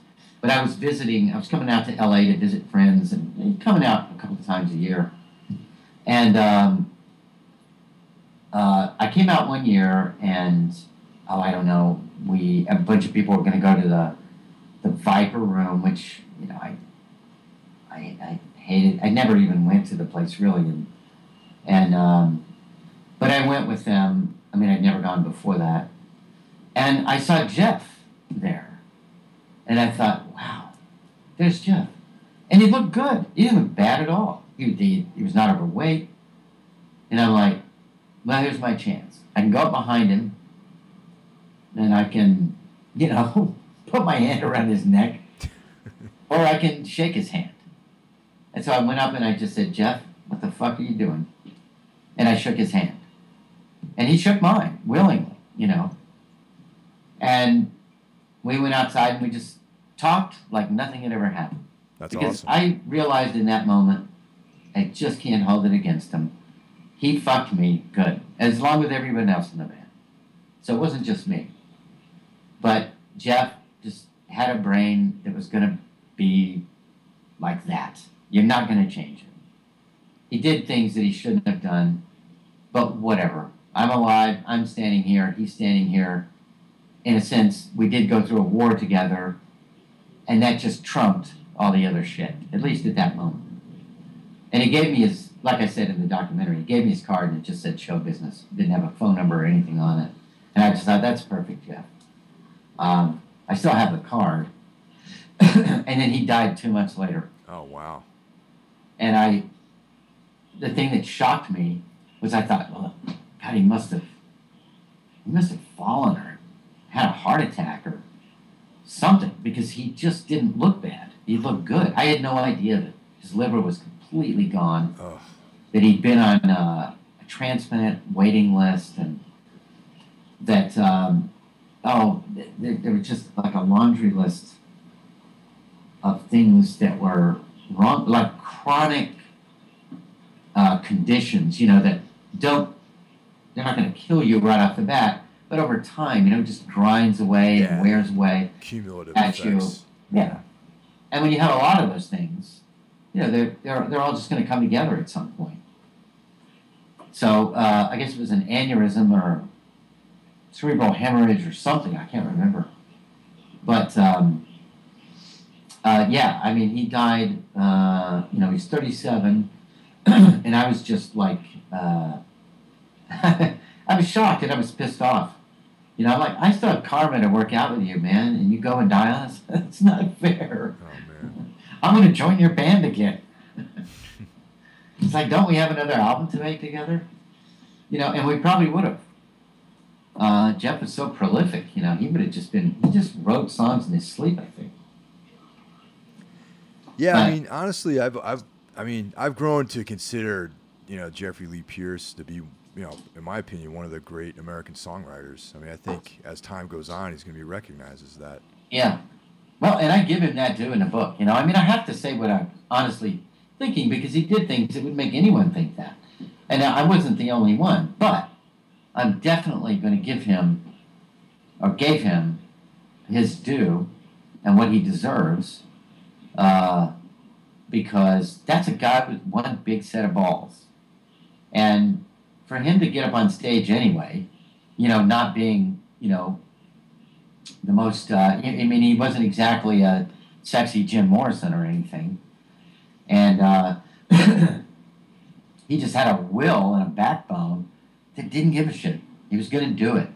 but I was visiting, I was coming out to LA to visit friends and coming out a couple of times a year. And um, uh, I came out one year and, oh, I don't know, we, a bunch of people were going to go to the, the Viper room, which, you know, I, I, I hated, I never even went to the place really. And, and um, but I went with them. I mean, I'd never gone before that. And I saw Jeff there and I thought, wow, there's Jeff. And he looked good. He didn't look bad at all. He, he, he was not overweight. And I'm like, well, here's my chance. I can go up behind him and I can, you know, put my hand around his neck or I can shake his hand. And so I went up and I just said, Jeff, what the fuck are you doing? And I shook his hand. And he shook mine willingly, you know. And we went outside and we just talked like nothing had ever happened. That's because awesome. I realized in that moment, I just can't hold it against him. He fucked me good, as long as everyone else in the band. So it wasn't just me. But Jeff just had a brain that was going to be like that. You're not going to change him. He did things that he shouldn't have done, but whatever. I'm alive. I'm standing here. He's standing here in a sense, we did go through a war together, and that just trumped all the other shit, at least at that moment. And he gave me his, like I said in the documentary, he gave me his card and it just said show business. Didn't have a phone number or anything on it. And I just thought, that's perfect, Jeff. Um, I still have the card. and then he died two months later. Oh, wow. And I, the thing that shocked me was I thought, well, God, he must have, he must have fallen or had a heart attack or something because he just didn't look bad. He looked good. I had no idea that his liver was completely gone, Ugh. that he'd been on uh, a transplant waiting list, and that, um, oh, there, there was just like a laundry list of things that were like chronic uh, conditions, you know, that don't, they're not going to kill you right off the bat, but over time, you know, just grinds away yeah. and wears away Cumulative at effects. you. Yeah. And when you have a lot of those things, you know, they're, they're, they're all just going to come together at some point. So uh, I guess it was an aneurysm or cerebral hemorrhage or something. I can't remember. But um, uh, yeah, I mean, he died, uh, you know, he's 37. and I was just like, uh, I was shocked and I was pissed off. You know, I'm like, I still have karma to work out with you, man, and you go and die on us. That's not fair. Oh, man. I'm going to join your band again. it's like, don't we have another album to make together? You know, and we probably would have. Uh, Jeff was so prolific, you know, he would have just been, he just wrote songs in his sleep, I think. Yeah, I mean, honestly, I've, I've, I mean, I've grown to consider, you know, Jeffrey Lee Pierce to be, you know, in my opinion, one of the great American songwriters. I mean, I think as time goes on, he's going to be recognized as that. Yeah. Well, and I give him that too in the book. You know, I mean, I have to say what I'm honestly thinking because he did things that would make anyone think that. And I wasn't the only one, but I'm definitely going to give him or gave him his due and what he deserves uh, because that's a guy with one big set of balls. And for him to get up on stage anyway, you know, not being, you know, the most, uh, I mean, he wasn't exactly a sexy Jim Morrison or anything. And uh, he just had a will and a backbone that didn't give a shit. He was going to do it.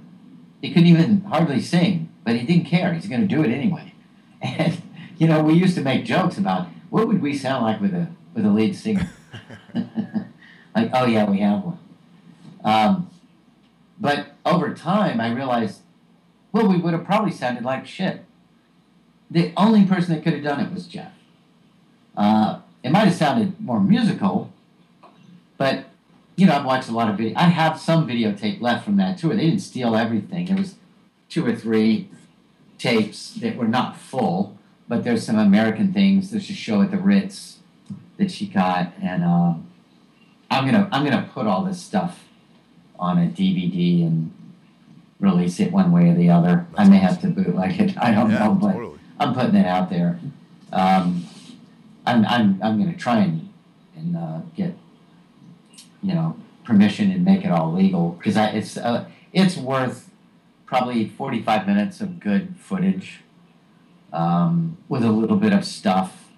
He couldn't even hardly sing, but he didn't care. He's going to do it anyway. And you know, we used to make jokes about what would we sound like with a with a lead singer. like, oh yeah, we have one. Um, but over time, I realized, well, we would have probably sounded like shit. The only person that could have done it was Jeff. Uh, it might have sounded more musical, but you know, I've watched a lot of video. I have some videotape left from that tour. They didn't steal everything. There was two or three tapes that were not full but there's some American things. There's a show at the Ritz that she got, and uh, I'm gonna I'm gonna put all this stuff on a DVD and release it one way or the other. That's I may awesome. have to bootleg it. I don't yeah, know, but totally. I'm putting it out there. Um, I'm I'm I'm gonna try and and uh, get you know permission and make it all legal because it's uh, it's worth probably 45 minutes of good footage um, with a little bit of stuff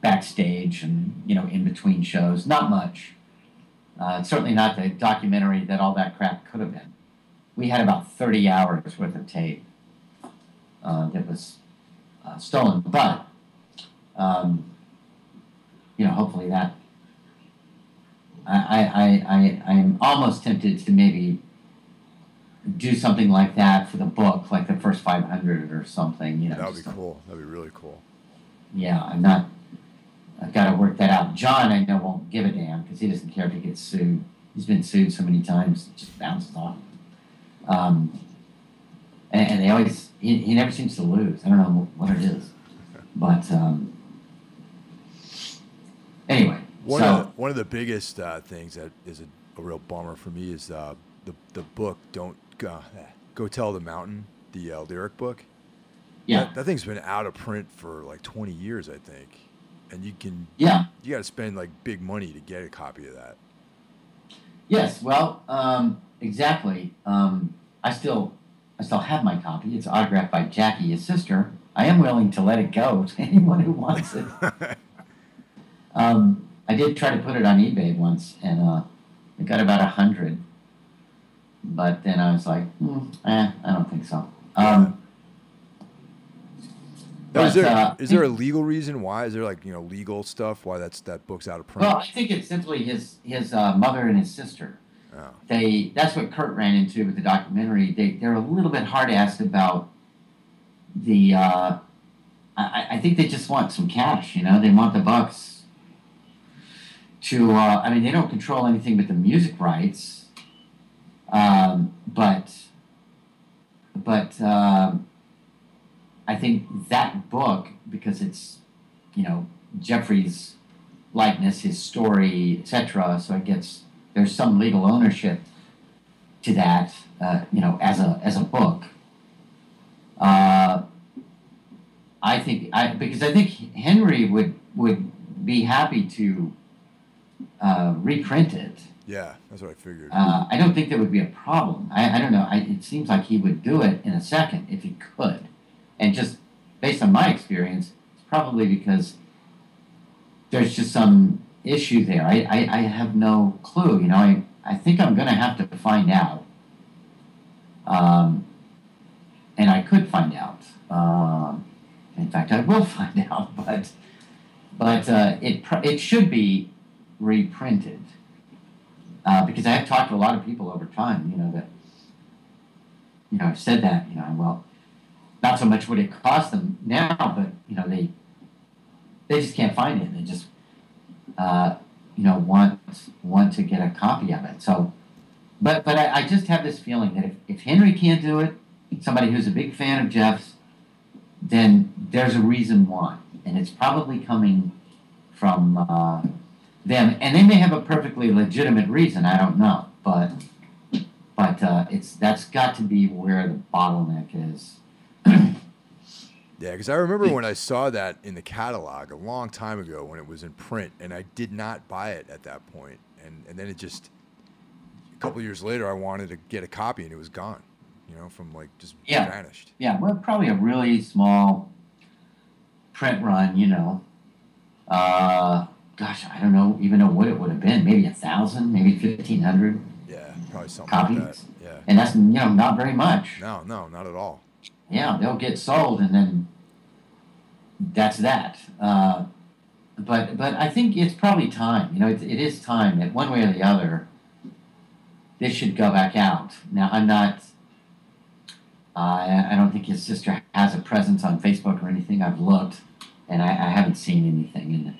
backstage and you know in between shows. Not much. Uh, certainly not the documentary that all that crap could have been. We had about 30 hours worth of tape uh, that was uh, stolen, but um, you know, hopefully that. I, I, I, I'm almost tempted to maybe do something like that for the book, like the first 500 or something. You know, that would be cool. That'd be really cool. Yeah, I'm not. I've got to work that out. John, I know, won't give a damn because he doesn't care if he gets sued. He's been sued so many times, it just bounces off. Um, and, and, they always, he, he never seems to lose. I don't know what it is, but um, anyway. One so, of the, one of the biggest uh, things that is a, a, real bummer for me is uh, the the book "Don't go, go tell the mountain, the uh, lyric book. Yeah, that, that, thing's been out of print for like 20 years, I think, and you can yeah you got to spend like big money to get a copy of that. Yes, well, um, exactly. Um, I still I still have my copy. It's autographed by Jackie, his sister. I am willing to let it go to anyone who wants it. um, I did try to put it on eBay once, and uh, it got about a hundred but then I was like, mm, eh, I don't think so. Um, but, is there uh, is there a legal reason why? Is there like you know legal stuff why that's that book's out of print? Well, I think it's simply his his uh, mother and his sister. Oh. They that's what Kurt ran into with the documentary. They they're a little bit hard assed about the. Uh, I, I think they just want some cash. You know, they want the bucks. To uh, I mean, they don't control anything but the music rights um, but but um, I think that book because it's you know Jeffrey's likeness, his story, etc. So it gets there's some legal ownership to that, uh, you know, as a as a book. Uh, I think I because I think Henry would would be happy to uh, reprint it yeah, that's what I figured. Uh, I don't think that would be a problem. I, I don't know. I, it seems like he would do it in a second if he could. And just based on my experience, it's probably because there's just some issue there. I, I, I have no clue. You know, I, I think I'm going to have to find out. Um, and I could find out. Um, in fact, I will find out, but but uh, it it should be reprinted uh, because I have talked to a lot of people over time. You know that you know said that you know well not so much what it cost them now, but you know they they just can't find it. They just uh, you know want want to get a copy of it. So, but but I, I just have this feeling that if, if Henry can't do it, somebody who's a big fan of Jeff's, then there's a reason why, and it's probably coming from uh, them, and they may have a perfectly legitimate reason. I don't know, but but uh, it's that's got to be where the bottleneck is. Yeah, because I remember when I saw that in the catalog a long time ago when it was in print, and I did not buy it at that point, and and then it just a couple years later I wanted to get a copy and it was gone, you know, from like just Yeah. vanished. Yeah, well, probably a really small print run, you know. Uh, gosh, I don't know, even know what it would have been. Maybe a thousand, maybe fifteen hundred, Yeah, probably something like that. Copies? Yeah. and that's you know not very much. No, no, not at all. Yeah, they'll get sold, and then that's that. Uh, but but I think it's probably time. You know, it, it is time that one way or the other, this should go back out. Now I'm not. Uh, I I don't think his sister has a presence on Facebook or anything. I've looked, and I, I haven't seen anything. And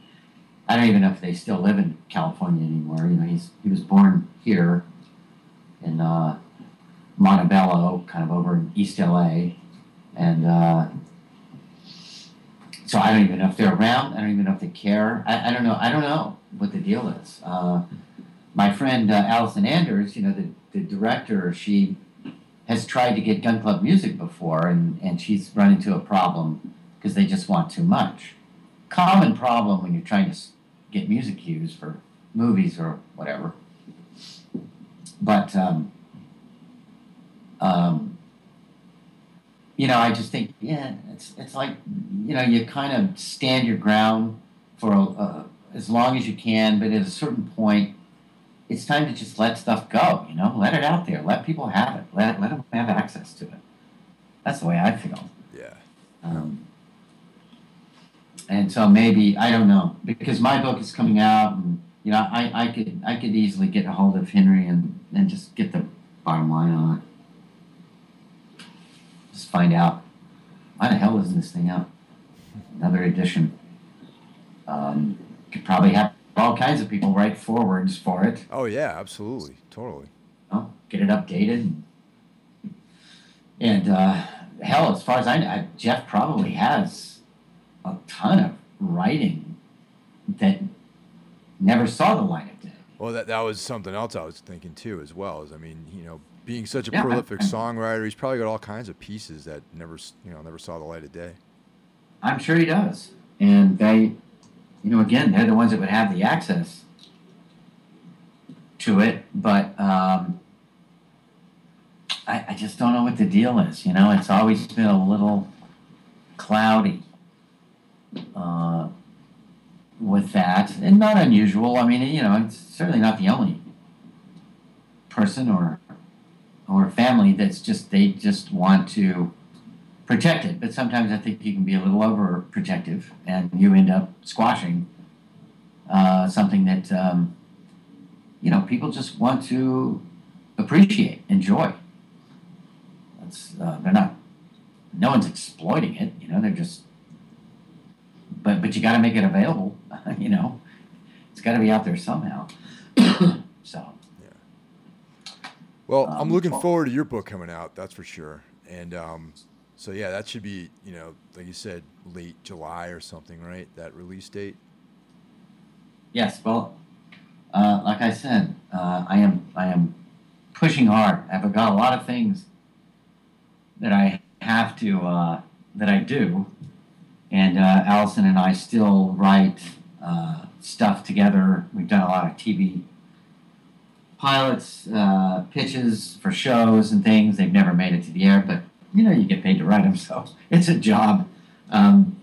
I don't even know if they still live in California anymore. You know, he's he was born here in uh, Montebello, kind of over in East LA, and uh, so I don't even know if they're around. I don't even know if they care. I, I don't know. I don't know what the deal is. Uh, my friend uh, Allison Anders, you know, the, the director, she has tried to get Gun Club music before, and, and she's run into a problem because they just want too much. Common problem when you're trying to get music cues for movies or whatever. But um, um, you know, I just think, yeah, it's it's like, you know, you kind of stand your ground for uh, as long as you can, but at a certain point, it's time to just let stuff go. You know, let it out there, let people have it, let let them have access to it. That's the way I feel. Yeah. Um, and so maybe I don't know because my book is coming out, and you know, I, I could I could easily get a hold of Henry and and just get the bottom line on it. Just find out why the hell isn't this thing out? Another edition. Um, could probably have all kinds of people write forwards for it. Oh yeah, absolutely, totally. know, get it updated. And uh, hell, as far as I know, Jeff probably has a ton of writing that never saw the light of day. Well, that that was something else I was thinking too, as well. Is I mean, you know, being such a Yeah, prolific I- songwriter, he's probably got all kinds of pieces that never, you know, never saw the light of day. I'm sure he does. And they, you know, again, they're the ones that would have the access to it. But um, I, I just don't know what the deal is. You know, it's always been a little cloudy uh, with that, and not unusual. I mean, you know, it's certainly not the only person or or family that's just they just want to protect it. But sometimes I think you can be a little overprotective, and you end up squashing uh, something that um, you know people just want to appreciate, enjoy. That's uh, they're not. No one's exploiting it. You know, they're just. But but you got to make it available. You know, it's got to be out there somehow. so Yeah. Well, I'm Um, looking well- forward to your book coming out. That's for sure. And um, so yeah, that should be, you know, like you said, late July or something, right? That release date. Yes, well, uh, like I said, uh, I am I am pushing hard. I've got a lot of things that I have to uh, that I do, and uh, Allison and I still write uh, stuff together. We've done a lot of TV pilots, uh, pitches for shows and things. They've never made it to the air, but you know you get paid to write them, so it's a job. Um,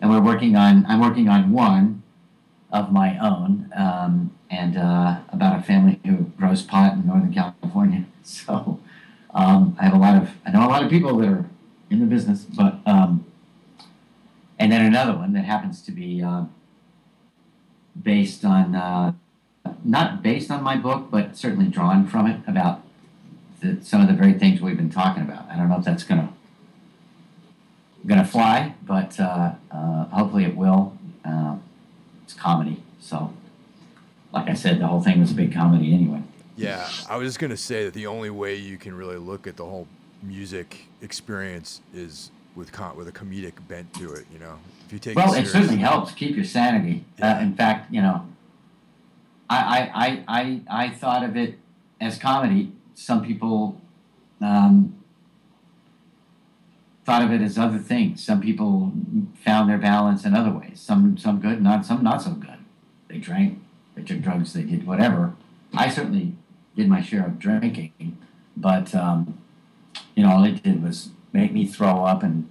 and we're working on. I'm working on one of my own, um, and uh, about a family who grows pot in Northern California. So um, I have a lot of, I know a lot of people that are in the business, but um, and then another one that happens to be uh, based on uh, not based on my book, but certainly drawn from it about the, some of the very things we've been talking about. I don't know if that's gonna gonna fly, but uh, uh, hopefully it will. Uh, it's comedy, so like I said, the whole thing was a big comedy anyway. Yeah, I was just gonna say that the only way you can really look at the whole music experience is with com- with a comedic bent to it. You know, if you take well, it, it certainly helps keep your sanity. Uh, in fact, you know, I, I I I I thought of it as comedy. Some people um, thought of it as other things. Some people found their balance in other ways. Some some good, not some not so good. They drank, they took drugs, they did whatever. I certainly did my share of drinking, but um, you know, all it did was make me throw up, and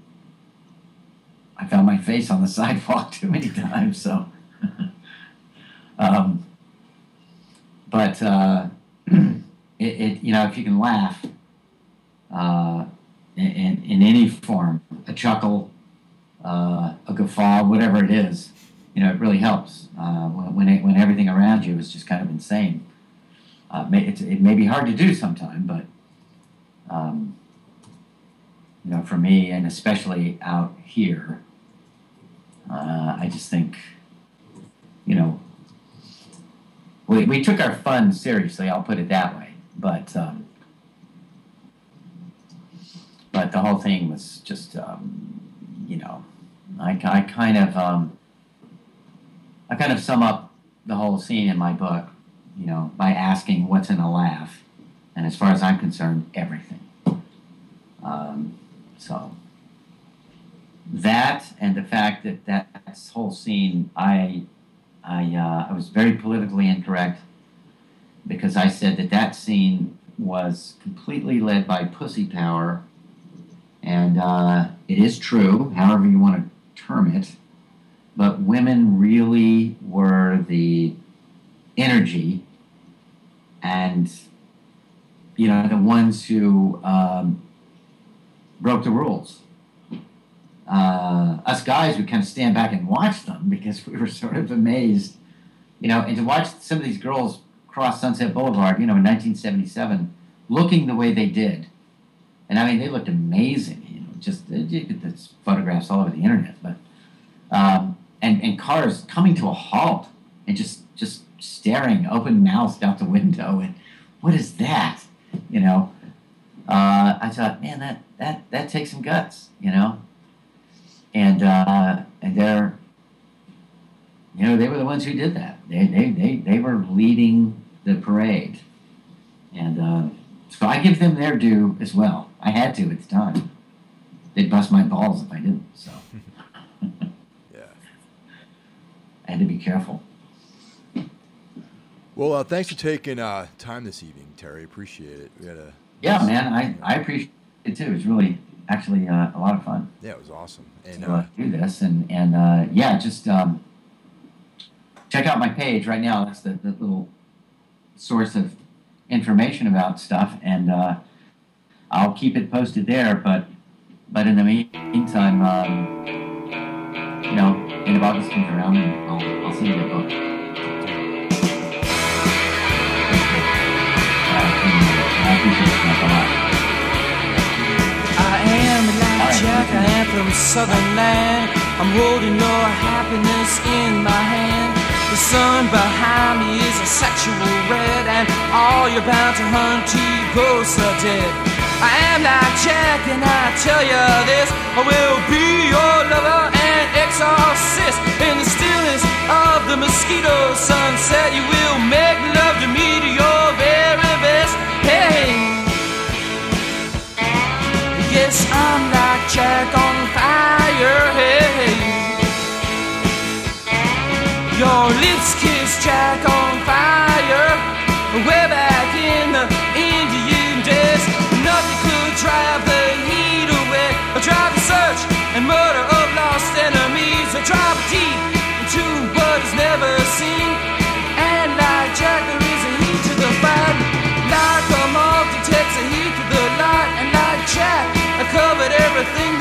I found my face on the sidewalk too many times. So, um, but uh, it, it, you know, if you can laugh uh, in, in any form, a chuckle, uh, a guffaw, whatever it is, you know, it really helps uh, when when, it, when everything around you is just kind of insane. Uh, it may be hard to do sometime, but um, you know, for me, and especially out here, uh, I just think, you know, we, we took our fun seriously. I'll put it that way, but um, but the whole thing was just, um, you know, I, I kind of um, I kind of sum up the whole scene in my book, you know, by asking what's in a laugh, and as far as I'm concerned, everything. Um, so that and the fact that that whole scene, I, I, uh, I was very politically incorrect because I said that that scene was completely led by pussy power, and uh, it is true, however you want to term it. But women really were the energy, and you know the ones who um, broke the rules. Uh, us guys would kind of stand back and watch them because we were sort of amazed, you know, and to watch some of these girls cross Sunset Boulevard, you know, in 1977, looking the way they did. And I mean, they looked amazing, you know, just, uh, you get this photographs all over the internet, but, um, and, and cars coming to a halt and just, just staring open mouthed out the window. And what is that? You know, uh, I thought, man, that, that, that takes some guts, you know? And, uh, and they're, you know, they were the ones who did that. They, they, they, they were leading the parade. And uh, so I give them their due as well. I had to at the time. They'd bust my balls if I didn't. So yeah. I had to be careful. Well, uh, thanks for taking uh, time this evening, Terry. Appreciate it. We had a Yeah, man, I, I appreciate it too. It was really actually uh, a lot of fun yeah, it was awesome. And to uh, uh, do this. And, and uh, yeah, just um, check out my page right now. That's the, the little source of information about stuff. And uh, I'll keep it posted there. But but in the meantime, um, you know, end of August comes around and I'll, I'll send you a book. Uh, I appreciate it a lot. Jack, I am from southern land. I'm holding your happiness in my hand. The sun behind me is a sexual red, and all you're bound to hunt to ghosts are dead. I am like Jack, and I tell you this I will be your lover and exorcist. In the stillness of the mosquito sunset, you will make love to me to your very best. Hey. Yes, I'm lips kiss Jack on fire. Way back in the Indian days, nothing could drive the heat away. Or drive the search and murder of lost enemies. Or drive deep into what is never seen. And like Jack, there is a heat to the fire. Like a moth detects a heat to the light. And like Jack, I covered everything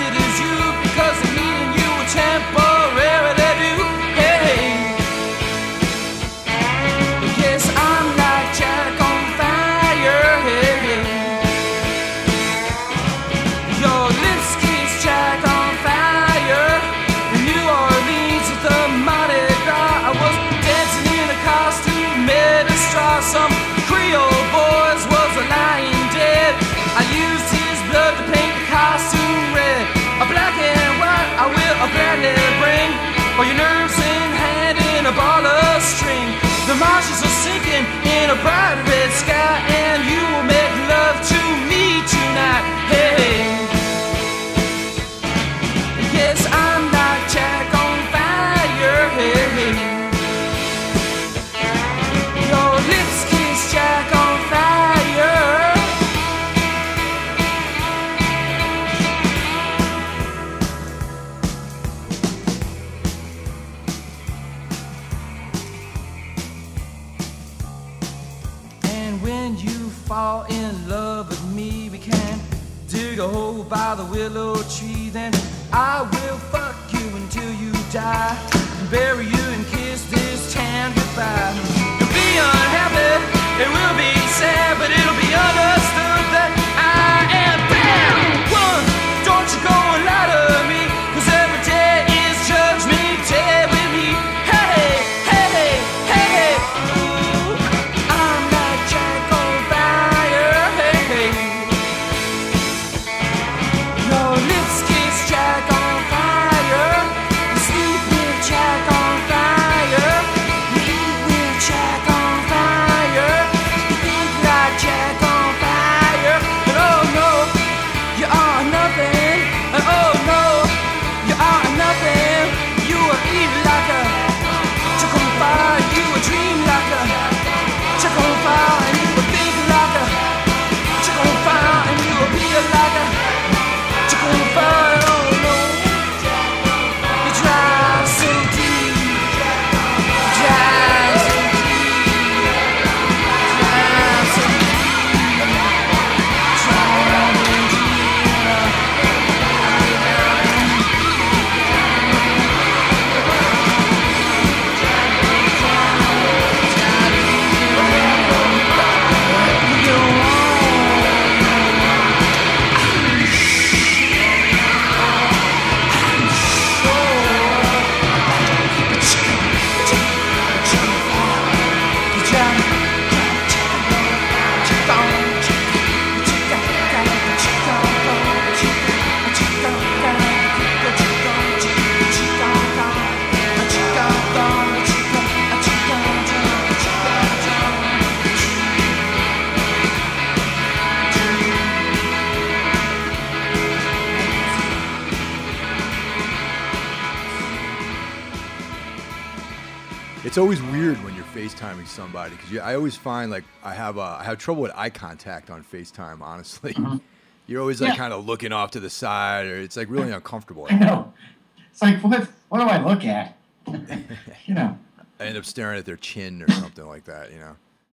have trouble with eye contact on FaceTime, honestly. Mm-hmm. You're always like yeah. kind of looking off to the side, or it's like really uncomfortable. I know. It's like, what, what do I look at? you know. I end up staring at their chin or something like that, you know.